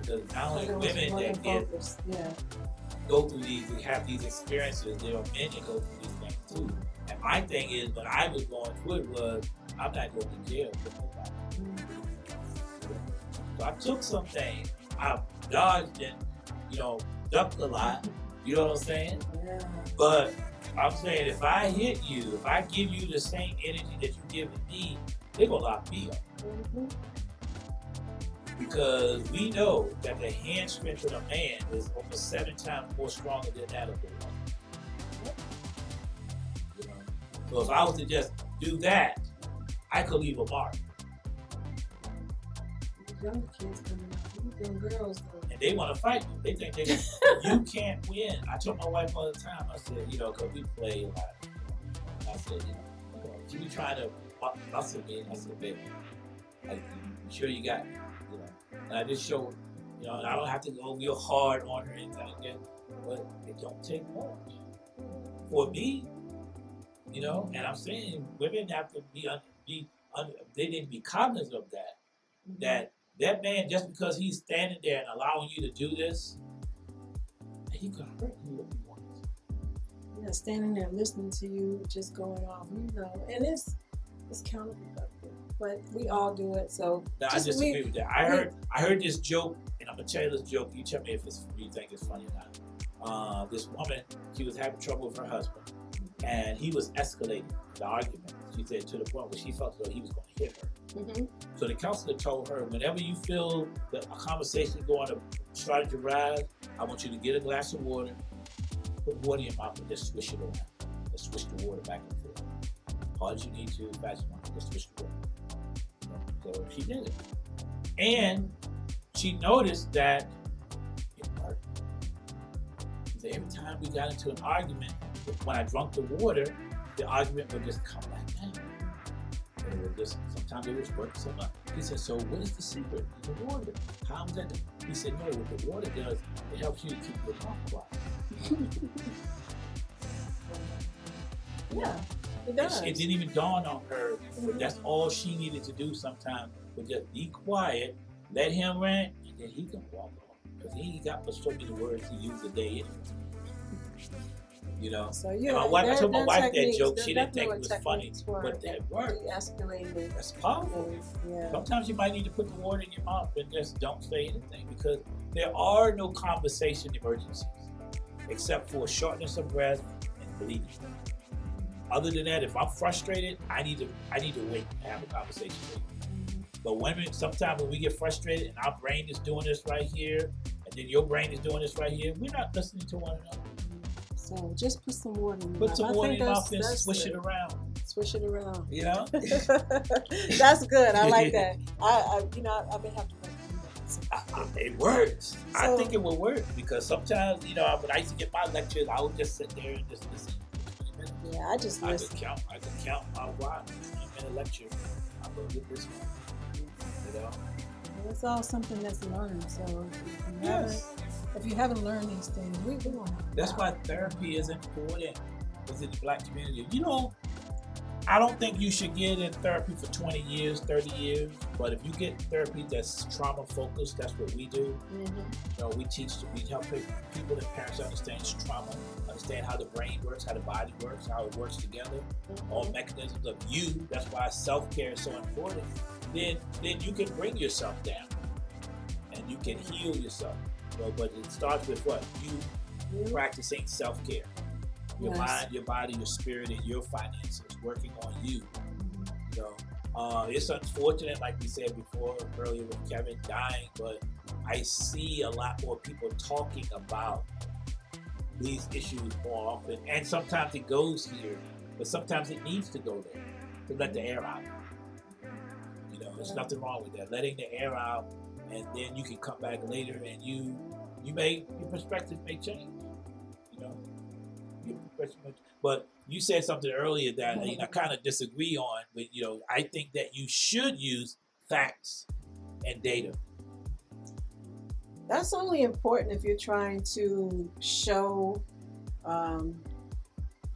Because not only women that get Yeah. go through these, they have these experiences. There are men that go through these things too. And my thing is, when I was going through it, was I'm not going to jail. for nobody. So I took some things. I dodged and, you know, ducked a lot. You know what I'm saying? Yeah. But I'm saying if I hit you, if I give you the same energy that you give to me, they're gonna lock me up. Because we know that the hand strength of a man is over seven times more stronger than that of a woman. You know? So if I was to just do that, I could leave a mark. Younger kids coming young girls. though. And they want to fight you. They think they [LAUGHS] you can't win. I told my wife all the time, I said, you know, because we play a lot. I said, you know, she be trying to bu- bustle me. And I said, baby, like, you sure you got, you know, and I just show, you know, and I don't have to go real hard on her and like that, but it don't take much. For me, you know, and I'm saying women have to be, un, be un, they need to be cognizant of that that that man just because he's standing there and allowing you to do this, he could hurt you if he wants. Yeah, standing there listening to you, just going off, you know, and it's it's counterproductive. But we all do it, so Now, I disagree we- with that. I we- heard I heard this joke, and I'm gonna tell you this joke. You tell me if it's you think it's funny or not. Uh, this woman, she was having trouble with her husband, and he was escalating the argument. She said to the point where she felt as though he was going to hit her. Mhm. So the counselor told her, whenever you feel that a conversation is going to start to rise, I want you to get a glass of water, put water in your mouth, and just swish it around. Just swish the water back and forth. Hard as you need to, fast as you want to, just swish the water. So she did it. And she noticed that. Said, every time we got into an argument, when I drunk the water, the argument would just come back down. And it would just, sometimes it was working, sometimes. He said, so what is the secret? The water. How is that? He said, no, what the water does, it helps you to keep your mouth quiet. [LAUGHS] Yeah. It does. she- It didn't even dawn on her that that's all she needed to do sometimes was just be quiet, let him rant, and then he can walk off. Because he got so many words to use a day anyway. You know? so yeah. my wife, I told my wife that joke, she didn't think it was funny, but that worked. That's powerful. Yeah. Sometimes you might need to put the word in your mouth and just don't say anything because there are no conversation emergencies except for shortness of breath and bleeding. Other than that, if I'm frustrated, I need to I need to wait and have a conversation with you. But women, sometimes when we get frustrated and our brain is doing this right here, then your brain is doing this right here, we're not listening to one another. So just put some water in Put some water in your mouth and swish good. it around. Swish it around. You know? [LAUGHS] that's good. I like that. [LAUGHS] I, I you know, I've been having to. So, I- I- it works. I think it will work because sometimes, you know, when I used to get my lectures, I would just sit there and just listen. for 20 minutes. yeah, I just I listen. could count. I could count my watch. in a lecture. I'm gonna get this one. You know. it's all something that's learned. So Yes. haven't, if you haven't learned these things, we, we won't. have That's why therapy is important within the black community. You know, I don't think you should get in therapy for 20 years, 30 years, but if you get therapy that's trauma focused, that's what we do. Mhm. You know, we teach, we help pe- people and parents understand trauma, understand how the brain works, how the body works, how it works together, all mechanisms of you. That's why self care is so important. Then, then you can bring yourself down, you can heal yourself. You know, but it starts with what you practicing self care. Your mind, your body, your spirit, and your finances working on you. You know, uh, it's unfortunate, like we said before earlier with Kevin dying, but I see a lot more people talking about these issues more often. And sometimes it goes here, but sometimes it needs to go there to let the air out. You know, there's nothing wrong with that. Letting the air out, and then you can come back later, and you you may your perspective may change. You know, your perspective. But you said something earlier that know, I kind of disagree on. But you know, I think that you should use facts and data. That's only important if you're trying to show. Um,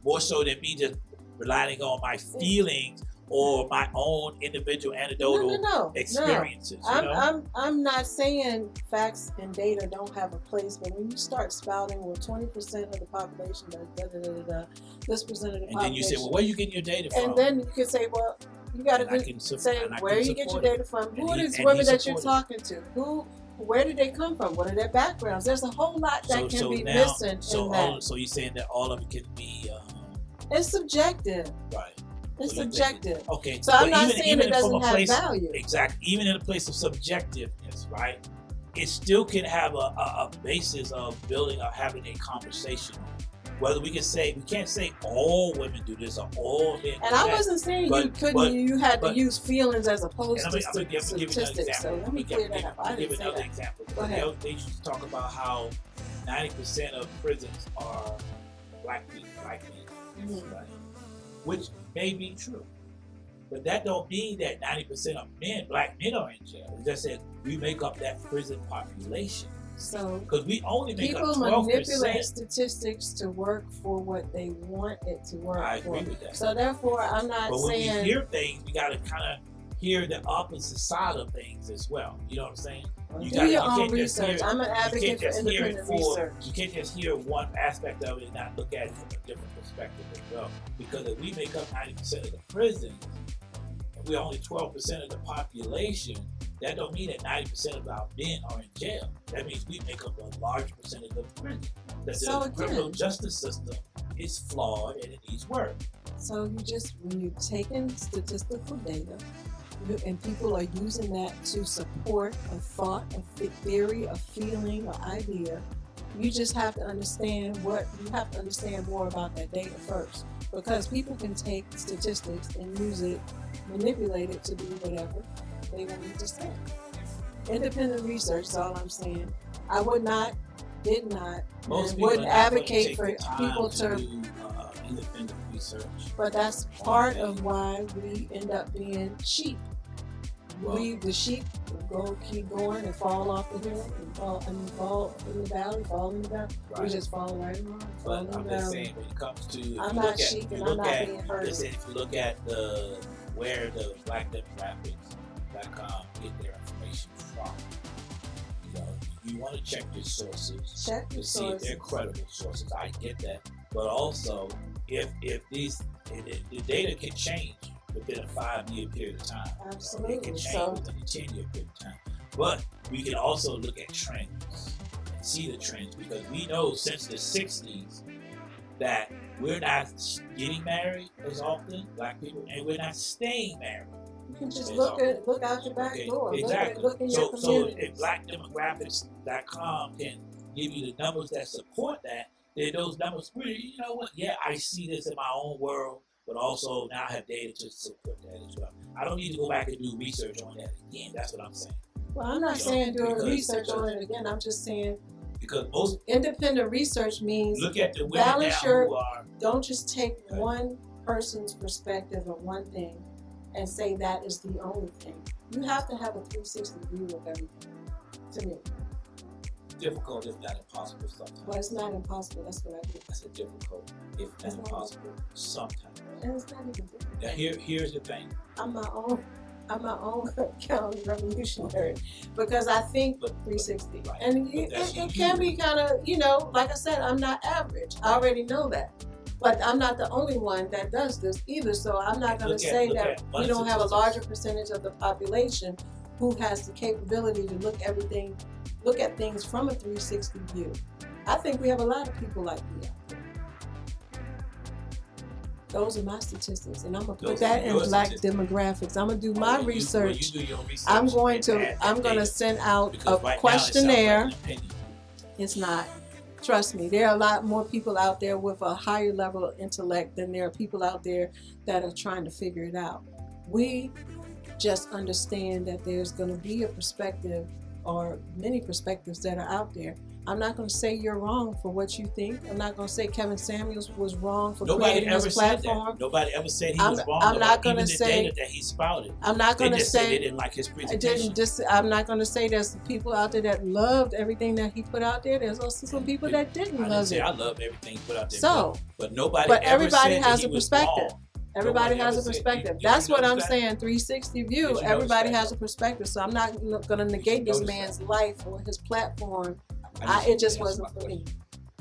more so than me just relying on my feelings or my own individual anecdotal no, no, no. experiences. You I'm, know? I'm, I'm not saying facts and data don't have a place, but when you start spouting, well, 20% of the population da da da da, da this percent of the and then you say, well, where are you getting your data from? and then you can say, well, you got to su- say where you get your data from. And Who are he- these women that you're talking to? Who, where did they come from? What are their backgrounds? There's a whole lot that so, can so be now, missing so in that. all, so you're saying that all of it can be um, it's subjective. right? It's subjective. Okay, So I'm not even, saying even it doesn't have place, value. exactly, even in a place of subjectiveness, right? It still can have a, a, a basis of building or having a conversation. Whether we can say we can't say all women do this or all men And I that. wasn't saying you couldn't. but- you had but- to use feelings as opposed to I'm, gonna- I'm, give, I'm statistics. So example. let me clear give, that up. I give another that. example. Go ahead. They, used to talk about how 90% of prisons are black people, black men, Mhm. right? Which may be true. But that don't mean that 90% of men, black men are in jail. It just said we make up that prison population. So Because we only make people up 12%. manipulate statistics to work for what they want it to work I for. with that. So therefore, I'm not But when we saying hear things, we got to kind of hear the opposite side of things as well. You know what I'm saying? you do gotta- your you own research. hear- I'm an advocate for independent for research. you can't just hear one aspect of it and not look at it from a different perspective as well. Because if we make up ninety percent of the prisons and we're only twelve percent of the population, that don't mean that ninety percent of our men are in jail. That means we make up a large percentage of the prison. That So the again- criminal justice system is flawed and it needs work. So you just when you're taking statistical data, and people are using that to support a thought, a theory, a feeling, an idea, you just have to understand what you have to understand more about that data first, because people can take statistics and use it, manipulate it to do whatever they want it to say. Independent research is all I'm saying. I would not, did not, Most and wouldn't are not gonna advocate for people to do uh, independent research. But that's part of why we end up being sheep. We the sheep go keep going and fall off the hill and fall I mean fall in the valley, fall in the valley. We just fall right along, But I'm just saying, when it comes to, I'm you not look at, sheep and I'm look not at, being just if you look at the where the Black Demographics.com get their information from, you know, you want to check your sources Check your to see if they're credible sources. I get that, but also if if these the data can change within a five year period of time, know, it can change So- within a ten year period of time. But we can also look at trends and see the trends because we know since the 60s that we're not getting married as often, black people, and we're not staying married. You can just look at look out your back Okay, door. exactly. Look, at, look so, so if blackdemographics.com can give you the numbers that support that, then those numbers you know what? Yeah, I see this in my own world, but also now I have data to support that as well. I don't need to go back and do research on that again. That's what I'm saying. well, I'm not you know, saying doing research on it again. I'm just saying Because most independent research means look at the women Balance your- are don't just take one person's perspective of one thing and say that is the only thing. You have to have a 360 view of everything. To me, Difficult, if not impossible, sometimes. but it's not impossible. That's what I do, I said difficult, if not not impossible, sometimes. and it's not even difficult. Now here, here's the thing. I'm my own. I'm my own [LAUGHS] county revolutionary because I think But, 360, Right. and it, it, it can be kind of you know, like I said, I'm not average. I already know that, but I'm not the only one that does this either. So I'm not going to say that we don't have a larger percentage of the population who has the capability to look everything, look at things from a 360 view. I think we have a lot of people like me out there. Those are my statistics, and I'm gonna put Those that are in your black statistics. demographics. I'm gonna do Oh, my when you- when research. you do your research, I'm going and to. that I'm data, send out because a right now it sounds like questionnaire. an opinion. It's not. Trust me, there are a lot more people out there with a higher level of intellect than there are people out there that are trying to figure it out. We just understand that there's going to be a perspective or many perspectives that are out there. I'm not going to say you're wrong for what you think. I'm not going to say Kevin Samuels was wrong for Nobody creating ever this said platform. that. Nobody ever said he I'm- was wrong I'm not gonna say- data that he spouted. I'm not going to said they say didn't like his I presentation. didn't just. I'm not going to say there's people out there that loved everything that he put out there. There's also some people that didn't I didn't love say it. I love everything he put out there. So, but nobody but ever everybody said has a perspective. wrong. Everybody Nobody has a said- perspective. you That's what I'm that? saying. 360 view. Everybody that? has a perspective. So I'm not going to negate this man's that? life or his platform. I I, it just wasn't for me.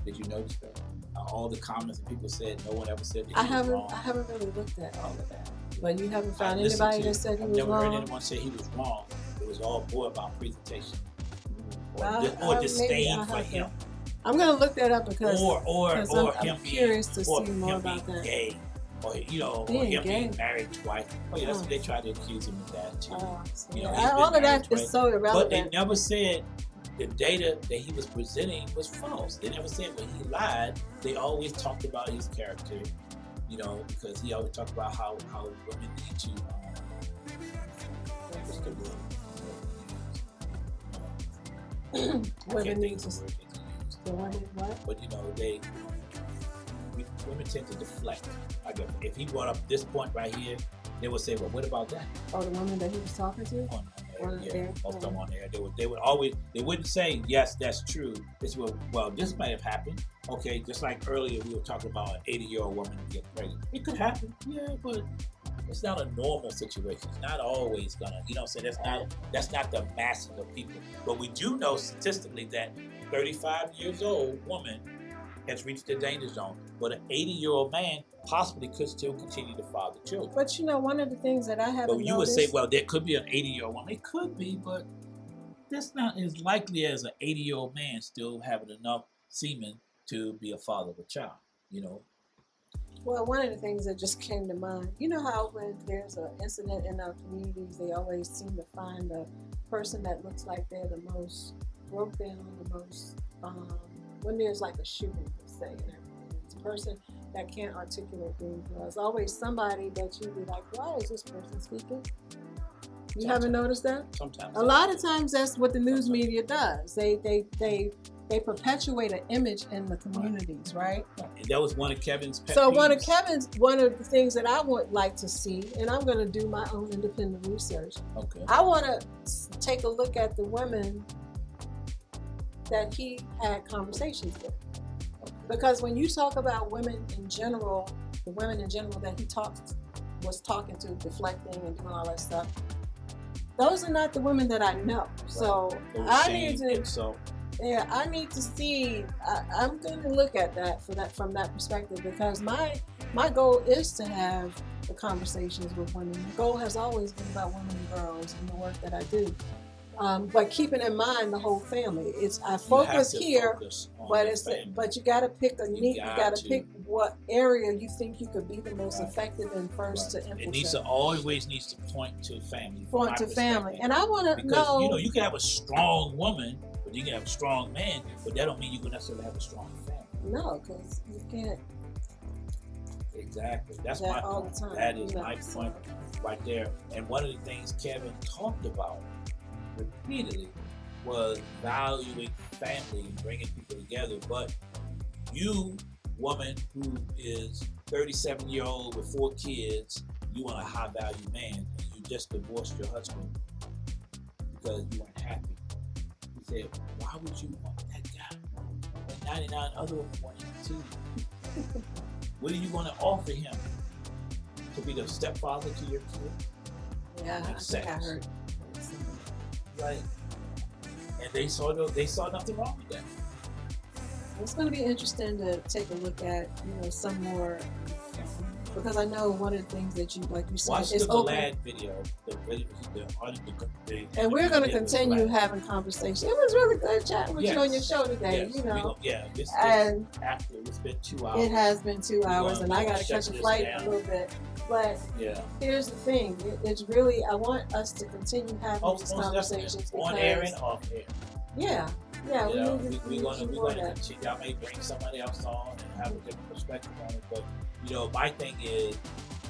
Did you notice that? Uh, all the comments that people said, no one ever said that he I was haven't. wrong. I haven't really looked at all of that. But you haven't found anybody to- that said he I've was never heard wrong. anyone say he was wrong. It was all more about presentation. Or, I- dis- or I- disdain for to- him. I'm going to look that up because Or or or I'm, him I'm being curious to or see more about that. gay. Or you know, or him being married twice. Oh yeah, that's Oh. they tried to accuse him of that too. Uh, so You know, yeah, all of that married is twice. so But they never said the data that he was presenting was false. They never said when he lied. They always talked about his character, you know, because he always talked about how, how women need to. Word? [CLEARS THROAT] Women need to. of the word that he used. The women what? But you know, they women tend to deflect. Like if, if he brought up this point right here, they would say, "Well, what about that?" Oh, the woman that he was talking to. on, On the there. air, most of them on there. They would they would always they wouldn't say yes, that's true. This will well, this might have happened. Okay, just like earlier we were talking about an 80 year old woman get pregnant. It could happen, yeah, but it's not a normal situation. It's not always gonna, you know, saying that's not that's not the masses of people. But we do know statistically that 35 years old woman has reached the danger zone, but an 80 year old man possibly could still continue to father children. But you know, one of the things that I haven't But you would say, well, there could be an 80 year old woman. It could be, but that's not as likely as an 80 year old man still having enough semen to be a father of a child. You know, Well, one of the things that just came to mind, you know how when there's an incident in our communities, they always seem to find the person that looks like they're the most broke down, the most, um, when there's like a shooting, say, and everything. It's a person that can't articulate things—it's always somebody that you be like, why is this person speaking? You haven't noticed that? sometimes A lot of times that's what the news media does. They they they they perpetuate an image in the communities, right? And that was one of Kevin's So one of. Kevin's one of the things that I would like to see, and I'm going to do my own independent research. Okay. I want to take a look at the women that he had conversations with, because when you talk about women in general, the women in general that he talked was talking to, deflecting and doing all that stuff. Those are not the women that I know. So I need to insult. yeah, I need to see. I, I'm going to look at that for that from that perspective because my my goal is to have the conversations with women. My goal has always been about women and girls and the work that I do. Um, but keeping in mind the whole family. It's I focus here, focus but it's family. but you got to pick a You neat. You got got to pick what area you think you could be the most Right. effective in first Right. to it needs to always needs to point to family. point to family, and I want to know. you know you can have a strong woman, but you can have a strong man, but that don't mean you can necessarily have a strong family. no, because you can't Exactly. That's that my all point. the time. That is my point right there. And one of the things Kevin talked about repeatedly was valuing family and bringing people together. But you, woman who is 37 year old with four kids, you want a high value man, and you just divorced your husband because you weren't happy. He said, why would you want that guy? When 99 other women want him too. [LAUGHS] what are you going to offer him? To be the stepfather to your kid? Yeah, I I heard. Right. And they saw no, they saw nothing wrong with that. It's going to be interesting to take a look at, you know, some more because I know one of the things that you, like you said, Watch is the open. Glad video. The the, the, And we're going to continue having conversation. It was really good chatting with you on your show today, Yes, you know. yeah, it's, And after it's been two hours. it has been two hours, and I got gonna catch a flight down. a little bit. But Yeah. here's the thing: it, it's really I want us to continue having Oh, these conversations definitely. On air and off air. yeah, yeah, you we know, need to, we, we we're gonna to we're gonna that. continue. I may bring somebody else on and have a different perspective on it, but you know, my thing is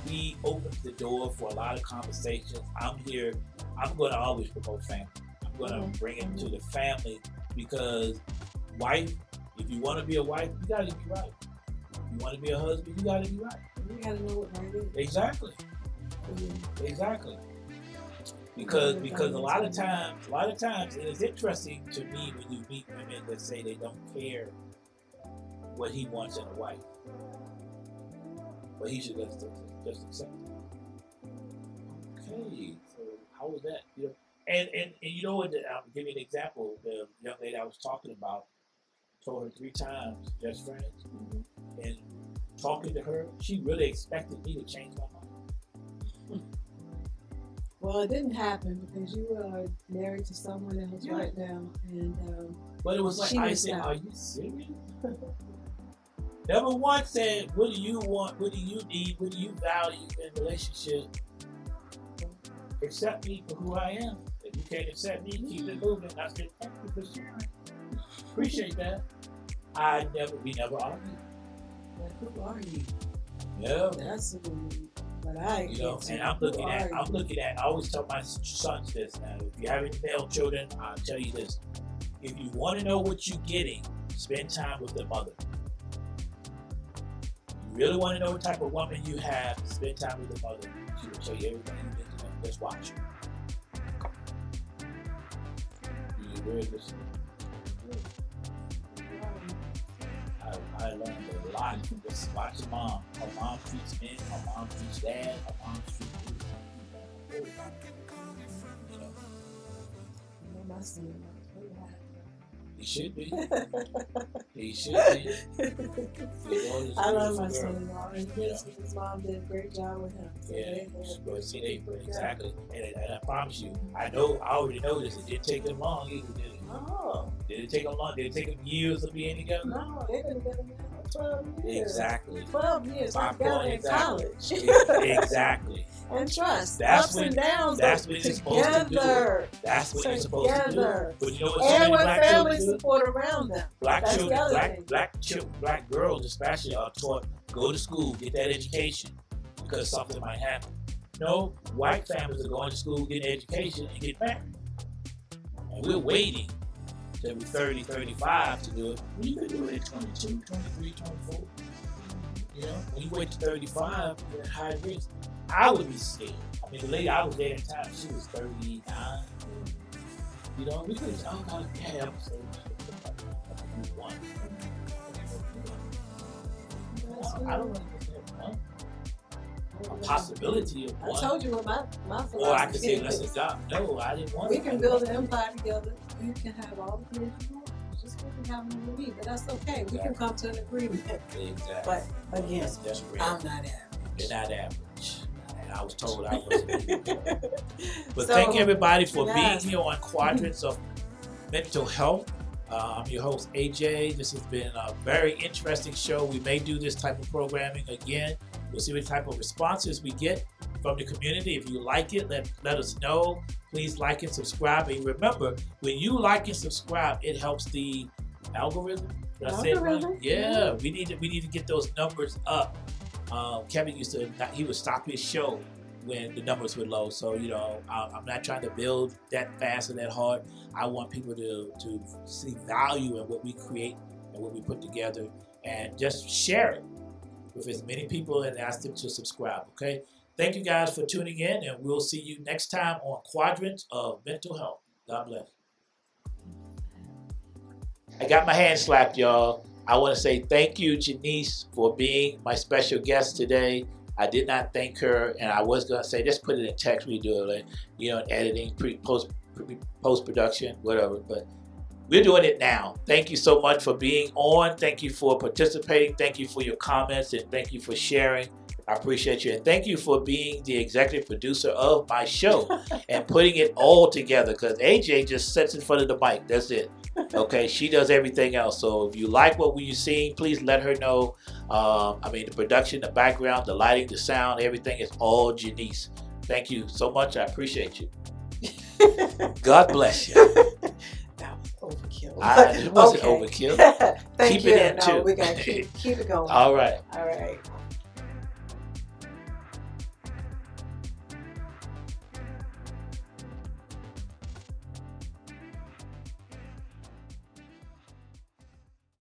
we open the door for a lot of conversations. I'm here. I'm going to always promote family. I'm going to Mhm. bring it to the family because wife, if you want to be a wife, you got to be right. If you want to be a husband, you got to be right. We got to know what right is. Exactly. you. Exactly. Because because a lot of times, a lot of times, it is interesting to me when you meet women that say they don't care what he wants in a wife, but he should just just accept it. Okay, so how was that? You know, and and, and you know what? I'll give you an example. The young lady I was talking about told her three times, just friends, mm-hmm. and talking to her, she really expected me to change my mind. Well, it didn't happen because you are married to someone else Yeah. right now, and um, But it was like I said, out. "Are you serious?" [LAUGHS] Never once said, "What do you want? What do you need? What do you value in relationship?" Accept me for who I am. If you can't accept me, keep it moving. I said, "Thank you for sharing. Appreciate that." I never, we never argued. Like, who are you? Yeah. That's who. But I You know, and I'm looking at, you? I'm looking at, I always tell my sons this now. If you have any male children, I'll tell you this. If you want to know what you're getting, spend time with the mother. You really want to know what type of woman you have, spend time with the mother. She will tell you everything you need to know. Just watch her. You really listen. I, I learned lot from just watching mom. Her mom treats men, her mom treats dad, her mom treats you. You know, You know, my son is really high. he should be. He should be. Your daughter's a I love my son-in-law, and his, his mom did a great job with him. So Yeah, but see, they, they- exactly. And, and I promise you, I know, I already know this. It didn't take them long either, did it? Oh Did it take them long? Did it take them years of being together? no, they've been together now for twelve years. Exactly. Twelve years. My They're together in college. [LAUGHS] exactly. and trust. That's ups when- and downs. that's when you're supposed to do it. together. That's what you're supposed to do. Together. But you know what? And black family support around them. Black That's children, other black black children, black girls especially are taught go to school, get that education because something might happen. No, white families are going to school, get an education, and get married. And we're waiting till we're 30, 35 to do it. Well, you can do it at 22, 23, 24. You know, when you wait to 35, you're at high risk. I would be scared. I mean, the lady I was there at the time, she was 39. You know, we could, God, yeah, episode. One. I don't know there's one. A possibility of one. I told you what my my philosophy Or I could say, let's adopt. No, I didn't want We can build an empire together. You can have all the kids you want. Just what we have them with be, but that's okay. We can come to an agreement. Exactly. But again, That's, that's real. I'm not average. You're not average. And I was told I wasn't. [LAUGHS] But So, thank everybody for yes. being here on Quadrants of Mental Health. Uh, I'm your host, AJ. This has been a very interesting show. We may do this type of programming again. We'll see what type of responses we get from the community. If you like it, let, let us know. Please like and subscribe. And remember, when you like and subscribe, it helps the algorithm. Did it right? Algorithm? Yeah, we need to we need to get those numbers up. Um, Kevin used to he would stop his show when the numbers were low. So you know, I, I'm not trying to build that fast or that hard. I want people to to see value in what we create and what we put together, and just share it with as many people and ask them to subscribe. Okay. thank you guys for tuning in, and we'll see you next time on Quadrants of Mental Health. God bless. I got my hand slapped, y'all. I want to say thank you, Janice, for being my special guest today. I did not thank her, and I was gonna say just put it in text. We do it, like, you know, editing, pre post post production, whatever. But we're doing it now. Thank you so much for being on. Thank you for participating. Thank you for your comments, and thank you for sharing. I appreciate you, and thank you for being the executive producer of my show [LAUGHS] and putting it all together. Because AJ just sits in front of the mic. That's it. Okay, she does everything else. So if you like what we're seeing, please let her know. Um, I mean, the production, the background, the lighting, the sound, everything is all Janice. Thank you so much. I appreciate you. [LAUGHS] God bless you. that was overkill. I, it wasn't Okay. overkill. [LAUGHS] Thank Keep you. it in, no, too. we gotta keep, keep it going. [LAUGHS] All right. All right.